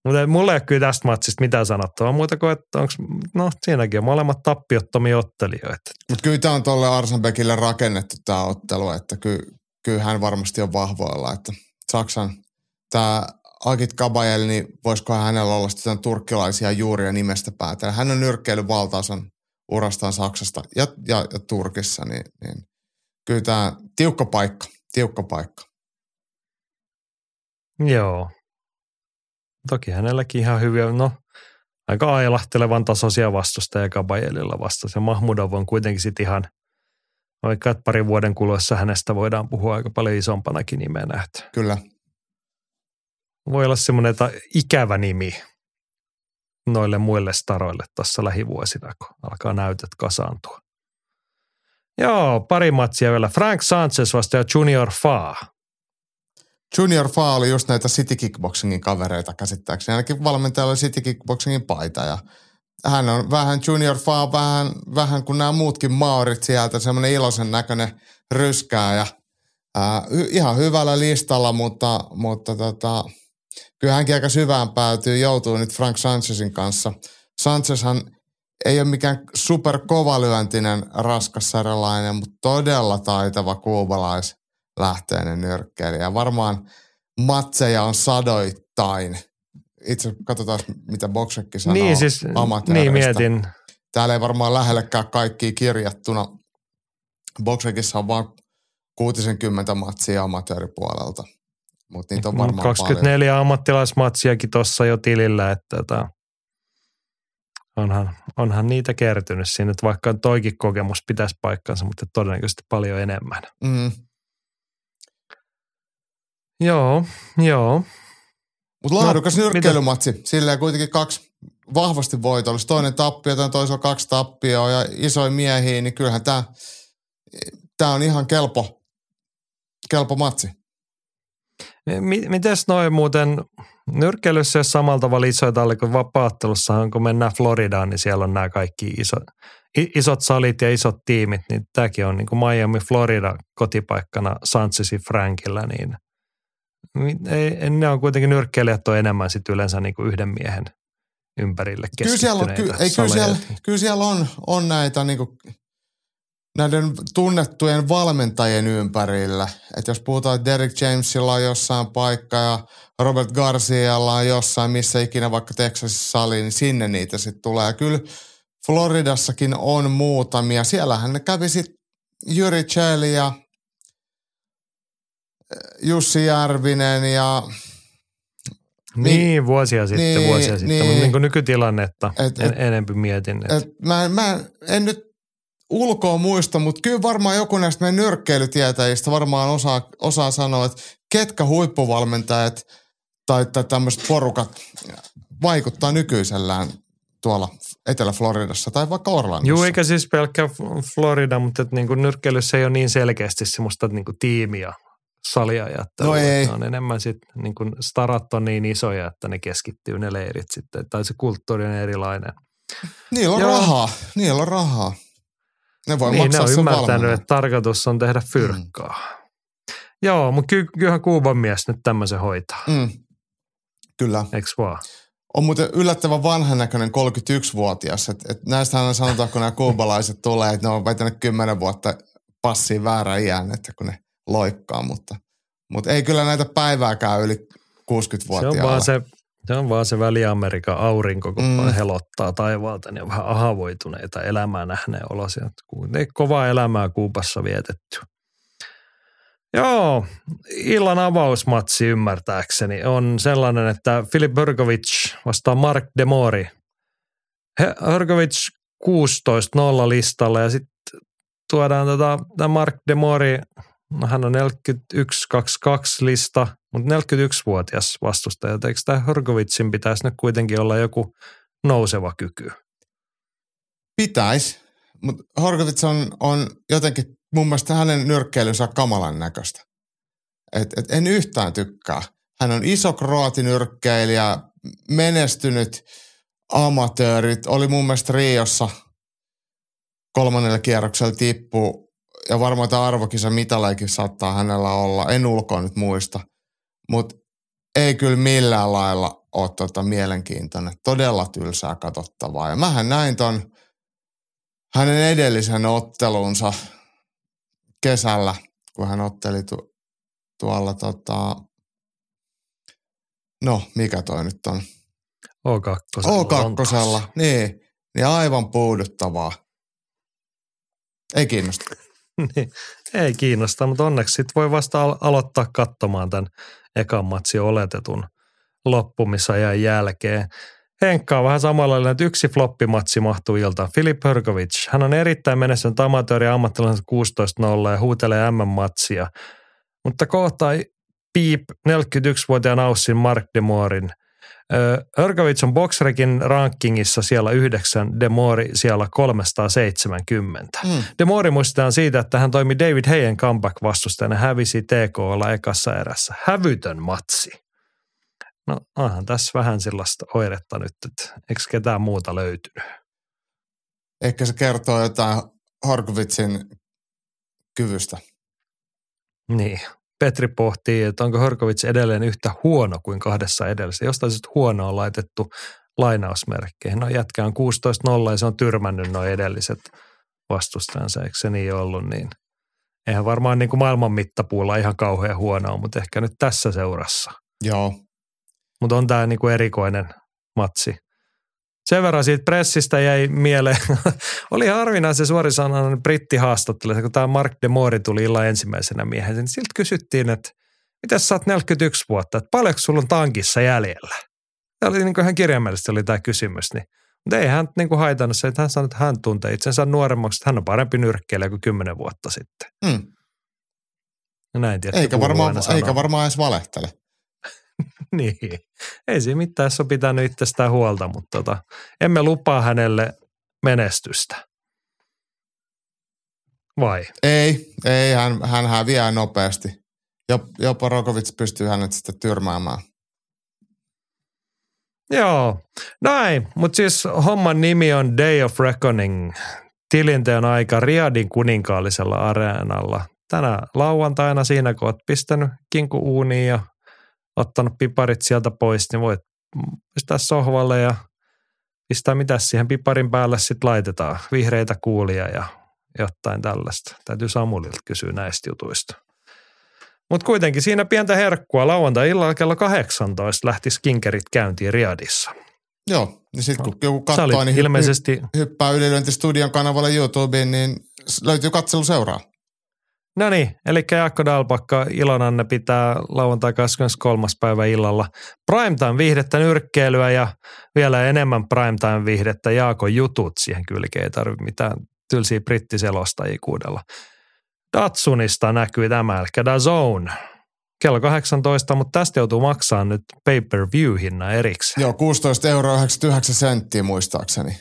Mutta mulla ei ole kyllä tästä matsista mitään sanottavaa, muuta kuin, että onks, no siinäkin on molemmat tappiottomia ottelijoita. Mutta kyllä tämä on tuolle Arsenbekille rakennettu tämä ottelu, että ky, kyllä hän varmasti on vahvoilla, että Saksan tämä Agit Kabayel, niin voisiko hänellä olla sitten turkkilaisia juuria nimestä päätellä. Hän on nyrkkeily valtaosan urastaan Saksasta ja, ja, ja Turkissa, niin, niin kyllä tämä tiukka paikka, tiukka paikka. Joo. Toki hänelläkin ihan hyviä, no aika ailahtelevan tasoisia vastustajia Kabajelilla vastasi. Ja Mahmudov on kuitenkin sitten ihan, vaikka että parin vuoden kuluessa hänestä voidaan puhua aika paljon isompanakin nimenä. Että Kyllä. voi olla semmoinen että ikävä nimi noille muille staroille tuossa lähivuosina, kun alkaa näytöt kasaantua. Joo, pari matsia vielä. Frank Sanchez vastaa Junior Fa. Junior Fa oli just näitä City Kickboxingin kavereita käsittääkseni. Ainakin valmentajalla oli City Kickboxingin paita ja hän on vähän Junior Fa, vähän, vähän kuin nämä muutkin Maurit sieltä, semmoinen iloisen näköinen ryskää ja y- ihan hyvällä listalla, mutta, mutta tota, kyllä hänkin aika syvään päätyy, joutuu nyt Frank Sanchezin kanssa. Sanchezhan ei ole mikään super kovalyöntinen raskassarjalainen, mutta todella taitava kuubalaislähteinen nyrkkeilijä. Ja varmaan matseja on sadoittain. Itse katsotaan, mitä Boksekki sanoo Niin siis, amatööreistä. niin mietin. Täällä ei varmaan lähellekään kaikki kirjattuna. Boksekissa on vain 60 matsia amatööripuolelta. Mutta niitä on varmaan 24 paljon. ammattilaismatsiakin tuossa jo tilillä, että tota, onhan, onhan niitä kertynyt siinä, että vaikka toikin kokemus pitäisi paikkansa, mutta todennäköisesti paljon enemmän. Mm. Joo, joo. Mutta laadukas No, no, nyrkkeilymatsi. Silleen kuitenkin kaksi vahvasti voitollista. Toinen tappio, toinen toisella kaksi tappioa ja isoja miehiä, niin kyllähän tämä tää on ihan kelpo, kelpo matsi. Mites noin muuten, nyrkkeilyssä jos samalla tavalla isoja talli kuin vapaattelussa, kun mennään Floridaan, niin siellä on nämä kaikki isot, isot salit ja isot tiimit, niin tämäkin on niin kuin Miami, Florida kotipaikkana Sanchezin Frankillä, niin ei, ne on kuitenkin nyrkkeilijät on enemmän sit yleensä niin kuin yhden miehen ympärille Kyllä siellä, on, ky, ei, kyllä siellä, kyllä siellä on, on näitä niin kuin, näiden tunnettujen valmentajien ympärillä. Että jos puhutaan, että Derek Jamesilla on jossain paikka ja Robert Garcialla on jossain, missä ikinä vaikka Texasissa oli, niin sinne niitä sitten tulee. Kyllä Floridassakin on muutamia. Siellähän ne kävi sitten Jyri Cheli ja Jussi Järvinen ja niin, niin, vuosia sitten, niin, vuosia sitten, niin, mutta niin kuin nykytilannetta et, en, et, enempi mietin. Et. Et mä, mä en nyt ulkoa muista, mutta kyllä varmaan joku näistä meidän nyrkkeilytietäjistä varmaan osaa, osaa sanoa, että ketkä huippuvalmentajat tai, tai tämmöiset porukat vaikuttaa nykyisellään tuolla Etelä-Floridassa tai vaikka Orlandossa. Joo, eikä siis pelkkä Florida, mutta että niin kuin nyrkkeilyssä ei ole niin selkeästi semmoista niin kuin tiimiä saliajattelua. No ei. on enemmän sitten, niin kuin starat on niin isoja, että ne keskittyy ne leirit sitten, tai se kulttuuri on erilainen. Niillä on Joo. rahaa, niillä on rahaa. Ne voi niin, maksaa ne on ymmärtänyt, että tarkoitus on tehdä fyrkkaa. Mm. Joo, mutta ky- kyllähän Kuuban mies nyt tämmöisen hoitaa. Mm. Kyllä. Eikö vaan? On muuten yllättävän vanhan näköinen 31-vuotias. Et, et näistähän sanotaan, kun nämä kuubalaiset tulee, että ne on vetänyt 10 vuotta passiin väärän iän, että kun ne loikkaa, mutta, mutta ei kyllä näitä päivääkään yli 60-vuotiailla. Se on vaan se, se, on vaan se väli-Amerikan aurinko, kun mm. helottaa taivaalta, niin on vähän ahavoituneita elämää nähneen olosia. Ei kovaa elämää Kuupassa vietetty. Joo, illan avausmatsi ymmärtääkseni on sellainen, että Filip Hrgovic vastaa Mark Demori. Hrgovic 16-0 listalla ja sitten tuodaan tota, tämä Mark Demori, no hän on 41-22 lista, mutta 41-vuotias vastustaja. Eikö tämä Horkovitsin pitäisi nyt kuitenkin olla joku nouseva kyky? Pitäisi, mutta Horkovits on, on jotenkin mun mielestä hänen nyrkkeilynsä kamalan näköistä. Et, et en yhtään tykkää. Hän on iso kroatinyrkkeilijä, menestynyt amatöörit. Oli mun mielestä Riossa kolmannella kierroksella tippu ja varmaan tämä arvokisa mitalaikin saattaa hänellä olla. En ulkoa nyt muista, mutta ei kyllä millään lailla ole tota mielenkiintoinen. Todella tylsää katsottavaa. Ja mähän näin ton hänen edellisen ottelunsa kesällä, kun hän otteli tu- tuolla tota, no mikä toi nyt on? O2. O2, niin, niin aivan puuduttavaa. Ei kiinnosta. [LAUGHS] niin, ei kiinnosta, mutta onneksi sit voi vasta al- aloittaa katsomaan tämän ekan matsin oletetun loppumisajan jälkeen. Henkka on vähän samalla että yksi floppimatsi mahtuu iltaan. Filip Hörkovic, hän on erittäin menestynyt amatööri ammattilaisen 16-0 ja huutelee M-matsia. Mutta kohta piip 41-vuotiaan Aussin Mark Demorin. Hörkovic on Boxrekin rankingissa siellä yhdeksän, Demori siellä 370. Mm. Demori muistetaan siitä, että hän toimi David Heyen comeback-vastustajana hävisi TKlla ekassa erässä. Hävytön matsi. No onhan tässä vähän sellaista oiretta nyt, että eikö ketään muuta löytynyt? Ehkä se kertoo jotain Horkovitsin kyvystä. Niin. Petri pohtii, että onko Horkovits edelleen yhtä huono kuin kahdessa edellisessä. Jostain syystä huono on laitettu lainausmerkkeihin. No jätkä on 16-0 ja se on tyrmännyt nuo edelliset vastustajansa, eikö se niin ollut, niin eihän varmaan niin kuin maailman mittapuulla ihan kauhean huonoa, mutta ehkä nyt tässä seurassa. Joo, mutta on tämä niinku erikoinen matsi. Sen verran siitä pressistä jäi mieleen, [LAUGHS] oli harvinaisen suorisanainen brittihaastattelu, kun tämä Mark de Mori tuli illan ensimmäisenä miehen, niin siltä kysyttiin, että mitä sä oot 41 vuotta, että paljonko sulla on tankissa jäljellä? Tämä oli niin kuin ihan kirjaimellisesti oli tämä kysymys, niin mutta ei hän niin kuin haitannut se, että hän sanoi, että hän tuntee itsensä nuoremmaksi, että hän on parempi nyrkkeilijä kuin kymmenen vuotta sitten. Ja näin tietysti eikä, varmaan, eikä varmaan edes valehtele. [LAUGHS] niin, ei siinä mitään, jos on pitänyt itsestään huolta, mutta tota, emme lupaa hänelle menestystä. Vai? Ei, ei, hän, hän häviää nopeasti. Jopa Rokovic pystyy hänet sitten tyrmäämään. Joo, näin. Mutta siis homman nimi on Day of Reckoning. Tilinteon aika Riadin kuninkaallisella areenalla. Tänä lauantaina siinä, kun oot pistänyt kinku uuniin ja ottanut piparit sieltä pois, niin voit pistää sohvalle ja pistää mitä siihen piparin päälle sitten laitetaan. Vihreitä kuulia ja jotain tällaista. Täytyy Samulilta kysyä näistä jutuista. Mutta kuitenkin siinä pientä herkkua lauantai-illalla kello 18 lähti skinkerit käyntiin Riadissa. Joo, niin sitten kun joku katsoo, niin ilmeisesti... hyppää ylilöintistudion kanavalle YouTubeen, niin löytyy katselu seuraa. No niin, eli Jaakko Dalpakka Ilonanne pitää lauantai 23. päivä illalla primetime-viihdettä nyrkkeilyä ja vielä enemmän primetime-viihdettä Jaakon jutut siihen kylkeen. Ei tarvitse mitään tylsiä brittiselostajia kuudella. Datsunista näkyy tämä, eli The Zone. Kello 18, mutta tästä joutuu maksaa nyt pay-per-view-hinnan erikseen. Joo, 16 euroa 99 senttiä muistaakseni.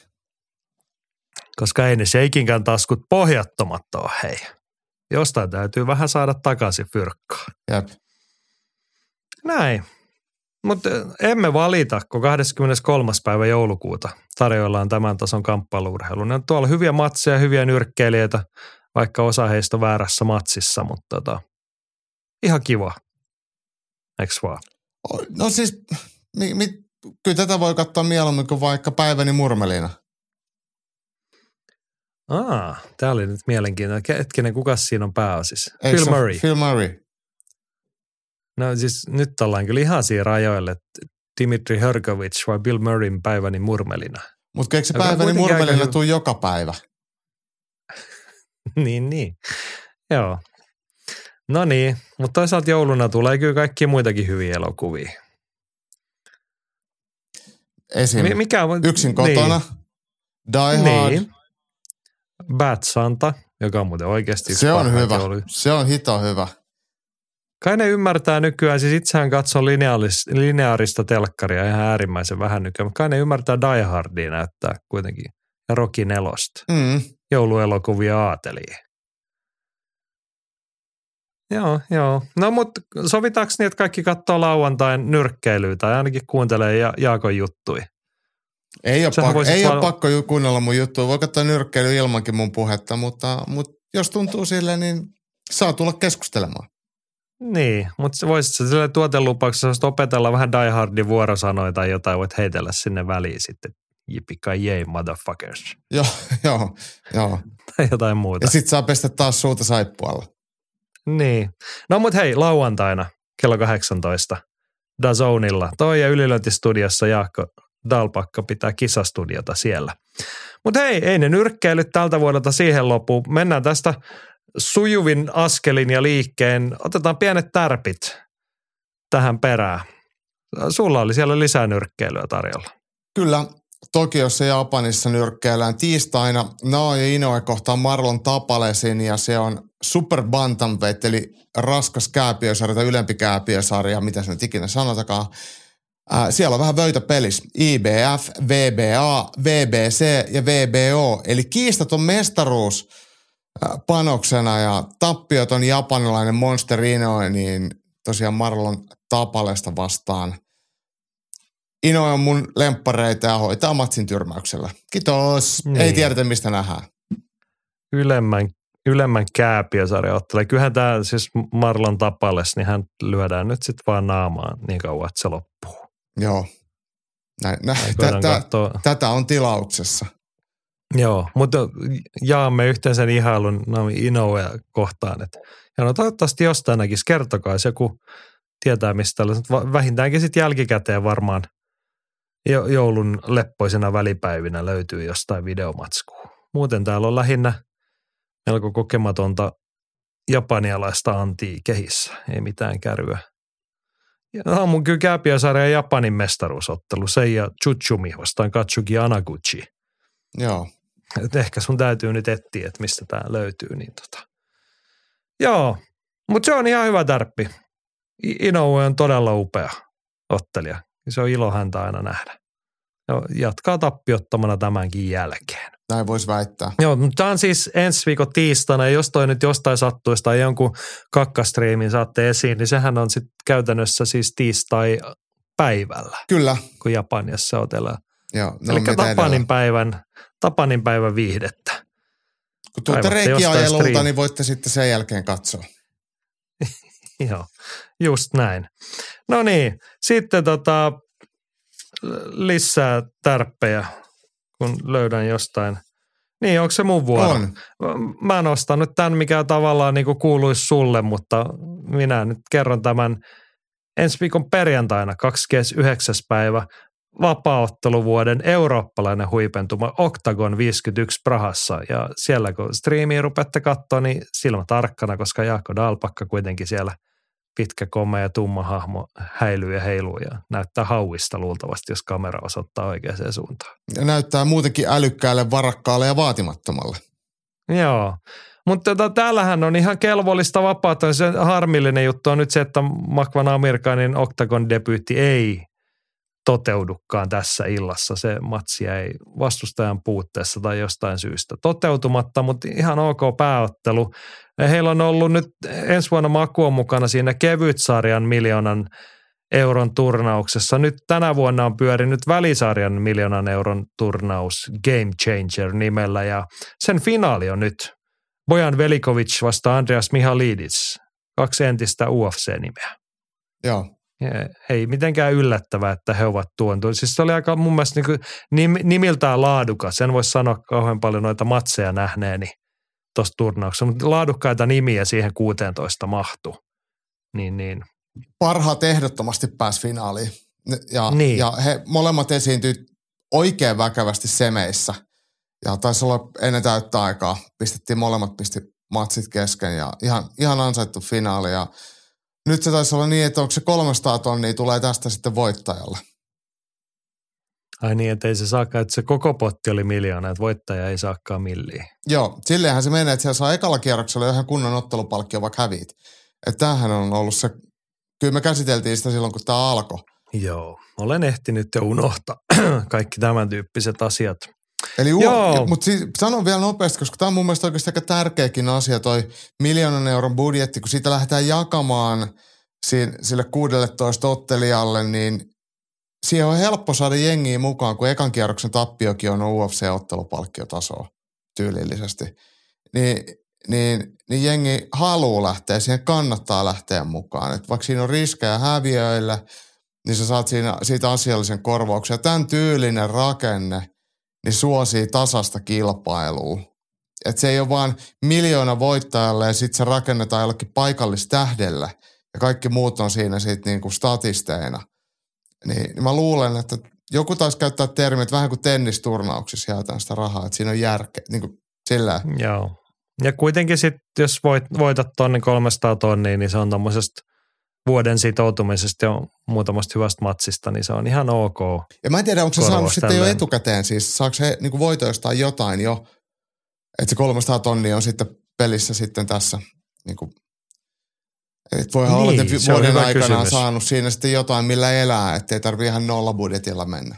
Koska ei ne sheikinkään taskut pohjattomat ole, hei. Jostain täytyy vähän saada takaisin fyrkkaa. Jep. Näin. Mutta emme valita, kun 23. päivä joulukuuta tarjoillaan tämän tason kamppailuurheilu. Ne on tuolla hyviä matseja, hyviä nyrkkeilijöitä, vaikka osa heistä on väärässä matsissa, mutta tota, ihan kiva. Eiks vaan? No siis, mi, mi, kyllä tätä voi katsoa mieluummin kuin vaikka Päiväni murmelina. Aa, tämä oli nyt mielenkiintoinen. Hetkinen, kuka siinä on pääosissa? Eikö Phil Murray. Phil Murray. No siis nyt ollaan kyllä ihan siinä rajoille, Dimitri Hörkovic vai Bill Murrayn päiväni murmelina. Mutta eikö se päiväni murmelina tuu joka päivä? [LAUGHS] niin, niin. Joo. No niin, mutta toisaalta jouluna tulee kyllä kaikki muitakin hyviä elokuvia. Esim. Mikä on? Yksin kotona. Niin. Die Hard, Niin. Bad Santa, joka on muuten oikeasti se on hyvä. joulu- Se on hito hyvä. Kai ne ymmärtää nykyään, siis itsehän katsoo lineaalis, lineaarista telkkaria ihan äärimmäisen vähän nykyään, mutta kai ne ymmärtää Die Hardia näyttää kuitenkin ja Rocky nelosta. Mm. jouluelokuvia aateliin. Joo, joo. No mutta sovitaanko niin, että kaikki katsoo lauantain nyrkkeilyä tai ainakin kuuntelee ja- Jaakon juttui? Ei, ole, Sähän pakko, ei vaan- ole pakko kuunnella mun juttua. Voi katsoa nyrkkeily ilmankin mun puhetta, mutta, mutta jos tuntuu sille, niin saa tulla keskustelemaan. Niin, mutta voisit sä sille tuotelupauksessa opetella vähän Die Hardin vuorosanoja tai jotain, voit heitellä sinne väliin sitten. Jipika jei, motherfuckers. [LAUGHS] Joo, joo, joo. Tai jotain muuta. Ja sit saa pestä taas suuta saippualla. Niin. No mut hei, lauantaina kello 18 Dazonilla. Toi ja ylilöintistudiossa Jaakko Dalpakka pitää kisastudiota siellä. Mutta hei, ei ne nyrkkeilyt tältä vuodelta siihen lopu. Mennään tästä sujuvin askelin ja liikkeen. Otetaan pienet tärpit tähän perään. Sulla oli siellä lisää nyrkkeilyä tarjolla. Kyllä, Tokiossa ja Japanissa nyrkkeillään tiistaina Naoya Inoue kohtaa Marlon Tapalesin ja se on Super Bantamweight eli raskas kääpiösarja tai ylempi kääpiösarja, mitä se nyt ikinä sanotakaan. Ää, siellä on vähän vöytä pelis. IBF, VBA, VBC ja VBO, eli kiistaton mestaruus ää, panoksena ja tappiot on japanilainen Monster Inoue, niin tosiaan Marlon Tapalesta vastaan. Inoue on mun lemppareita ja hoitaa matsin tyrmäyksellä. Kiitos. Niin. Ei tiedetä mistä nähdään. Ylemmän, ylemmän kääpiösarja ottelee. Kyllähän tämä siis Marlon Tapales, niin hän lyödään nyt sitten vaan naamaan niin kauan, että se loppuu. Joo. Näin, nä, tätä, tätä on tilauksessa. Joo, mutta jaamme yhteen sen ihailun Naomi Inoue kohtaan. Että, ja no toivottavasti jostain näkisi, kertokaa jos joku tietää mistä tällaiset, vähintäänkin sitten jälkikäteen varmaan jo- joulun leppoisena välipäivinä löytyy jostain videomatskua. Muuten täällä on lähinnä melko kokematonta japanialaista antia kehissä, ei mitään kärryä. Ja mun kyllä Kääpiösarjan Japanin mestaruusottelu, Seija Chuchumi vastaan Katsuki Anaguchi. Joo. Et ehkä sun täytyy nyt etsiä, että mistä tämä löytyy. Niin tota. Joo, mutta se on ihan hyvä tärppi. I- Inoue on todella upea ottelija. Se on ilo häntä aina nähdä. Ja jatkaa tappiottomana tämänkin jälkeen. Näin voisi väittää. Joo, mutta tämä on siis ensi viikon tiistaina, ja jos toi nyt jostain sattuisi tai jonkun kakkastriimin saatte esiin, niin sehän on sitten käytännössä siis tiistai päivällä, Kyllä. kun Japaniassa otellaan. Joo, no Eli Tapanin päivän, Tapanin päivän viihdettä. Kun tuutte reikiajelulta, niin voitte sitten sen jälkeen katsoa. [LAUGHS] Joo, just näin. No niin, sitten tota, lisää tärppejä, kun löydän jostain. Niin, onko se mun vuoro? On. Mä nostan nyt tämän, mikä tavallaan niin kuuluisi sulle, mutta minä nyt kerron tämän ensi viikon perjantaina 29. päivä vapaaotteluvuoden eurooppalainen huipentuma Octagon 51 Prahassa. Ja siellä kun striimiä rupeatte katsoa, niin silmä tarkkana, koska Jaakko Dalpakka kuitenkin siellä pitkä, komea ja tumma hahmo häilyy ja heiluu ja näyttää hauista luultavasti, jos kamera osoittaa oikeaan suuntaan. Ja näyttää muutenkin älykkäälle, varakkaalle ja vaatimattomalle. Joo, mutta tota, täällähän on ihan kelvollista vapaata. Se harmillinen juttu on nyt se, että Makvan Amerikanin Octagon debyytti ei toteudukaan tässä illassa. Se matsi ei vastustajan puutteessa tai jostain syystä toteutumatta, mutta ihan ok pääottelu. Heillä on ollut nyt ensi vuonna Maku on mukana siinä kevytsarjan miljoonan euron turnauksessa. Nyt tänä vuonna on pyörinyt välisarjan miljoonan euron turnaus Game Changer nimellä ja sen finaali on nyt Bojan Velikovic vasta Andreas Mihalidis, kaksi entistä UFC-nimeä. Joo. Ei mitenkään yllättävää, että he ovat tuon. Siis se oli aika mun mielestä niin nim, nimiltään laadukas. Sen voisi sanoa kauhean paljon noita matseja nähneeni tuossa turnauksessa, mutta laadukkaita nimiä siihen 16 mahtuu. Niin, niin. Parhaat ehdottomasti pääsi finaaliin. Ja, Niin. ja he molemmat esiintyivät oikein väkevästi semeissä. Ja taisi olla ennen täyttä aikaa. Pistettiin molemmat pisti matsit kesken ja ihan, ihan ansaittu finaali. Ja nyt se taisi olla niin, että onko se 300 tonnia tulee tästä sitten voittajalle. Ai niin, että ei se saakaan, että se koko potti oli miljoona, että voittaja ei saakaan milliä. Joo, silleenhän se menee, että siellä saa ekalla kierroksella ihan kunnon ottelupalkkio, vaikka häviit. Että tämähän on ollut se, kyllä me käsiteltiin sitä silloin, kun tämä alkoi. Joo, olen ehtinyt jo unohtaa [CLEARS THROAT] kaikki tämän tyyppiset asiat. Eli Joo. mutta siis sanon vielä nopeasti, koska tämä on mun mielestä oikeasti aika tärkeäkin asia, toi miljoonan euron budjetti, kun siitä lähdetään jakamaan siinä, sille 16 ottelijalle, niin siihen on helppo saada jengiä mukaan, kun ekan kierroksen tappiokin on UFC-ottelupalkkiotasoa tyylillisesti. Niin, niin, niin jengi haluaa lähteä, siihen kannattaa lähteä mukaan. Et vaikka siinä on riskejä häviöille, niin sä saat siinä, siitä asiallisen korvauksen. Ja tämän tyylinen rakenne, niin suosii tasasta kilpailua. Et se ei ole vaan miljoona voittajalle ja sitten se rakennetaan jollekin paikallistähdelle ja kaikki muut on siinä sitten niinku statisteina. Niin, niin mä luulen, että joku taisi käyttää termiä, että vähän kuin tennisturnauksissa jaetaan sitä rahaa, että siinä on järkeä, niin kuin sillä. Joo. Ja kuitenkin sitten, jos voit, voitat tonni 300 tonnia, niin se on tuommoisesta vuoden sitoutumisesta ja muutamasta hyvästä matsista, niin se on ihan ok. Ja mä en tiedä, onko se saanut sitten jo etukäteen, siis saako se niin voitoistaan jotain jo, että se 300 tonnia on sitten pelissä sitten tässä. Niin kuin, et voihan Niin, olla, että on vuoden aikana on kysymys. saanut siinä sitten jotain, millä elää, ettei tarvitse ihan nolla budjetilla mennä.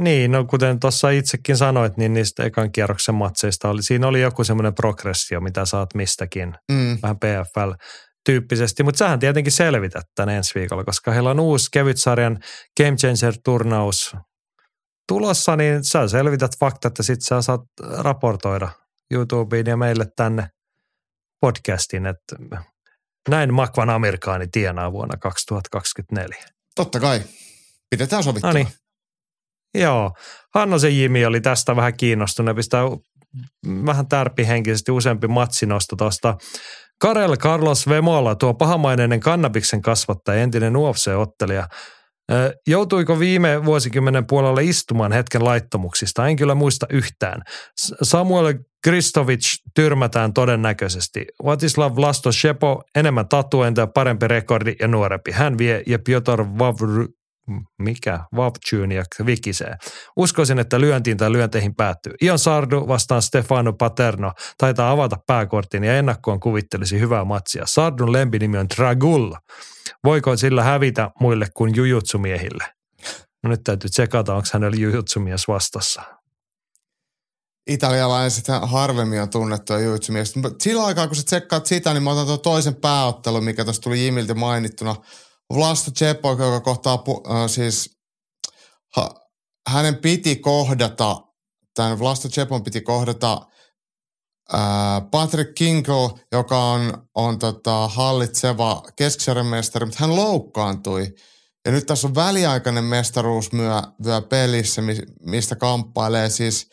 Niin, no kuten tuossa itsekin sanoit, niin niistä ekan kierroksen matseista oli, siinä oli joku semmoinen progressio, mitä saat mistäkin, Mm. vähän PFL-tyyppisesti, mutta sähän tietenkin selvität tämän ensi viikolla, koska heillä on uusi kevytsarjan Game Changer-turnaus tulossa, niin sä selvität faktat ja sitten sä saat raportoida YouTubeen ja meille tänne podcastiin, että näin Makvan Amerikaani tienaa vuonna 2024. Totta kai. Pidetään sovittua. No niin. Joo. Hannosen Jimi oli tästä vähän kiinnostunut. Pistää vähän tärpihenkisesti useampi matsinosto tuosta. Karel Carlos Vemola, tuo pahamaineinen kannabiksen kasvattaja, entinen UFC-ottelija. Joutuiko viime vuosikymmenen puolella istumaan hetken laittomuksista? En kyllä muista yhtään. Samuel Kristovic tyrmätään todennäköisesti. Vatislav Vlasto Shepo, enemmän tatuointia, parempi rekordi ja nuorempi. Hän vie ja Piotr Vavr, mikä, Vavchunia vikisee. Uskoisin, että lyöntiin tai lyönteihin päättyy. Ion Sardu vastaan Stefano Paterno taitaa avata pääkortin ja ennakkoon kuvittelisi hyvää matsia. Sardun lempinimi on Dragul. Voiko sillä hävitä muille kuin jujutsumiehille? No nyt täytyy tsekata, onko hänellä jujutsumies vastassa. italialaiset harvemmin on tunnettuja juitsumies. Sillä aikaa, kun sä tsekkaat sitä, niin mä otan toisen pääottelun, mikä tuossa tuli Jimiltä mainittuna. Vlasto Cepo, joka kohtaa, äh, siis ha, hänen piti kohdata, tämän Vlasto Cepon piti kohdata äh, Patrick Kinkle, joka on, on tota, hallitseva keskisarjan mestari, mutta hän loukkaantui. Ja nyt tässä on väliaikainen mestaruus myö, pelissä, mi- mistä kamppailee siis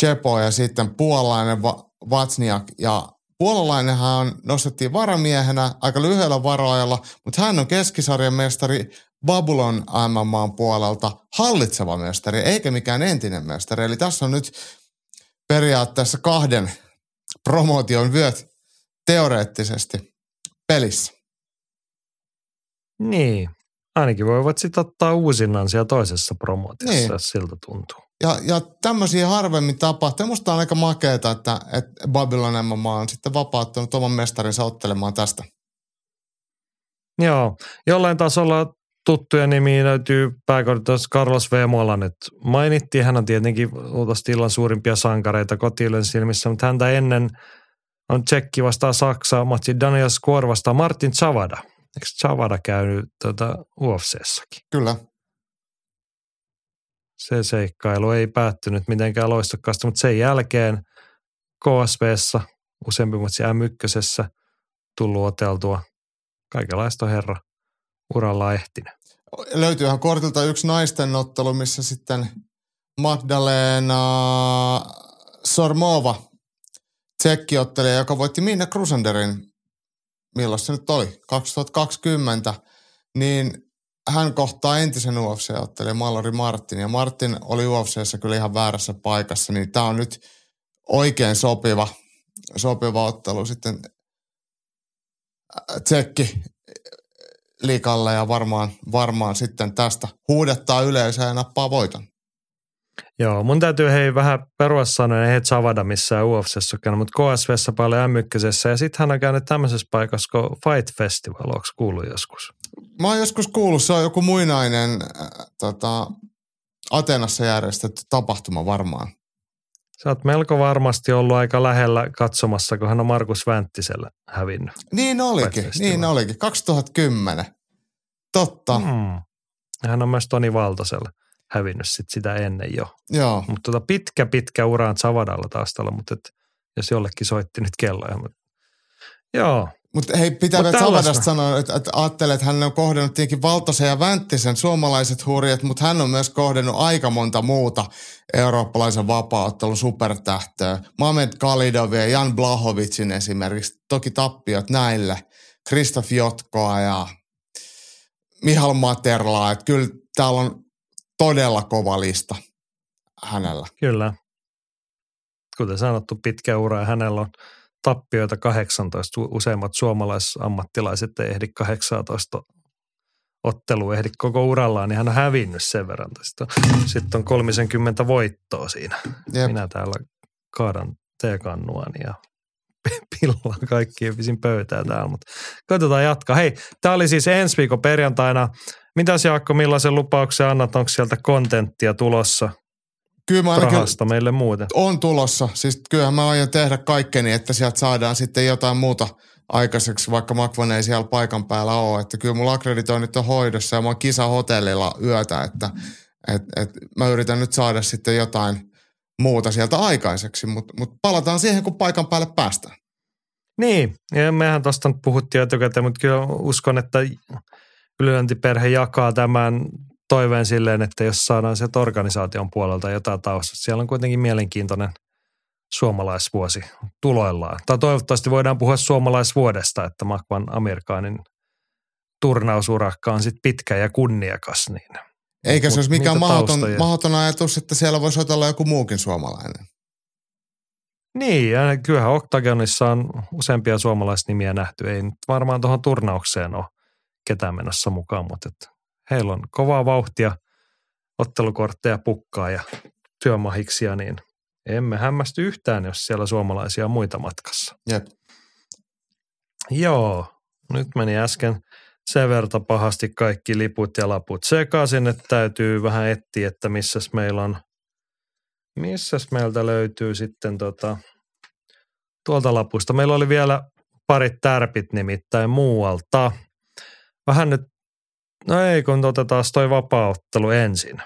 Chepo ja sitten puolalainen Va- Vatsniak. Ja puolalainenhan on, nostettiin varamiehenä aika lyhyellä varoajalla, mutta hän on keskisarjan mestari Babylon MMAn puolelta hallitseva mestari, eikä mikään entinen mestari. Eli tässä on nyt periaatteessa kahden promootion vyöt teoreettisesti pelissä. Niin, ainakin voivat sitten ottaa uusinnan siellä toisessa promootiossa, Niin. siltä tuntuu. Ja, ja tämmöisiä harvemmin tapahtuu. Musta on aika makeeta, että, että Babylon MMA on sitten vapauttanut oman mestarinsa ottelemaan tästä. Joo, jollain tasolla tuttuja nimiä löytyy pääkortissa Carlos V. Molan, nyt mainittiin, hän on tietenkin illan suurimpia sankareita kotiylen silmissä, mutta häntä ennen on Tsekki vastaan Saksa, matsi Daniel Skor vastaan Martin Chavada. Eikö Chavada käynyt tuota UFCssäkin? Kyllä. Se seikkailu ei päättynyt mitenkään loistokkaasti, mutta sen jälkeen KSVssä, useampi matsi M1, tullut oteltua. Kaikenlaista herra uralla ehtinyt. Löytyyhän kortilta yksi naisten ottelu, missä sitten Magdalena Sormova, tsekkiottelija, joka voitti Minna Crusanderin, milloin se nyt oli, 2020, niin hän kohtaa entisen UFC-ottelijan Mallory Martin, ja Martin oli UFCssä kyllä ihan väärässä paikassa, niin tämä on nyt oikein sopiva, sopiva ottelu sitten äh, tsekki liikalle ja varmaan, varmaan sitten tästä huudettaa yleisöä ja nappaa voiton. Joo, mun täytyy hei vähän perua sanoa, ei et Savada missään UFCssä mutta KSVssä paljon m ja sitten hän on käynyt tämmöisessä paikassa kuin Fight Festival, onko kuullut joskus? Mä oon joskus kuullut, se on joku muinainen äh, tota, Atenassa järjestetty tapahtuma varmaan. Sä oot melko varmasti ollut aika lähellä katsomassa, kun hän on Markus Vänttisellä hävinnyt. Niin olikin, niin olikin. 2010. Totta. Mm. Hän on myös Toni Valtasella hävinnyt sit sitä ennen jo. Joo. Mutta tota pitkä, pitkä ura on Savadalla taustalla, mutta et, jos jollekin soitti nyt kelloja. Mutta, joo. Mutta hei, pitää Mut Savadasta sanoa, että, että ajattelee, että hän on kohdannut tietenkin Valtosen ja Vänttisen suomalaiset hurjat, mutta hän on myös kohdannut aika monta muuta eurooppalaisen vapaaottelun supertähtöä. Mamed Kalidovia, Jan Blahovicin esimerkiksi, toki tappiot näille, Kristof Jotkoa ja Mihal Materlaa, että kyllä täällä on todella kova lista hänellä. Kyllä. Kuten sanottu, pitkä ura ja hänellä on tappioita 18. Useimmat suomalaisammattilaiset ei ehdi 18 ottelu ehdi koko urallaan, niin hän on hävinnyt sen verran. Sitten on, sitten on 30 voittoa siinä. Jep. Minä täällä kaadan teekannuani ja pillaan kaikkien pisin pöytää täällä, mutta koitetaan jatkaa. Hei, tämä oli siis ensi viikon perjantaina. Mitäs Jaakko, millaisen lupauksen annat? Onko sieltä kontenttia tulossa? Kyllä mä Prahasta meille muuten. On tulossa. Siis kyllähän mä aion tehdä kaikkeni, että sieltä saadaan sitten jotain muuta aikaiseksi, vaikka Makvan ei siellä paikan päällä ole. Että kyllä mulla akkreditoinnit on hoidossa ja mä oon kisahotellilla yötä, että et, et mä yritän nyt saada sitten jotain muuta sieltä aikaiseksi, mutta mut palataan siihen, kun paikan päälle päästään. Niin, ja mehän tuosta puhuttiin etukäteen, mutta kyllä uskon, että ylilöntiperhe jakaa tämän toiveen silleen, että jos saadaan se organisaation puolelta jotain taustasta. Siellä on kuitenkin mielenkiintoinen suomalaisvuosi tuloillaan. Tai toivottavasti voidaan puhua suomalaisvuodesta, että Makvan Amerikaanin turnausurakka on sitten pitkä ja kunniakas. Niin. Eikä se olisi mikään mahdoton, mahdoton ajatus, että siellä voisi olla joku muukin suomalainen. Niin, ja kyllähän Octagonissa on useampia suomalaisnimiä nähty. Ei nyt varmaan tuohon turnaukseen ole ketään menossa mukaan, mutta että heillä on kovaa vauhtia, ottelukortteja pukkaa ja työmahiksia, niin emme hämmästy yhtään, jos siellä suomalaisia on muita matkassa. Jep. Joo, nyt meni äsken sen verta pahasti kaikki liput ja laput sekaisin, että täytyy vähän etsiä, että missäs meillä on, missäs meiltä löytyy sitten tota, tuolta lapusta. Meillä oli vielä parit tärpit nimittäin muualta. Vähän nyt No ei, kun otetaan toi vapaaottelu ensin.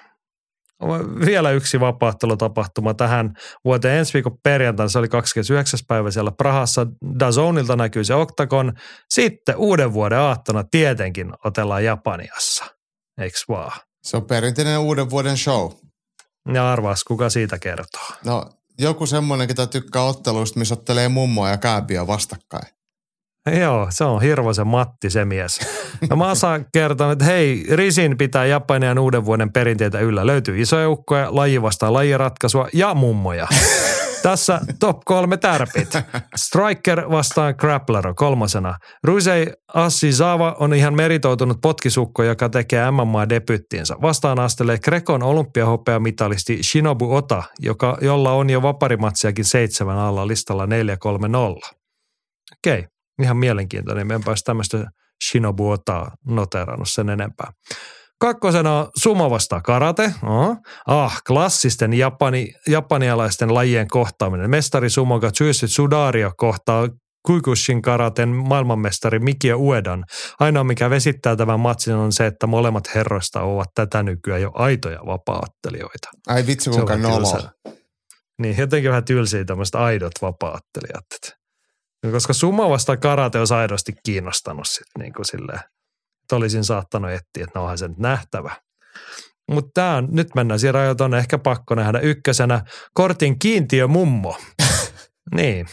Vielä yksi vapaattelutapahtuma tähän vuoteen ensi viikon perjantaina, se oli 29. päivä siellä Prahassa. Dazonilta näkyy se Octagon. Sitten uuden vuoden aattona tietenkin otellaan Japaniassa, eiks vaan? Se on perinteinen uuden vuoden show. Ja arvaas, kuka siitä kertoo? No joku semmoinen, ketä tykkää otteluista, missä ottelee mummoa ja kääpiä vastakkain. Joo, se on Hirvosen Matti se mies. No osaan kertoa, että hei, Risin pitää Japanian uuden vuoden perinteitä yllä. Löytyy isoja ukkoja, laji vastaan lajiratkaisua ja mummoja. Tässä top kolme tärpit. Striker vastaan Grappler kolmosena. Ruisei Assizawa on ihan meritoitunut potkisukko, joka tekee MMA-debyttinsä. Vastaan astelee Grekon olympiahopeamitalisti Shinobu Ota, joka, jolla on jo vaparimatsiakin seitsemän alla listalla 4-3-0. Okei, ihan mielenkiintoinen. Me en pääsi tämmöistä Shinobuotaa noterannut sen enempää. Kakkosena on sumo vasta karate. Oh. Ah, klassisten japani, japanialaisten lajien kohtaaminen. Mestari sumo Katsuyoshi Sudario kohtaa Kuikushin karaten maailmanmestari Mikio Uedan. Ainoa mikä vesittää tämän matsin on se, että molemmat herroista ovat tätä nykyään jo aitoja vapaattelijoita. Ai vitsi kuinka nolo. Niin, jotenkin vähän tylsiä tämmöiset aidot vapaattelijat. Koska sumo vasta karate on aidosti kiinnostanut sitten niin kuin silleen, että olisin saattanut etsiä, että no onhan se nyt nähtävä. Mutta nyt mennään siinä rajoiton ehkä pakko nähdä ykkösenä kortin kiintiö mummo. [LAUGHS] niin,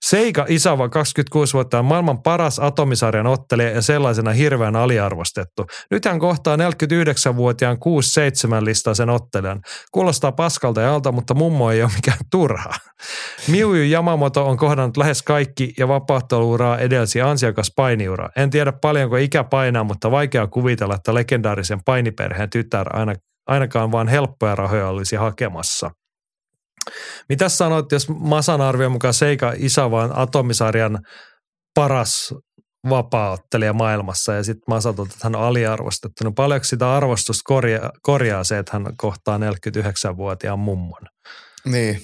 Seika Isava, 26 vuotta, on maailman paras atomisarjan ottelija ja sellaisena hirveän aliarvostettu. Nyt hän kohtaa 49-vuotiaan 6-7 listaisen ottelijan. Kuulostaa paskalta ja alta, mutta mummo ei ole mikään turha. Miuju Yamamoto on kohdannut lähes kaikki ja vapaatteluuraa edelsi ansiokas painiura. En tiedä paljonko ikä painaa, mutta vaikea kuvitella, että legendaarisen painiperheen tytär aina ainakaan vaan helppoja rahoja olisi hakemassa. Mitä sanoit, jos Masan arvion mukaan Seika Isa vaan atomisarjan paras vapaaottelija maailmassa ja sitten Masa että hän on aliarvostettu. No paljonko sitä arvostusta korjaa, korjaa se, että hän kohtaa 49-vuotiaan mummon? Niin.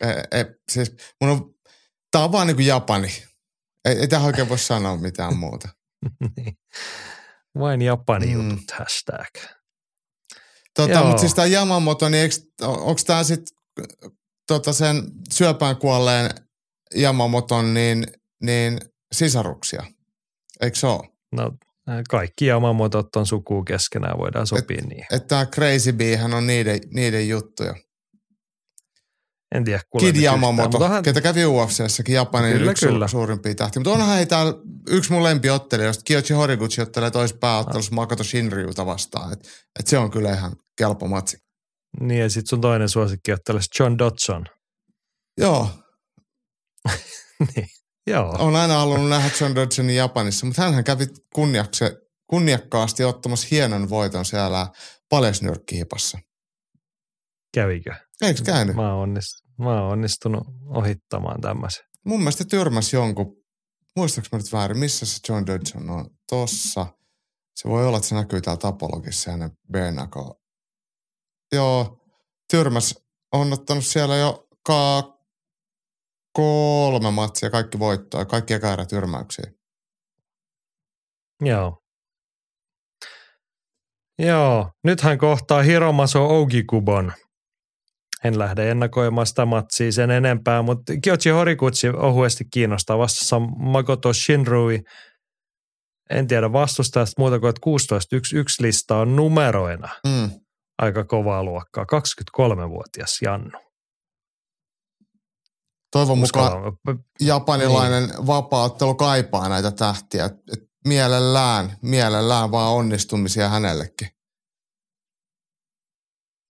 E, e, siis mun on, tää on vaan niin kuin Japani. Ei, ei tähän oikein voi sanoa mitään [LAUGHS] muuta. niin. Vain Japani jutut mm. hashtag. Tota, mutta siis tämä Yamamoto, niin onko tämä sitten tota sen syöpään kuolleen Yamamoton niin, niin sisaruksia? Eikö se ole? No kaikki Yamamotot on sukuu keskenään, voidaan sopia et, niin. Että tämä Crazy Beehän on niiden, niiden juttuja. En tiedä, Kid Yamamoto, onhan... ketä kävi UFCssäkin Japanin kyllä, yksi kyllä. suurimpia tähtiä. Mutta onhan hei täällä yksi mun josta Kiyoshi Horiguchi ottelee toisessa pääottelussa ah. Makoto Shinryuta vastaan. Et, et se on kyllä ihan kelpo matsi. Niin ja sitten sun toinen suosikki ottelee John Dodson. Joo. [LAUGHS] niin, joo. On aina halunnut nähdä John Dodsonin Japanissa, mutta hän kävi kunniakse, kunniakkaasti ottamassa hienon voiton siellä paljasnyrkkihipassa. Kävikö? Eikö käynyt? Mä oon, onnistunut, mä oon onnistunut ohittamaan tämmöisen. Mun mielestä tyrmäsi jonkun, muistaaks mä nyt väärin, missä se John Dodson on? Tossa. Se voi olla, että se näkyy täällä tapologissa ne Bernako. Joo, tyrmäs on ottanut siellä jo ka- kolme matsia, kaikki voittoa, kaikki eka tyrmäyksiä. Joo. Joo, nyt hän kohtaa Hiromaso Ogikubon – en lähde ennakoimaan sitä matsia sen enempää, mutta Kyochi Horikutsi ohuesti kiinnostaa vastassa Makoto Shinrui. En tiedä vastustajasta muuta kuin, että 16.1 lista on numeroina. Mm. Aika kovaa luokkaa. 23-vuotias Jannu. Toivon mukaan japanilainen niin. vapaaottelu kaipaa näitä tähtiä. Et mielellään, mielellään vaan onnistumisia hänellekin.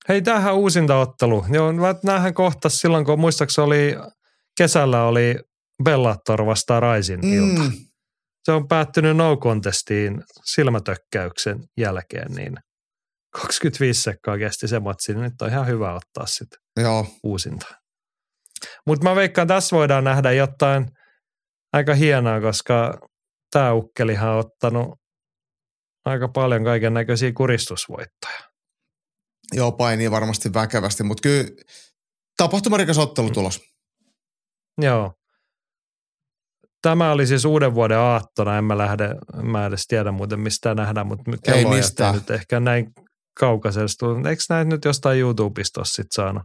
Hei, tähän uusinta ottelu. Joo, näähän kohta silloin, kun muistaakseni oli kesällä oli Bellator vastaan Raisin mm. ilta. Se on päättynyt no contestiin silmätökkäyksen jälkeen, niin 25 sekkaa kesti se matsi, niin nyt on ihan hyvä ottaa sitten Joo. uusinta. Mutta mä veikkaan, tässä voidaan nähdä jotain aika hienoa, koska tämä ukkelihan on ottanut aika paljon kaiken näköisiä kuristusvoittoja. Joo, painii varmasti väkevästi, mutta kyllä tapahtumarikas ottelutulos. Joo. Tämä oli siis uuden vuoden aattona, en mä lähde, mä edes tiedä muuten mistä nähdään, mutta kello ei mistään. nyt ehkä näin kaukaisesti. Eikö näin nyt jostain YouTubesta ole sit saanut?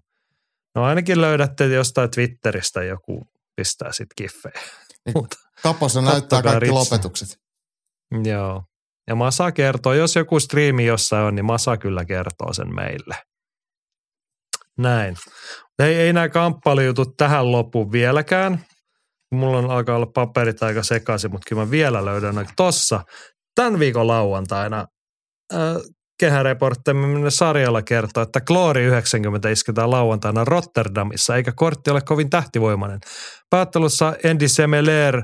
No ainakin löydätte jostain Twitteristä joku pistää sit kiffejä. Niin, [LAUGHS] Kapossa näyttää kaikki ritsa. lopetukset. Joo. Ja Masa kertoo, jos joku striimi jossain on, niin Masa kyllä kertoo sen meille. Näin. Ei, ei nämä kamppailujutut tähän loppu vieläkään. Mulla on alkaa olla paperit aika sekaisin, mutta kyllä mä vielä löydän. Tossa, tämän viikon lauantaina äh, kehäreporttimme sarjalla kertoo, että Kloori 90 isketään lauantaina Rotterdamissa, eikä kortti ole kovin tähtivoimainen. Päättelussa Andy Semeler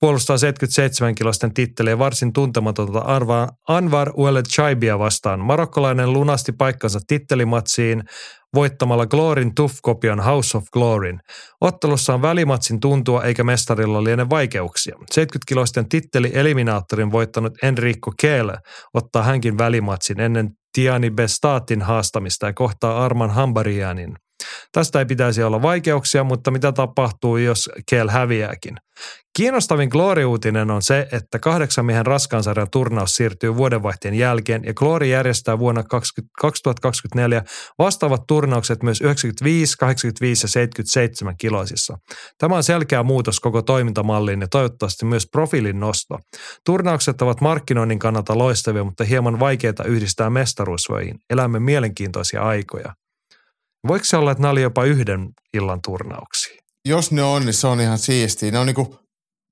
puolustaa 77 kilosten titteliä varsin tuntematonta Arva, Anvar Uelle Chaibia vastaan. Marokkolainen lunasti paikkansa tittelimatsiin voittamalla Glorin Tuff-kopion House of Gloryn. Ottelussa on välimatsin tuntua eikä mestarilla liene vaikeuksia. 70-kiloisten titteli eliminaattorin voittanut Enrico Keele ottaa hänkin välimatsin ennen Tiani Bestaatin haastamista ja kohtaa Arman Hambarianin. Tästä ei pitäisi olla vaikeuksia, mutta mitä tapahtuu, jos Kel häviääkin? Kiinnostavin Glory-uutinen on se, että kahdeksan miehen raskansarjan turnaus siirtyy vuodenvaihteen jälkeen ja Glory järjestää vuonna 2024 vastaavat turnaukset myös 95, 85 ja 77 kiloisissa. Tämä on selkeä muutos koko toimintamalliin ja toivottavasti myös profiilin nosto. Turnaukset ovat markkinoinnin kannalta loistavia, mutta hieman vaikeita yhdistää mestaruusvoihin. Elämme mielenkiintoisia aikoja. Voiko se olla, että nämä oli jopa yhden illan turnauksia? Jos ne on, niin se on ihan siistiä. Ne on niinku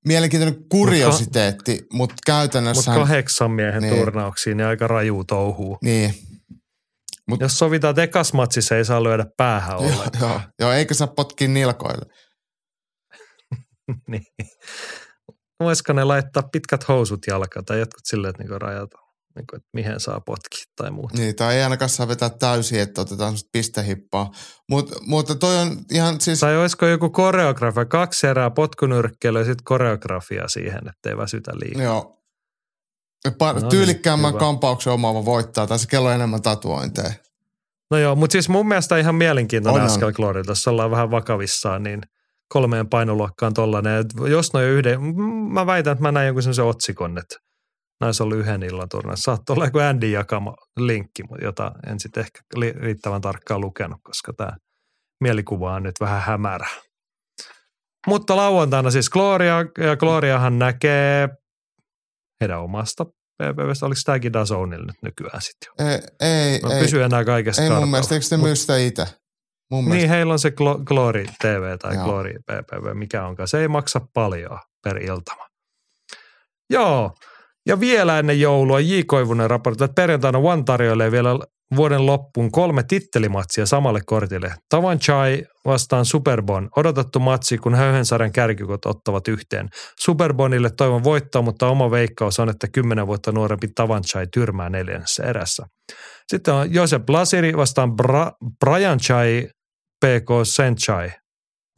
mielenkiintoinen kuriositeetti, mutta mut käytännössä... Mutta kahdeksan miehen niin. turnauksiin niin aika raju touhuu. Niin. Mut, Jos sovitaan, että ekas matsissa ei saa lyödä päähän ollenkaan. Joo, joo, joo eikö saa potkin nilkoille. [LAUGHS] niin. Voisiko ne laittaa pitkät housut jalkaan tai jotkut silleen, että niinku rajata niin kuin, että mihin saa potki tai muuta. Niin, tai ei ainakaan saa vetää täysin, että otetaan semmoista pistehippaa. Mut, mutta toi on ihan siis... Tai olisiko joku koreografia, kaksi erää potkunyrkkeilyä ja sitten koreografia siihen, ettei väsytä liikaa. Joo. Pa- No niin, tyylikkäämmän hyvä. kampauksen omaava voittaa, tai se kello on enemmän tatuointeja. No joo, mutta siis mun mielestä ihan mielenkiintoinen On, on. askel Glorilta, jos ollaan vähän vakavissaan, niin kolmeen painoluokkaan tollanen. Et jos noin yhden, mä väitän, että mä näin jonkun sellaisen otsikon, että näissä ollut yhden illan turnaus. Saattaa olla joku Andy jakama linkki, mutta jota en sitten ehkä riittävän tarkkaan lukenut, koska tämä mielikuva on nyt vähän hämärä. Mutta lauantaina siis Gloria, ja Gloriahan näkee heidän omasta PPVstä. Oliko tämäkin Dazonilla nyt nykyään sitten jo? Ei, ei, No, ei, pysy enää kaikesta ei mun kartalla. mielestä, eikö ne myy sitä itse? Mun Niin, mielestä. heillä on se Glo- Glory TV tai Joo. Glory PPV, mikä onkaan. Se ei maksa paljon per iltama. Joo, ja vielä ennen joulua J. Koivunen raportoi, että perjantaina One tarjoilee vielä vuoden loppuun kolme tittelimatsia samalle kortille. Tavan Chai vastaan Superbon. Odotettu matsi, kun Höyhensarjan kärkikot ottavat yhteen. Superbonille toivon voittoa, mutta oma veikkaus on, että kymmenen vuotta nuorempi Tavan Chai tyrmää neljännessä erässä. Sitten on Josep Lasiri vastaan Bra- Brian Chai PK Senchai.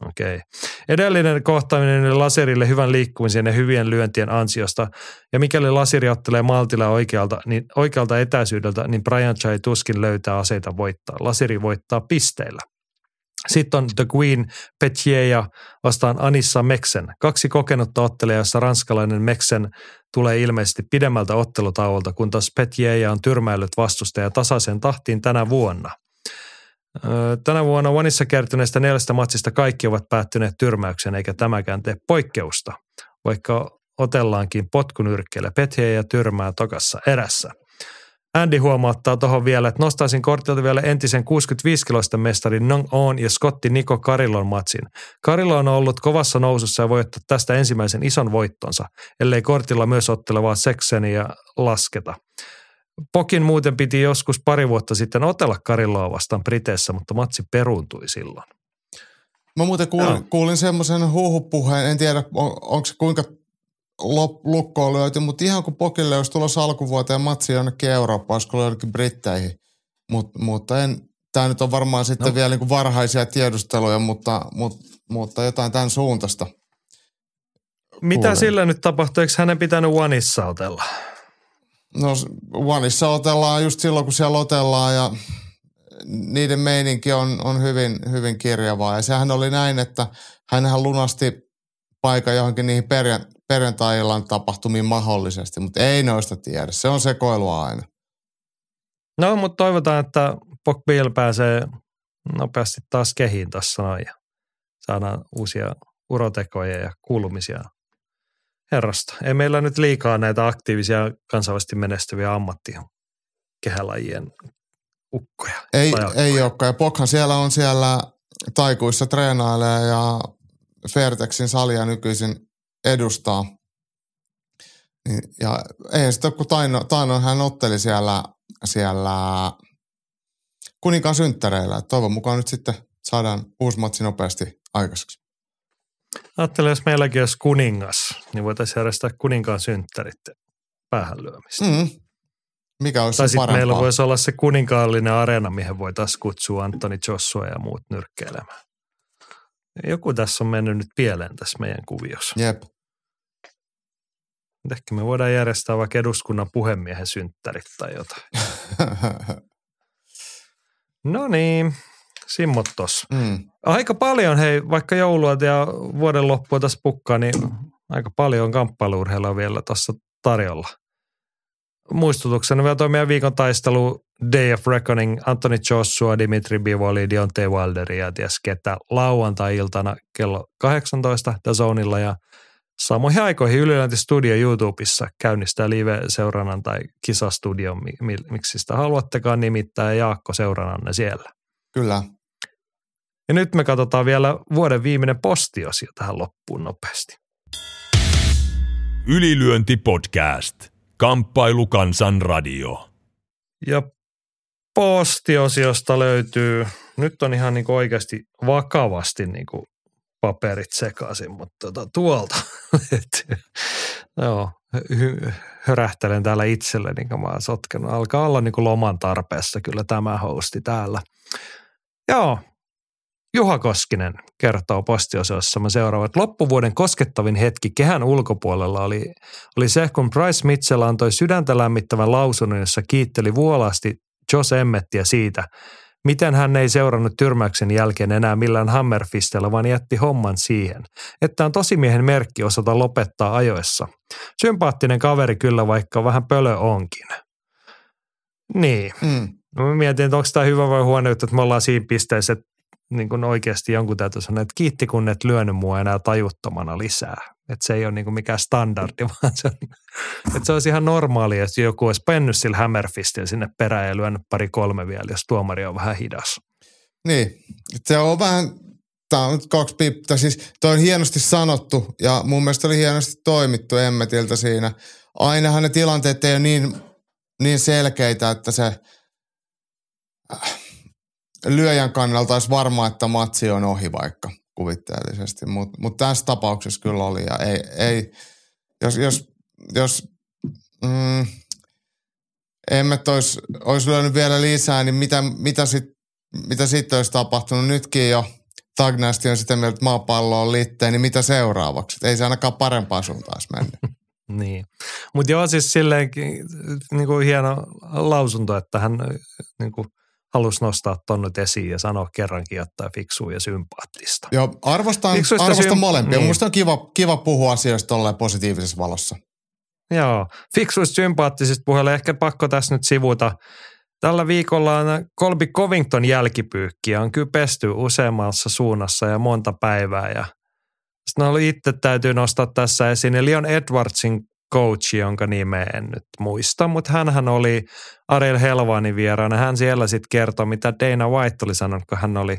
Okei. Okay. Edellinen kohtaaminen Laserille hyvän liikkumisen ja hyvien lyöntien ansiosta. Ja mikäli Lasiri ottelee maltilla oikealta, niin oikealta etäisyydeltä, niin Brian Chai tuskin löytää aseita voittaa. Lasiri voittaa pisteillä. Sitten on The Queen Petjeja vastaan Anissa Meksen. Kaksi kokenutta ottelijaa, jossa ranskalainen Meksen tulee ilmeisesti pidemmältä ottelutauolta, kun taas Petjeja on tyrmäillyt vastustaja tasaisen tahtiin tänä vuonna. Tänä vuonna Vanissa kertyneistä neljästä matsista kaikki ovat päättyneet tyrmäyksen, eikä tämäkään tee poikkeusta, vaikka otellaankin potkunyrkkeellä Petjeja ja tyrmää tokassa erässä. Andy huomauttaa tuohon vielä, että nostaisin kortilta vielä entisen 65-kiloisten mestarin Nong On ja Scotti Niko Karilon matsin. Karilo on ollut kovassa nousussa ja voi ottaa tästä ensimmäisen ison voittonsa, ellei kortilla myös ottelevaa Sekseniä lasketa. Pokin muuten piti joskus pari vuotta sitten otella Kariloa vastaan Briteissä, mutta matsi peruuntui silloin. Mä muuten kuulin, Joo. kuulin semmoisen huhupuheen, en tiedä on, onko se kuinka lop, lukkoon löyty, mutta ihan kun Pokille olisi tulossa alkuvuoteen matsi jonnekin Eurooppaan, olisiko jonnekin Britteihin. Mut, mutta en, tämä nyt on varmaan sitten No. no. vielä niin kuin varhaisia tiedusteluja, mutta, mutta, mutta jotain tämän suuntaista. Mitä Kuulen. sillä nyt tapahtui? Eikö hänen pitänyt Oneissa otella? No Oneissa otellaan just silloin, kun siellä otellaan ja niiden meininki on, on hyvin, hyvin kirjavaa. Ja sehän oli näin, että hänhän lunasti paikan johonkin niihin perjan, perjantai-illan tapahtumiin mahdollisesti, mutta ei noista tiedä. Se on sekoilua aina. No, mutta toivotaan, että Pok Bill pääsee nopeasti taas kehiin noin ja saadaan uusia urotekoja ja kuulumisia herrasta. Ei meillä nyt liikaa näitä aktiivisia kansainvälisesti menestyviä ammattikehälajien ukkoja. Ei, ei olekaan. Ja Pokhan siellä on siellä taikuissa treenailee ja Fairtexin salia nykyisin edustaa. Niin, Ja ei sitten, kun Taino, Taino hän otteli siellä, siellä kuninkaan synttäreillä. Toivon mukaan nyt sitten saadaan uusi matsi nopeasti aikaiseksi. Ajattelin, jos meilläkin olisi kuningas, niin voitaisiin järjestää kuninkaan synttärit päähän lyömistä. Mm. Mikä olisi Tai sitten meillä voisi olla se kuninkaallinen areena, mihin voitaisiin kutsua Antoni Joshua ja muut nyrkkeilemään. Joku tässä on mennyt nyt pieleen tässä meidän kuviossa. Jep. Ehkä me voidaan järjestää vaikka eduskunnan puhemiehen synttärit tai jotain. [LAUGHS] No niin, simmot tossa. mm. Aika paljon, hei, vaikka joulua ja vuoden loppua tässä pukkaa, niin aika paljon kamppailuurheilua vielä tuossa tarjolla. Muistutuksena vielä toi meidän viikon taistelu Day of Reckoning, Anthony Joshua, Dimitri Bivoli, Deontay Wilder ja ties ketä lauantai-iltana kello 18 Dazonilla ja samoihin aikoihin Ylilänti Studio YouTubessa käynnistää live-seurannan tai kisastudion, mi- mi- miksi sitä haluattekaan nimittää, ja Jaakko seurannanne siellä. Kyllä. Ja nyt me katsotaan vielä vuoden viimeinen postiosio tähän loppuun nopeasti. Ylilyönti podcast. Kamppailu kansan radio. Ja postiosiosta löytyy, nyt on ihan niin kuin oikeasti vakavasti niin kuin paperit sekaisin, mutta tota, tuolta [LAUGHS] löytyy. Joo, hy- hörähtelen täällä itselleni, kun mä oon sotkenut. Alkaa olla niin kuin loman tarpeessa kyllä tämä hosti täällä. Joo, Juha Koskinen kertoo postiosiossa seuraava, että loppuvuoden koskettavin hetki kehän ulkopuolella oli, oli se, kun Bryce Mitchell antoi sydäntä lämmittävän lausunnon, jossa kiitteli vuolaasti Jos Emmettiä siitä, miten hän ei seurannut tyrmäyksen jälkeen enää millään hammerfistellä, vaan jätti homman siihen, että on tosimiehen merkki osata lopettaa ajoissa. Sympaattinen kaveri kyllä, vaikka vähän pölö onkin. Niin. Mm. No mä mietin, että onko tämä hyvä vai huono juttu, että me ollaan siinä pisteessä, että niin kuin oikeasti jonkun täytyy sanoa, että kiitti kun et lyönyt mua enää tajuttomana lisää. Että se ei ole niin kuin mikään standardi, [LAUGHS] vaan se on, että se olisi ihan normaali, että joku olisi pennyt sillä hammerfistillä sinne perään ja lyönyt pari kolme vielä, jos tuomari on vähän hidas. Niin, se on vähän, tämä on nyt kaksi pippää, siis toi on hienosti sanottu ja mun mielestä oli hienosti toimittu Emmetiltä siinä. Ainahan ne tilanteet ei ole niin, niin selkeitä, että se äh, lyöjän kannalta olisi varma, että matsi on ohi vaikka kuvitteellisesti, mutta mut tässä tapauksessa kyllä oli ja ei, ei jos, jos, jos mm, Emmet olisi, olisi lyönyt vielä lisää, niin mitä, mitä sitten mitä sitten olisi tapahtunut? Nytkin jo Tagnasti on sitä mieltä, että maapallo on litteen, niin mitä seuraavaksi? Ei se ainakaan parempaan suuntaan mennyt. [LAUGHS] Niin. Mutta joo, siis silleen niin kuin hieno lausunto, että hän niin kuin halusi nostaa ton nyt esiin ja sanoa kerrankin jotain fiksua ja sympaattista. Joo, arvostan, Fiksuista arvostan sym- molempia. niin. Musta on kiva, kiva puhua asioista tolleen positiivisessa valossa. Joo, fiksuista sympaattisista puheella ehkä pakko tässä nyt sivuta. Tällä viikolla on Colby Covington jälkipyykkiä on kyllä pesty useammassa suunnassa ja monta päivää. Ja sitten oli itse täytyy nostaa tässä esiin. Leon Edwardsin coach, jonka nimeä en nyt muista, mutta hän oli Ariel Helvanin vieraana. Hän siellä sitten kertoi, mitä Dana White oli sanonut, kun hän oli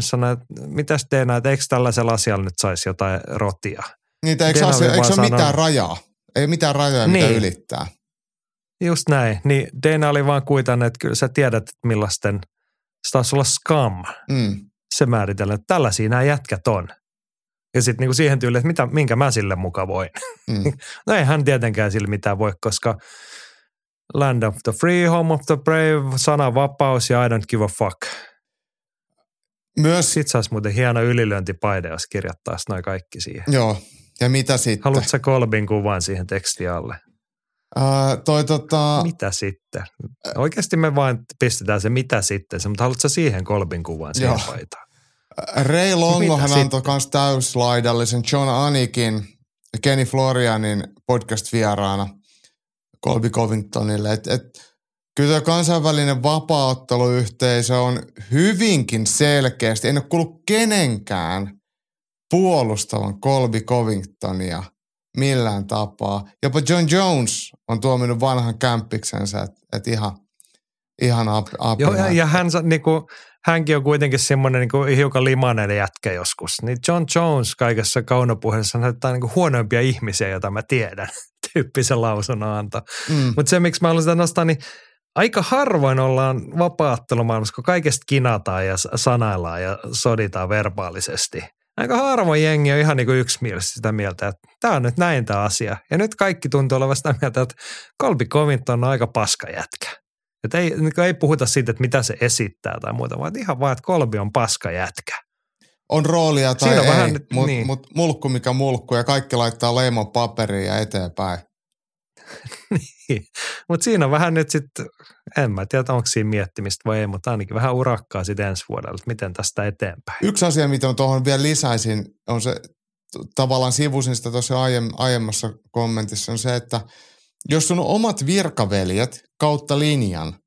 sanoi, että mitäs Dana, että eikö tällaisella asialla nyt saisi jotain rotia? Niitä eikö, Dana asia, eikö se ole mitään rajaa? Ei mitään rajoja, mitä Niin. ylittää. Just näin. Niin Dana oli vaan kuitannut, että kyllä sä tiedät, että millaisten, se taisi olla scam, Mm. se määritellä, että tällaisia nämä jätkät on. Ja sitten niinku siihen tyyliin, että mitä, minkä mä sille muka voin. Mm. [LAUGHS] No ei hän tietenkään sille mitään voi, koska land of the free, home of the brave, sana vapaus ja I don't give a fuck. Myös, Sitten saisi muuten hieno ylilyöntipaide, jos kirjoittaisi noin kaikki siihen. joo. Ja mitä sitten? Haluatko sä Kolbin kuvan siihen tekstiin alle? Ää, toi tota, Mitä sitten? Oikeasti me vain pistetään se mitä sitten, se, mutta haluatko siihen Kolbin kuvan siihen Joo. paitaan? Ray Longohan Mitä antoi myös täyslaidallisen John Anikin ja Kenny Florianin podcast-vieraana Colby Covingtonille. Et, et, kyllä kansainvälinen vapaaotteluyhteisö on hyvinkin selkeästi, en ole kuullut kenenkään puolustavan Colby Covingtonia millään tapaa. Jopa John Jones on tuominut vanhan kämppiksensä, että et ihan, ihan ap, ap, Joo, ja, ja hän, sa- niinku, hänkin on kuitenkin semmoinen niinku, hiukan limainen jätkä joskus. Niin John Jones kaikessa kaunopuheessa on niinku huonoimpia ihmisiä, joita mä tiedän, [LAUGHS] tyyppisen lausunnon antaa. Mm. Mutta se, miksi mä haluan sitä nostaa, niin aika harvoin ollaan vapaattelumaailmassa, kun kaikesta kinataan ja sanaillaan ja soditaan verbaalisesti. Aika harvoin jengi on ihan niin kuin yksimielisesti sitä mieltä, että tämä on nyt näin tämä asia. Ja nyt kaikki tuntuu olevan sitä mieltä, että Kolbi Covington on aika paska jätkä. Että ei, niin ei puhuta siitä, että mitä se esittää tai muuta, vaan ihan vaan, että Kolbi on paska jätkä. on roolia tai Siinä on ei, vähän mutta niin. mut mulkku mikä mulkku ja kaikki laittaa leimon paperiin ja eteenpäin. [LAUGHS] Mutta siinä on vähän nyt sitten, en mä tiedä, onko siinä miettimistä vai ei, mutta ainakin vähän urakkaa sitten ensi vuodelle, että miten tästä eteenpäin. Yksi asia, mitä tuohon vielä lisäisin, on se, tavallaan sivusin sitä tuossa aiem, aiemmassa kommentissa, on se, että jos sun omat virkaveljet kautta linjan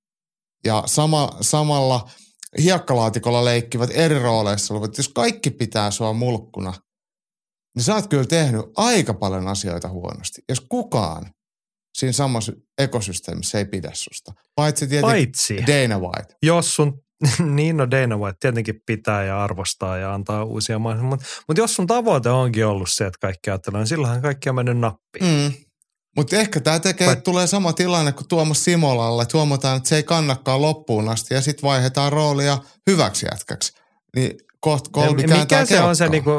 ja sama, samalla hiekkalaatikolla leikkivät eri rooleissa olevat, jos kaikki pitää sua mulkkuna, niin sä oot kyllä tehnyt aika paljon asioita huonosti. Jos kukaan siinä samassa ekosysteemissä ei pidä susta. Paitsi tietenkin Paitsi, Dana White. jos sun, [LAUGHS] niin no Dana White tietenkin pitää ja arvostaa ja antaa uusia mahdollisuuksia, mutta, mutta jos sun tavoite onkin ollut se, että kaikki ajattelee, niin silloinhan kaikki on mennyt nappiin. Mm. Mutta ehkä tämä tekee, Vai- että tulee sama tilanne kuin Tuomas Simolalle, että huomataan, että se ei kannakaan loppuun asti ja sitten vaihdetaan roolia hyväksi jätkäksi. Niin kohta kääntää mikä se on se, niinku,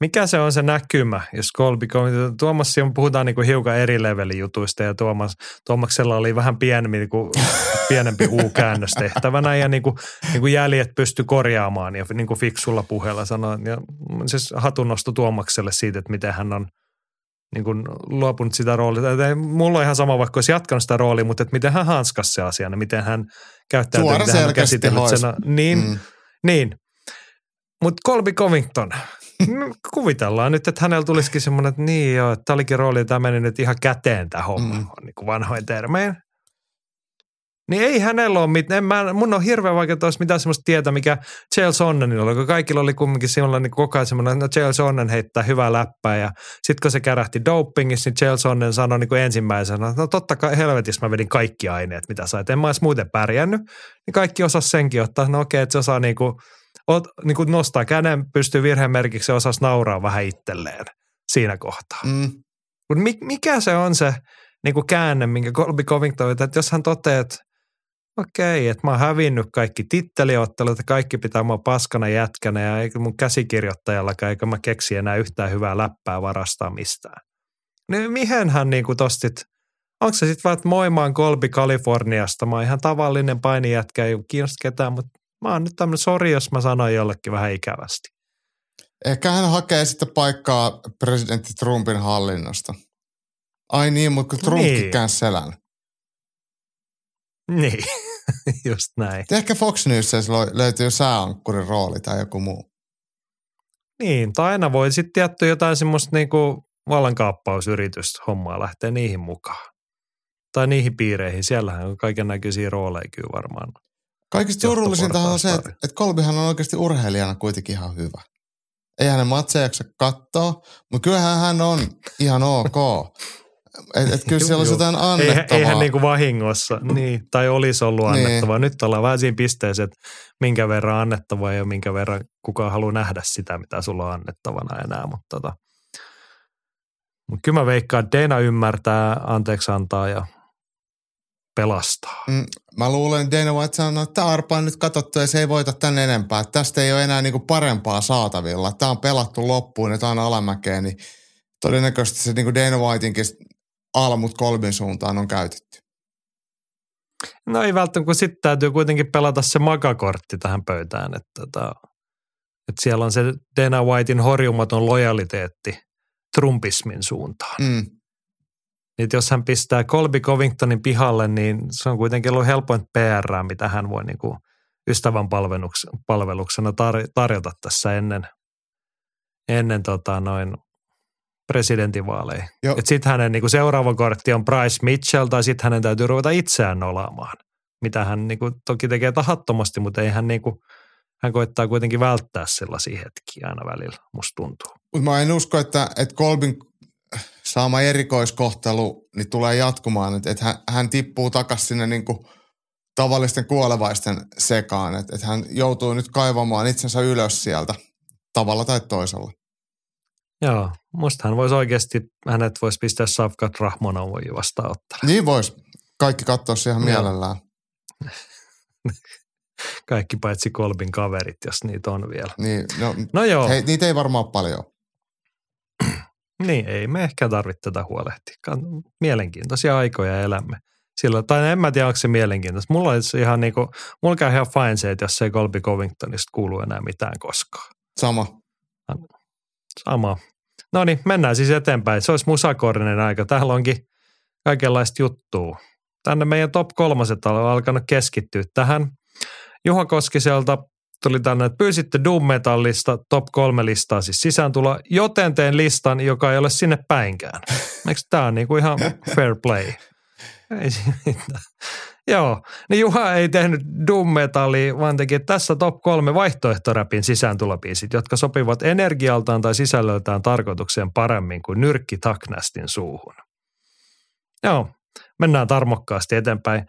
Mikä se on se näkymä, jos Covington, Tuomas, puhutaan niin kuin hiukan eri levelin jutuista ja Tuomas, Tuomaksella oli vähän [LAUGHS] pienempi, niin kuin, pienempi U-käännös tehtävänä ja niin kuin, niin kuin jäljet pystyi korjaamaan ja niin kuin fiksulla puheella sanoa. Ja siis hatunnosto Tuomakselle siitä, että miten hän on niin kuin luopunut sitä roolia. Mulla on ihan sama, vaikka olisi jatkanut sitä roolia, mutta että miten hän hanskasi se asian, miten hän käyttää, miten hän käsitellyt sen. Niin, mm. niin. Mutta Colby Covington, [LAUGHS] kuvitellaan nyt, että hänellä tulisikin semmoinen, että niin joo, että tämä olikin rooli, tämä meni nyt ihan käteen tämä homma, mm. niin kuin vanhoin termein. Niin ei hänellä ole mitään, mä, mun on hirveän vaikea olisi mitään semmoista tietä, mikä Charles Onnenilla oli, kun kaikilla oli kumminkin silloin niin koko ajan semmoinen, että no Charles Onnen heittää hyvää läppää ja sitten kun se kärähti dopingissa, niin Charles Onnen sanoi niin kuin ensimmäisenä, no totta kai helvetissä mä vedin kaikki aineet, mitä sait, en mä olisi muuten pärjännyt, niin kaikki osas senkin ottaa, no okei, että se osaa niin kuin ot, niin kuin nostaa käden, pystyy virheen merkiksi ja osasi nauraa vähän itselleen siinä kohtaa. Mm. Mutta mikä se on se niin kuin käänne, minkä Colby Covington, että jos hän toteaa, että okei, että mä oon hävinnyt kaikki titteliottelut ja kaikki pitää mua paskana jätkänä ja eikä mun käsikirjoittajallakaan, eikä mä keksi enää yhtään hyvää läppää varastaa mistään. Niin mihin hän niin kuin tostit, onko se sitten vaan, että moi mä oon Colby Kaliforniasta, mä oon ihan tavallinen painijätkä, ei kiinnosta ketään, mutta mä oon nyt tämmöinen sori, jos mä sanoin jollekin vähän ikävästi. Ehkä hän hakee sitten paikkaa presidentti Trumpin hallinnosta. Ai niin, mutta kun Trumpkin niin. selän. Niin, [LAUGHS] just näin. Ehkä Fox News löytyy sääankkurin rooli tai joku muu. Niin, tai aina voi sitten tietty jotain semmoista niinku vallankaappausyritystä hommaa lähteä niihin mukaan. Tai niihin piireihin, siellähän on kaiken näköisiä rooleja kyllä varmaan. Kaikista surullisinta on se, että, että Kolbihan on oikeasti urheilijana kuitenkin ihan hyvä. Ei hänen matseja jaksa katsoa, mutta kyllähän hän on ihan ok. [LAUGHS] Et, et kyllä siellä olisi jotain annettavaa. Eihän niin kuin vahingossa, niin, tai olisi ollut niin. annettavaa. Nyt ollaan vähän siinä pisteessä, että minkä verran annettavaa ja minkä verran kukaan haluaa nähdä sitä, mitä sulla on annettavana enää. Mutta tota, mut kyllä mä veikkaan, että Dana ymmärtää, anteeksi antaa ja pelastaa. Mm, mä luulen, että Dana White sanoo, että tämä arpa on nyt katsottu ja se ei voita tänne enempää. Tästä ei ole enää niinku parempaa saatavilla. Tämä on pelattu loppuun ja tämä on alamäkeen, niin todennäköisesti se niinku Dana Whiteinkin almut kolmin suuntaan on käytetty. No ei välttämättä, kun sitten täytyy kuitenkin pelata se makakortti tähän pöytään, että, että, tota, että siellä on se Dana Whitein horjumaton lojaliteetti Trumpismin suuntaan. Mm. Niin jos hän pistää Colby Covingtonin pihalle, niin se on kuitenkin ollut helpoin PR, mitä hän voi niin kuin ystävän palveluksena tar- tarjota tässä ennen, ennen tota noin presidentinvaaleihin. Sitten hänen niin kuin seuraava kortti on Bryce Mitchell tai sitten hänen täytyy ruveta itseään nolaamaan. Mitä hän niin kuin, toki tekee tahattomasti, mutta ei hän niin kuin, hän koittaa kuitenkin välttää sellaisia hetkiä aina välillä, musta tuntuu. Mutta mä en usko, että, että Kolbin saama erikoiskohtelu niin tulee jatkumaan, että, että hän, hän tippuu takaisin sinne niin kuin tavallisten kuolevaisten sekaan, että, että hän joutuu nyt kaivamaan itsensä ylös sieltä tavalla tai toisella. Joo, musta hän voisi oikeasti, hänet voisi pistää Savkat Rahmonovoji vastaanottaa. Niin voisi. Kaikki katsoa ihan mielellään. [LAUGHS] Kaikki paitsi Kolbin kaverit, jos niitä on vielä. Niin, no, no joo. Hei, niitä ei varmaan paljon. [CLEARS THROAT] niin, ei me ehkä tarvitse tätä huolehtia. Mielenkiintoisia aikoja elämme. Sillä, tai en mä tiedä, onko se mielenkiintoista. Mulla olisi ihan niin kuin, mulla käy ihan fine se, että jos ei Colby Covingtonista kuulu enää mitään koskaan. Sama. Sama. No niin, mennään siis eteenpäin. Se olisi musakorinen aika. Täällä onkin kaikenlaista juttua. Tänne meidän top kolmaset on alkanut keskittyä tähän. Juha Koskiselta tuli tänne, että pyysitte Doom Metallista top kolme listaa siis sisääntulo, joten teen listan, joka ei ole sinne päinkään. Eikö tämä on niinku ihan fair play? Ei siinä mitään. Joo, niin Juha ei tehnyt doom metallia, vaan teki tässä top kolme vaihtoehtoräpin sisääntulopiisit, jotka sopivat energialtaan tai sisällöltään tarkoitukseen paremmin kuin nyrkki Taknastin suuhun. Joo, mennään tarmokkaasti eteenpäin.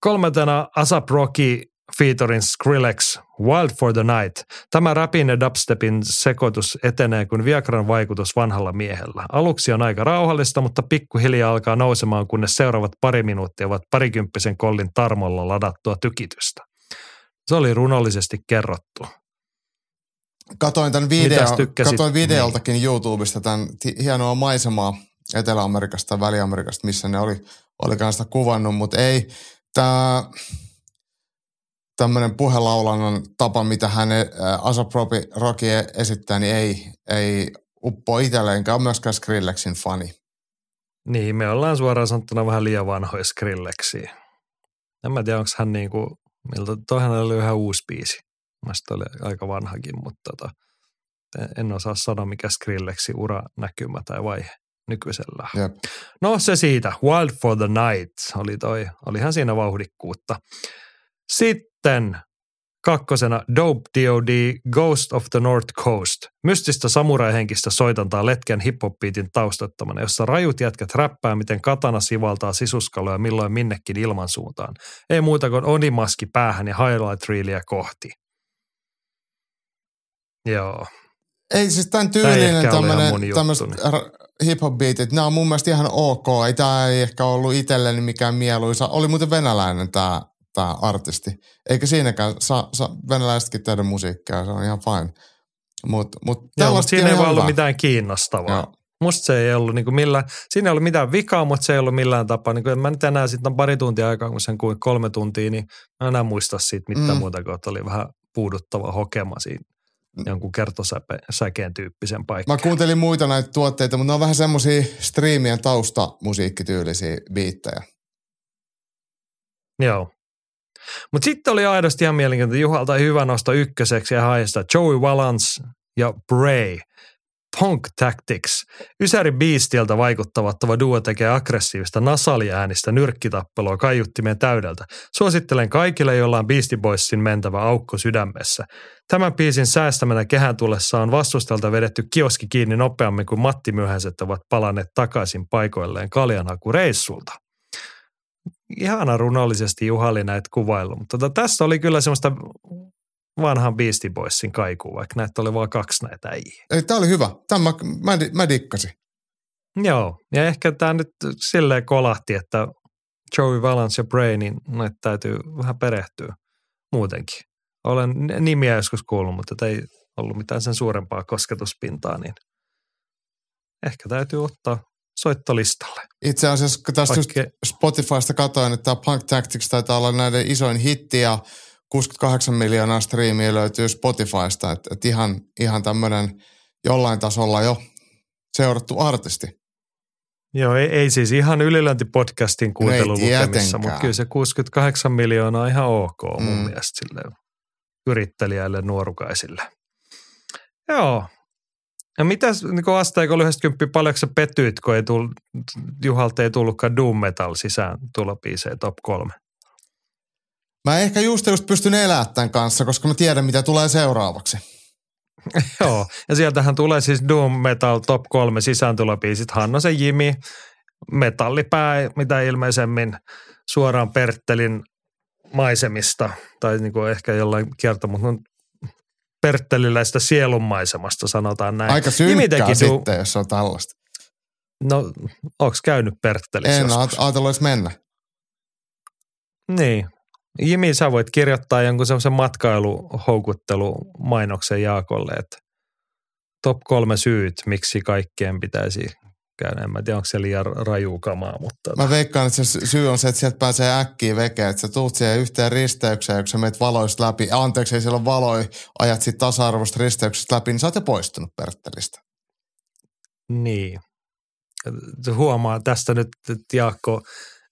Kolmantena Asap Rocky featuring Skrillex, Wild for the Night. Tämä rapin ja dubstepin sekoitus etenee kuin Viagran vaikutus vanhalla miehellä. Aluksi on aika rauhallista, mutta pikkuhiljaa alkaa nousemaan, kunnes seuraavat pari minuuttia ovat parikymppisen kollin tarmolla ladattua tykitystä. Se oli runollisesti kerrottu. Katoin, tämän video, katoin videoltakin niin. YouTubesta tämän hienoa maisemaa Etelä-Amerikasta ja Väli-Amerikasta, missä ne oli, oli kanssa kuvannut, mutta ei tämä tämmöinen puhelaulannan tapa, mitä hän Asapropi Rocky esittää, niin ei, ei uppo itselleen, enkä ole myöskään Skrillexin fani. Niin, me ollaan suoraan sanottuna vähän liian vanhoja Skrillexia. En mä tiedä, onko hän niinku, miltä, toihan oli ihan uusi biisi. Mielestäni oli aika vanhakin, mutta tota, en osaa sanoa, mikä Skrillexin ura näkymä tai vaihe nykyisellä. Jep. No se siitä, Wild for the Night oli toi, olihan siinä vauhdikkuutta. Sitten kakkosena Dope D.O.D. Ghost of the North Coast. Mystistä samurai-henkistä soitantaa letken hip taustattomana, jossa rajut jätkät räppää, miten katana sivaltaa sisuskaloja milloin minnekin ilmansuuntaan. Ei muuta kuin onimaski päähän ja highlight reelia kohti. Joo. Ei siis tämän tyylinen tämmöinen, tämmöiset hip-hop beatit, nämä on mun mielestä ihan ok. Ei tämä ei ehkä ollut itselleni mikään mieluisa. Oli muuten venäläinen tämä, tämä artisti. Eikä siinäkään saa, saa venäläisetkin tehdä musiikkia, se on ihan fine. Mut, mut Joo, mutta siinä ei vaan ollut mitään kiinnostavaa. Joo. Musta se ei ollut niinku millään, siinä ei ollut mitään vikaa, mutta se ei ollut millään tapaa. Niin en mä nyt enää sitten pari tuntia aikaa, kun sen kuin kolme tuntia, niin mä en enää muista siitä mitään Mm. mm. muuta kuin, että oli vähän puuduttava hokema siinä jonkun kertosäkeen tyyppisen paikan. Mä kuuntelin muita näitä tuotteita, mutta ne on vähän semmosia striimien taustamusiikkityylisiä biittejä. Joo. Mutta sitten oli aidosti ihan mielenkiintoista. Juhalta hyvä nosto ykköseksi ja haista Joey Valance ja Bray. Punk Tactics. Ysäri Beastiltä vaikuttavattava duo tekee aggressiivista nasaliäänistä nyrkkitappelua kaiuttimeen täydeltä. Suosittelen kaikille, joilla on Beastie Boysin mentävä aukko sydämessä. Tämän biisin säästämänä kehän tullessa on vastustelta vedetty kioski kiinni nopeammin kuin Matti Myöhäiset ovat palanneet takaisin paikoilleen kaljanhakureissulta ihana runollisesti Juhali näitä kuvaillut. Mutta tota, tässä oli kyllä semmoista vanhan Beastie Boysin kaikua, vaikka näitä oli vain kaksi näitä äijä. Ei, tää oli hyvä. Tämä mä, mä, di- mä dikkasin. Joo, ja ehkä tämä nyt silleen kolahti, että Joey Valance ja Bray, niin näitä täytyy vähän perehtyä muutenkin. Olen nimiä joskus kuullut, mutta ei ollut mitään sen suurempaa kosketuspintaa, niin ehkä täytyy ottaa soittolistalle. Itse asiassa kun tästä just Vaikka- Spotifysta katsoin, että tämä Punk Tactics taitaa olla näiden isoin hitti ja 68 miljoonaa striimiä löytyy Spotifysta. Että et ihan, ihan tämmöinen jollain tasolla jo seurattu artisti. Joo, ei, ei siis ihan ylilöintipodcastin kuuntelulukemissa, tietenkään. mutta kyllä se 68 miljoonaa on ihan ok mun Mm. mielestä sille yrittelijäille, nuorukaisille. Joo. Ja mitäs niin asteikolla 90, paljonko sä petyit, kun ei tull, Juhalta ei tullutkaan Doom Metal sisään tulopiiseen top kolme? Mä ehkä just just pystyn elämään tämän kanssa, koska mä tiedän, mitä tulee seuraavaksi. [LAUGHS] Joo, ja sieltähän tulee siis Doom Metal top kolme sisääntulopiisit. Hannosen Jimi, metallipää, mitä ilmeisemmin suoraan Perttelin maisemista, tai niin kuin ehkä jollain mutta on Pertteliläistä sielunmaisemasta, sanotaan näin. Aika Jimi synkkää teki du- sitten, jos on tällaista. No, onks käynyt Perttelissä En joskus? ajatellut edes mennä. Niin. Jimi, sä voit kirjoittaa jonkun semmoisen matkailuhoukuttelumainoksen Jaakolle, että top kolme syyt, miksi kaikkien pitäisi käydä. En mä tiedä, onko se liian raju kamaa, mutta Mä veikkaan, että se syy on se, että sieltä pääsee äkkiä vekeä, että sä tuut siihen yhteen risteykseen, kun sä meet valoista läpi. Anteeksi, ei siellä ole valoja, ajat sit tasa-arvoista risteyksestä läpi, niin sä oot jo poistunut Perttelistä. niin. Huomaa tästä nyt, että Jaakko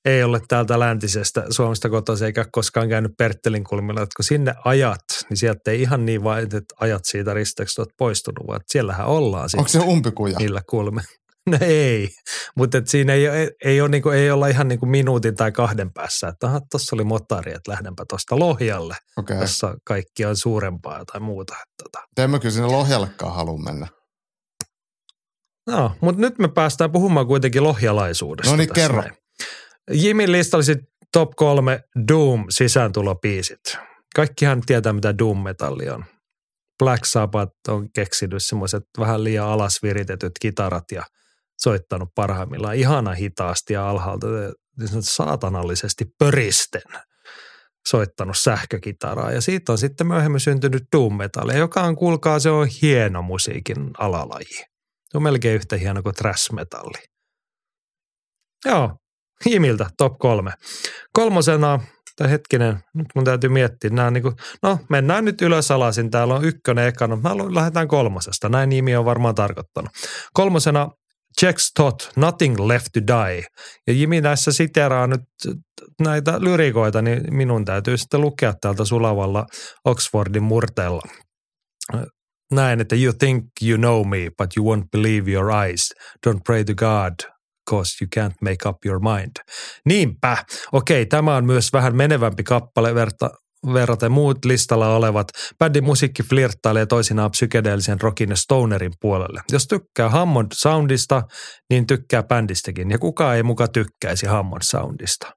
ei ole täältä läntisestä Suomesta kotoisin eikä koskaan käynyt Perttelin kulmilla, että kun sinne ajat, niin sieltä ei ihan niin vain, että ajat siitä risteyksestä olet poistunut, vaan että siellähän ollaan Onko se umpikuja? niillä kulme. [LAUGHS] No ei, mutta siinä ei, ei, ei, ole niinku, ei olla ihan niinku minuutin tai kahden päässä, että tuossa oli motari, että lähdenpä tuosta Lohjalle. Okay. jossa kaikki on suurempaa tai muuta. Tota. En mä kyllä sinne Lohjallekaan halua mennä. No, mutta nyt me päästään puhumaan kuitenkin lohjalaisuudesta. No niin, kerro. näin. Jimin listalla sit top kolme Doom sisääntulopiisit. Kaikkihan tietää, mitä Doom metalli on. Black Sabbath on keksinyt semmoiset vähän liian alas viritetyt kitarat ja soittanut parhaimmillaan ihana hitaasti ja alhaalta niin saatanallisesti pöristen. soittanut sähkökitaraa. Ja siitä on sitten myöhemmin syntynyt doom metalli, joka on, kuulkaa, se on hieno musiikin alalaji. Se on melkein yhtä hieno kuin thrash metalli. Joo, Jimiltä top kolme. Kolmosena, tai hetkinen, nyt mun täytyy miettiä. Nämä niin kuin, no mennään nyt ylös alasin. Täällä on ykkönen ekana. Mä lähdetään kolmosesta. Näin nimi on varmaan tarkoittanut. Kolmosena Checks Tot, Nothing Left to Die. Ja Jimi näissä siteraa nyt näitä lyrikoita, niin minun täytyy sitten lukea täältä sulavalla Oxfordin murteella. Näin, että you think you know me, but you won't believe your eyes. Don't pray to God, cause you can't make up your mind. Niinpä. Okei, tämä on myös vähän menevämpi kappale verta, verraten muut listalla olevat. Bändin musiikki flirttailee toisinaan psykedeellisen rockin ja stonerin puolelle. Jos tykkää Hammond Soundista, niin tykkää bändistäkin. Ja kuka ei muka tykkäisi Hammond Soundista.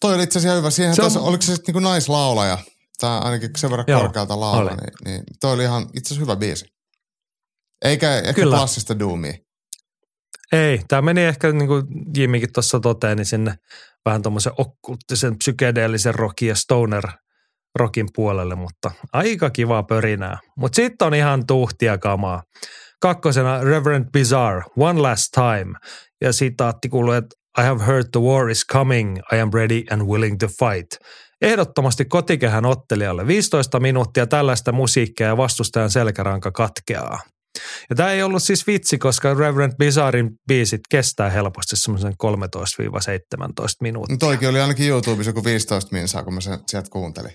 Toi oli itse asiassa hyvä. Siihen se on... tos, oliko se sitten niinku naislaulaja? Tämä ainakin sen verran Joo, korkealta laula, niin, niin toi oli ihan itse asiassa hyvä biisi. Eikä ehkä Kyllä. klassista doomia. Ei, tämä meni ehkä niin kuin Jimikin tuossa toteeni niin sinne vähän tuommoisen okkulttisen psykedeellisen rockin ja stoner rockin puolelle, mutta aika kivaa pörinää. Mutta sitten on ihan tuhtia kamaa. Kakkosena Reverend Bizarre, One Last Time. Ja sitaatti kuuluu, että I have heard the war is coming, I am ready and willing to fight. Ehdottomasti kotikehän ottelijalle 15 minuuttia tällaista musiikkia ja vastustajan selkäranka katkeaa. Ja tämä ei ollut siis vitsi, koska Reverend Bizarrin biisit kestää helposti semmoisen 13-17 minuuttia. No toikin oli ainakin YouTubessa joku 15 minsaa, kun mä sen sieltä kuuntelin.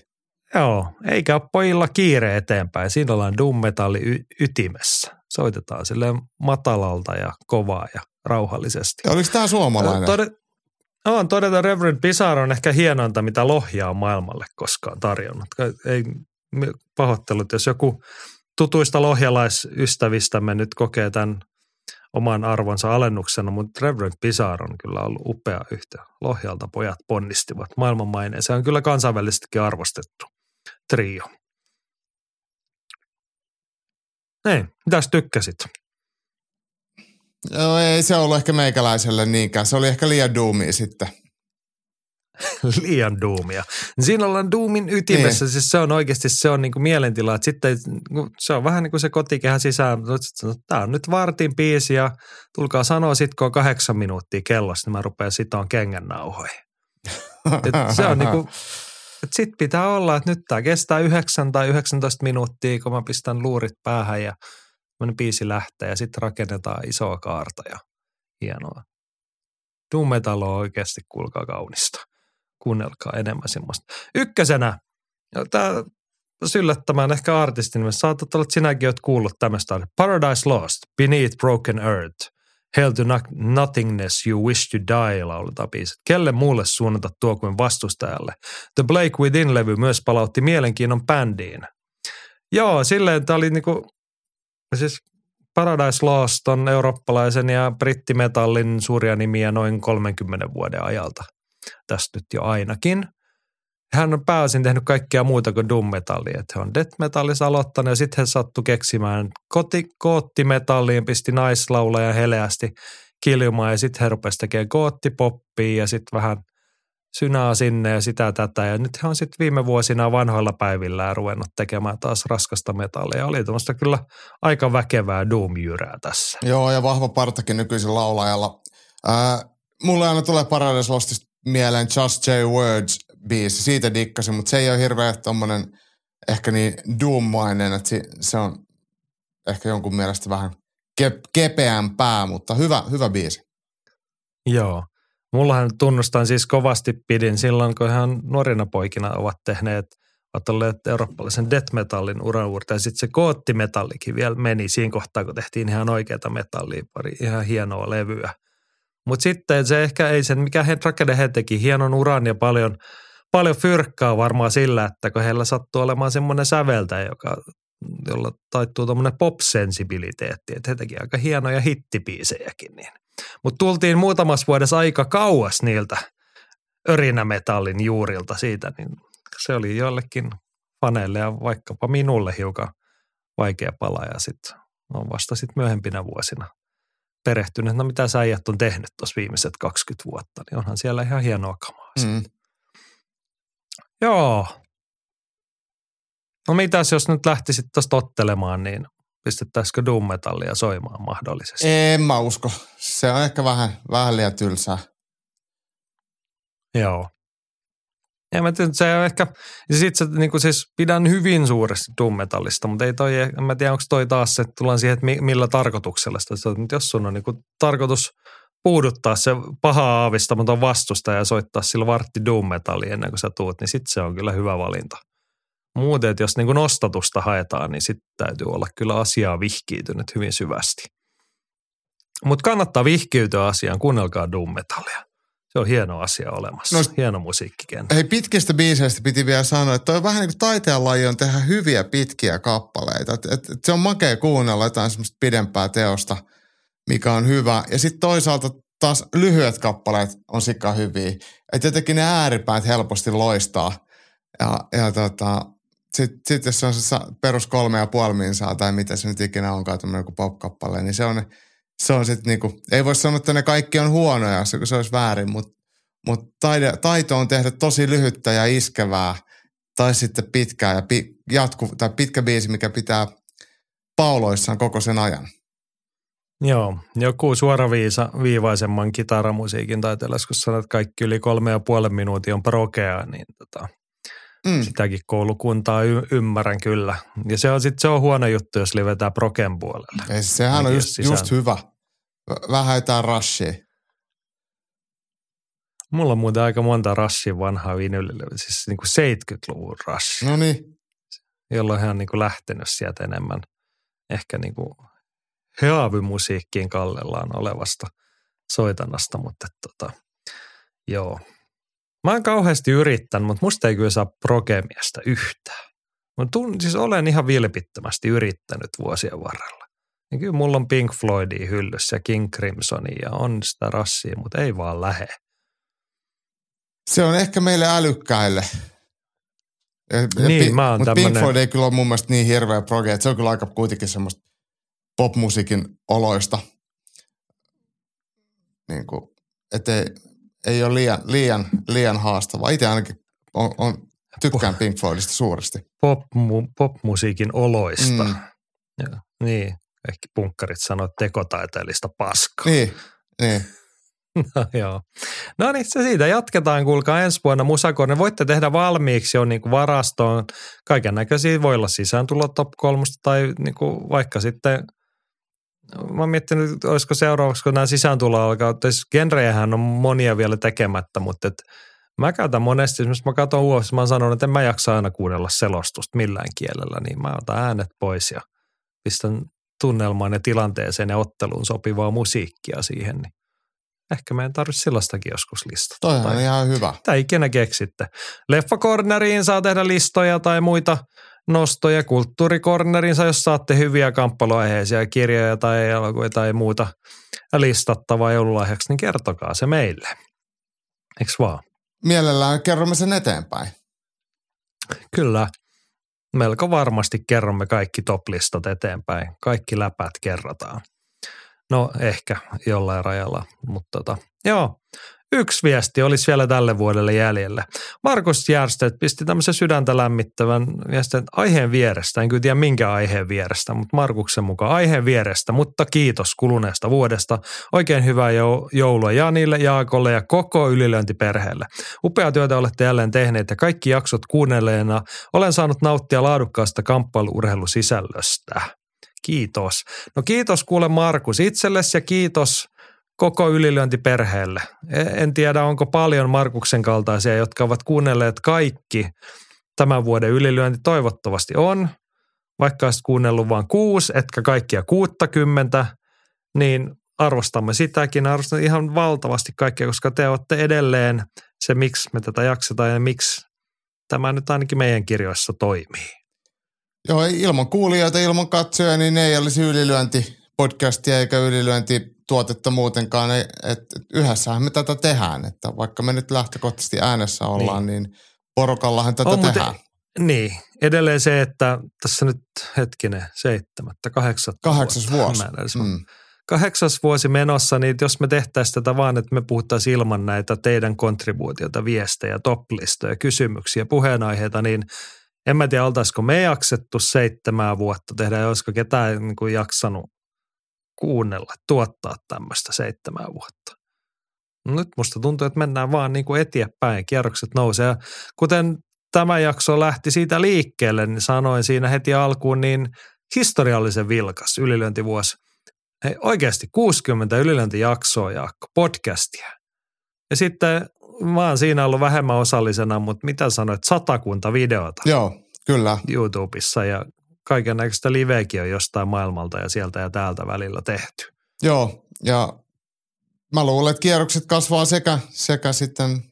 Joo, eikä ole pojilla kiire eteenpäin. Siinä ollaan doom metalli y- ytimessä. Soitetaan sille matalalta ja kovaa ja rauhallisesti. Ja oliko tämä suomalainen? Tode, on todeta Reverend Bizarre on ehkä hienointa, mitä Lohja on maailmalle koskaan tarjonnut. Ei pahoittelut, jos joku tutuista lohjalaisystävistämme nyt kokee tämän oman arvonsa alennuksena, mutta Reverend Bizarre on kyllä ollut upea yhtä. Lohjalta pojat ponnistivat maailmanmaineen. Se on kyllä kansainvälisestikin arvostettu trio. Ei, mitäs tykkäsit? Joo, ei se ollut ehkä meikäläiselle niinkään. Se oli ehkä liian duumia sitten. [LAUGHS] liian duumia. Siinä ollaan duumin ytimessä, niin. siis se on oikeasti se on niinku mielentila, että sitten niinku, se on vähän niin kuin se kotikehä sisään, tämä on nyt vartin biisi ja tulkaa sanoa sit, kun on kahdeksan minuuttia kellossa, niin mä rupean sitoon kengän nauhoihin. se on niinku, [LAUGHS] että sit pitää olla, että nyt tämä kestää 9 tai 19 minuuttia, kun mä pistän luurit päähän ja biisi lähtee ja sitten rakennetaan isoa kaarta ja hienoa. Doom Metal on oikeasti kuulkaa kaunista kuunnelkaa enemmän semmoista. Ykkösenä, tämä yllättämään ehkä artistin nimessä, saatat olla, että sinäkin olet kuullut tämmöistä. Paradise Lost, Beneath Broken Earth, Hell to Nothingness, You Wish to Die lauletaan biisit. Kelle muulle suunnata tuo kuin vastustajalle? The Blake Within-levy myös palautti mielenkiinnon bändiin. Joo, silleen tämä oli niinku, siis Paradise Lost on eurooppalaisen ja brittimetallin suuria nimiä noin 30 vuoden ajalta tästä nyt jo ainakin. Hän on pääosin tehnyt kaikkea muuta kuin doom metallia. Että hän on death metallissa aloittanut ja sitten hän sattui keksimään koti, koottimetalliin, pisti naislaulaja heleästi kiljumaan ja sitten hän rupesi tekemään koottipoppia ja sitten vähän synää sinne ja sitä tätä. Ja nyt hän on sitten viime vuosina vanhoilla päivillä ruvennut tekemään taas raskasta metallia. Oli tuommoista kyllä aika väkevää doom-jyrää tässä. Joo, ja vahva partakin nykyisin laulajalla. Ää, mulle aina tulee Paradise Lostista mieleen Just J Words biisi, siitä dikkasin, mutta se ei ole hirveän tommonen ehkä niin doom-mainen, että se on ehkä jonkun mielestä vähän ke- kepeämpää, mutta hyvä, hyvä biisi. Joo. Mullahan tunnustan siis kovasti pidin silloin, kun ihan nuorina poikina ovat tehneet, ovat olleet eurooppalaisen death metallin uran uurta. Ja sitten se koottimetallikin vielä meni siinä kohtaa, kun tehtiin ihan oikeata metallia, pari ihan hienoa levyä. Mutta sitten se ehkä ei sen, mikä he teki, hienon uran ja paljon, paljon fyrkkaa varmaan sillä, että kun heillä sattuu olemaan semmoinen säveltäjä, joka, jolla taittuu tuommoinen pop-sensibiliteetti, että he teki aika hienoja hittipiisejäkin. Niin. Mutta tultiin muutamassa vuodessa aika kauas niiltä örinämetallin juurilta siitä, niin se oli jollekin faneille ja vaikkapa minulle hiukan vaikea pala ja sitten on vasta sitten myöhempinä vuosina perehtynyt, että no mitä sä äijät on tehnyt tuossa viimeiset 20 vuotta, niin onhan siellä ihan hienoa kamaa. Mm. Joo. No mitäs jos nyt lähtisit tuosta tottelemaan, niin pistettäisikö doom metallia soimaan mahdollisesti? En mä usko. Se on ehkä vähän, vähän liian tylsää. Joo. Ja mä tiedän, se on ehkä, sit se, niin siis pidän hyvin suuresti doom metallista, mutta ei toi, en mä tiedä onko toi taas se, tullaan siihen, että millä tarkoituksella sitä, mutta jos sun on niin tarkoitus puuduttaa se paha aavistamaton vastustaja ja soittaa sillä vartti doom metalli ennen kuin sä tuut, niin sitten se on kyllä hyvä valinta. Muuten, että jos niin kuin nostatusta haetaan, niin sitten täytyy olla kyllä asiaa vihkiytynyt hyvin syvästi. Mutta kannattaa vihkiytyä asiaan, kuunnelkaa doom metallia. Se on hieno asia olemassa. No, hieno musiikkikenttä. Hei, pitkistä biiseistä piti vielä sanoa, että toi on vähän niin kuin taiteenlaji on tehdä hyviä pitkiä kappaleita. Et, et, et se on makea kuunnella jotain semmoista pidempää teosta, mikä on hyvä. Ja sitten toisaalta taas lyhyet kappaleet on sikka hyviä. Että jotenkin ne ääripäät helposti loistaa. Ja, ja tota, sitten sit jos se on se perus kolme ja puoli minsaa tai mitä se nyt ikinä onkaan tämmöinen joku pop-kappale, niin se on, se on sitten niinku, ei voi sanoa, että ne kaikki on huonoja, se, se olisi väärin, mutta mut taito on tehdä tosi lyhyttä ja iskevää tai sitten pitkää ja pi, jatku, tai pitkä biisi, mikä pitää pauloissaan koko sen ajan. Joo, joku suoraviivaisemman kitaramusiikin taiteellessa, kun sanot, että kaikki yli kolme ja puolen minuutin on prokea, niin tota, Mm. Sitäkin koulukuntaa y- ymmärrän kyllä. Ja se on sitten se on huono juttu, jos livetään proken puolelle. Ei, sehän on just, just hyvä. Vähän jotain rushia. Mulla on muuten aika monta Rushin vanhaa vinylillä, siis niin kuin 70-luvun Rush. No niin. Jolloin hän on niin kuin lähtenyt sieltä enemmän ehkä niin kuin heavy-musiikkiin kallellaan olevasta soitannasta, mutta tota, joo – Mä oon kauheasti yrittänyt, mutta musta ei kyllä saa prokemiestä yhtään. Mä tun, siis olen ihan vilpittömästi yrittänyt vuosien varrella. Ja kyllä mulla on Pink Floydia hyllyssä ja King Crimsonia ja on sitä rassia, mutta ei vaan lähe. Se on ehkä meille älykkäille. Ja, ja niin, Pink, mä oon tämmönen... Pink Floyd ei kyllä ole mun mielestä niin hirveä proge, että se on kyllä aika kuitenkin semmoista popmusiikin oloista. Niin kuin, ettei, ei ole liian, liian, liian haastavaa. Itse ainakin on, on, tykkään Pink Floydista suuresti. Pop, popmusiikin oloista. Mm. Ja, niin, ehkä punkkarit sanoivat tekotaiteellista paskaa. Niin, niin. [LAUGHS] No joo. No niin, se siitä jatketaan. Kuulkaa ensi vuonna Musakorne. Voitte tehdä valmiiksi jo niin kuin varastoon. Kaiken näköisiä voi olla sisääntulo top kolmusta tai niin kuin vaikka sitten – mä oon miettinyt, olisiko seuraavaksi, kun nämä sisääntulo alkaa, genrejähän on monia vielä tekemättä, mutta et mä käytän monesti, esimerkiksi mä katson ulos, mä oon sanonut, että en mä jaksa aina kuunnella selostusta millään kielellä, niin mä otan äänet pois ja pistän tunnelmaan ja tilanteeseen ja otteluun sopivaa musiikkia siihen, niin ehkä meidän tarvitse sellaistakin joskus listata. Toi on ihan hyvä. Tai ikinä keksitte. Leffakorneriin saa tehdä listoja tai muita – nostoja kulttuurikornerinsa, jos saatte hyviä kamppailuaiheisia kirjoja tai elokuvia tai muuta listattavaa joululahjaksi, niin kertokaa se meille. Eikö vaan? Mielellään kerromme sen eteenpäin. Kyllä. Melko varmasti kerromme kaikki top-listat eteenpäin. Kaikki läpät kerrotaan. No ehkä jollain rajalla, mutta tota, joo. Yksi viesti olisi vielä tälle vuodelle jäljellä. Markus Järsteet pisti tämmöisen sydäntä lämmittävän viestin aiheen vierestä. En kyllä tiedä minkä aiheen vierestä, mutta Markuksen mukaan aiheen vierestä. Mutta kiitos kuluneesta vuodesta. Oikein hyvää joulua Janille, Jaakolle ja koko ylilöintiperheelle. Upea työtä olette jälleen tehneet ja kaikki jaksot kuunnelleena olen saanut nauttia laadukkaasta kamppailuurheilusisällöstä. Kiitos. No kiitos kuule Markus itsellesi ja kiitos koko ylilyöntiperheelle. E, en tiedä, onko paljon Markuksen kaltaisia, jotka ovat kuunnelleet kaikki tämän vuoden ylilyönti. Toivottavasti on. Vaikka olisit kuunnellut vain kuusi, etkä kaikkia kuuttakymmentä, niin arvostamme sitäkin. Arvostan ihan valtavasti kaikkea, koska te olette edelleen se, miksi me tätä jaksetaan ja miksi tämä nyt ainakin meidän kirjoissa toimii. Joo, ilman kuulijoita, ilman katsoja, niin ei olisi ylilyönti podcastia eikä ylilyönti tuotetta muutenkaan, että et, yhdessähän me tätä tehdään, että vaikka me nyt lähtökohtaisesti äänessä ollaan, niin, niin porokallahan tätä on, tehdään. Mutta, niin, edelleen se, että tässä nyt hetkinen, seitsemättä, kahdeksatta Kahdeksas vuosi. vuosi. Mm. kahdeksas vuosi menossa, niin jos me tehtäisiin tätä vaan, että me puhuttaisiin ilman näitä teidän kontribuutiota, viestejä, toplistoja, kysymyksiä, puheenaiheita, niin en mä tiedä, oltaisiko me jaksettu seitsemää vuotta tehdä, olisiko ketään niin kuin jaksanut kuunnella, tuottaa tämmöistä seitsemää vuotta. Nyt musta tuntuu, että mennään vaan niin kuin eteenpäin, kierrokset nousee. Ja kuten tämä jakso lähti siitä liikkeelle, niin sanoin siinä heti alkuun, niin historiallisen vilkas ylilöintivuosi. Hei, oikeasti 60 ylilöintijaksoa, Jaakko, podcastia. Ja sitten mä oon siinä ollut vähemmän osallisena, mutta mitä sanoit, satakunta videota. Joo, kyllä. YouTubessa ja kaiken näköistä liveäkin on jostain maailmalta ja sieltä ja täältä välillä tehty. Joo, ja mä luulen, että kierrokset kasvaa sekä, sekä sitten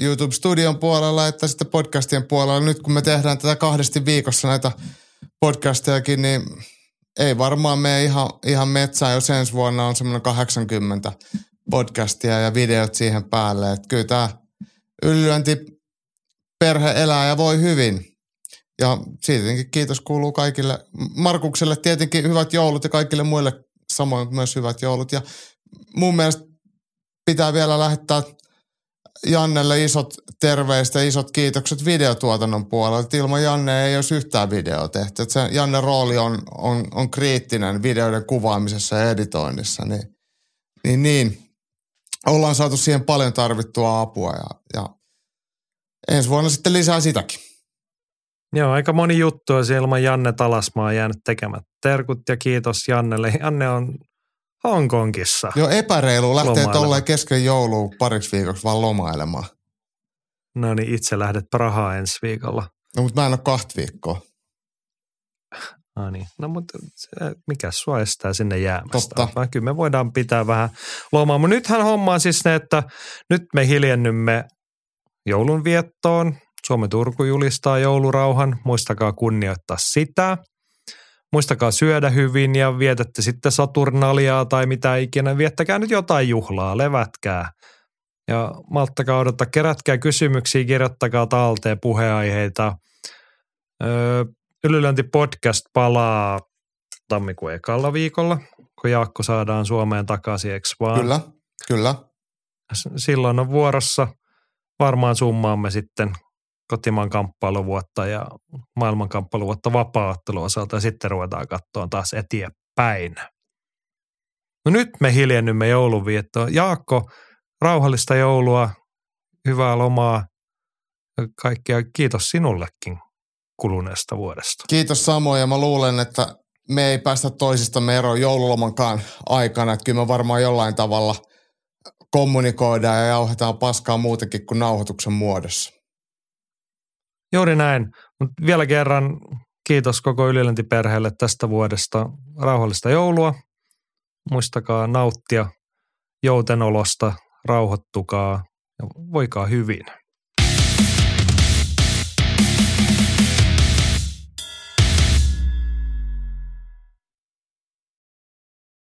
YouTube-studion puolella että sitten podcastien puolella. Nyt kun me tehdään tätä kahdesti viikossa näitä podcastejakin, niin ei varmaan mene ihan, ihan metsään, jos ensi vuonna on semmoinen 80 podcastia ja videot siihen päälle. Että kyllä tämä yllyönti perhe elää ja voi hyvin. Ja siitäkin kiitos kuuluu kaikille. Markukselle tietenkin hyvät joulut ja kaikille muille samoin myös hyvät joulut. Ja mun mielestä pitää vielä lähettää Jannelle isot terveiset ja isot kiitokset videotuotannon puolella. Ilman Janne ei olisi yhtään videoa tehty. Se Janne rooli on, on, on kriittinen videoiden kuvaamisessa ja editoinnissa. Niin, niin, niin. ollaan saatu siihen paljon tarvittua apua ja, ja ensi vuonna sitten lisää sitäkin. Joo, aika moni juttu on ilman Janne Talasmaa jäänyt tekemään. Terkut ja kiitos Jannelle. Janne on Hongkongissa. Joo, epäreilu lähtee tolleen kesken joulua pariksi viikoksi vaan lomailemaan. No niin, itse lähdet Prahaan ensi viikolla. No, mutta mä en ole kahta viikkoa. No niin, no mutta mikä sua estää sinne jäämästä? Totta. Kyllä me voidaan pitää vähän lomaa. Mutta nythän homma on siis ne, että nyt me hiljennymme joulunviettoon. Suomen Turku julistaa joulurauhan. Muistakaa kunnioittaa sitä muistakaa syödä hyvin ja vietätte sitten Saturnaliaa tai mitä ikinä. Viettäkää nyt jotain juhlaa, levätkää. Ja malttakaa odottaa, kerätkää kysymyksiä, kirjoittakaa talteen puheaiheita. Öö, Ylilönti podcast palaa tammikuun ekalla viikolla, kun Jaakko saadaan Suomeen takaisin, eikö vaan? Kyllä, kyllä. Silloin on vuorossa. Varmaan summaamme sitten kotimaan kamppailuvuotta ja maailman kamppailuvuotta vapaaottelun osalta ja sitten ruvetaan katsoa taas eteenpäin. No nyt me hiljennymme joulunviettoon. Jaakko, rauhallista joulua, hyvää lomaa, kaikkea kiitos sinullekin kuluneesta vuodesta. Kiitos samoin ja mä luulen, että me ei päästä toisistamme eroon joululomankaan aikana. Että kyllä me varmaan jollain tavalla kommunikoidaan ja jauhetaan paskaa muutenkin kuin nauhoituksen muodossa. Juuri näin. Mut vielä kerran kiitos koko ylilöntiperheelle tästä vuodesta. Rauhallista joulua. Muistakaa nauttia joutenolosta, rauhoittukaa ja voikaa hyvin.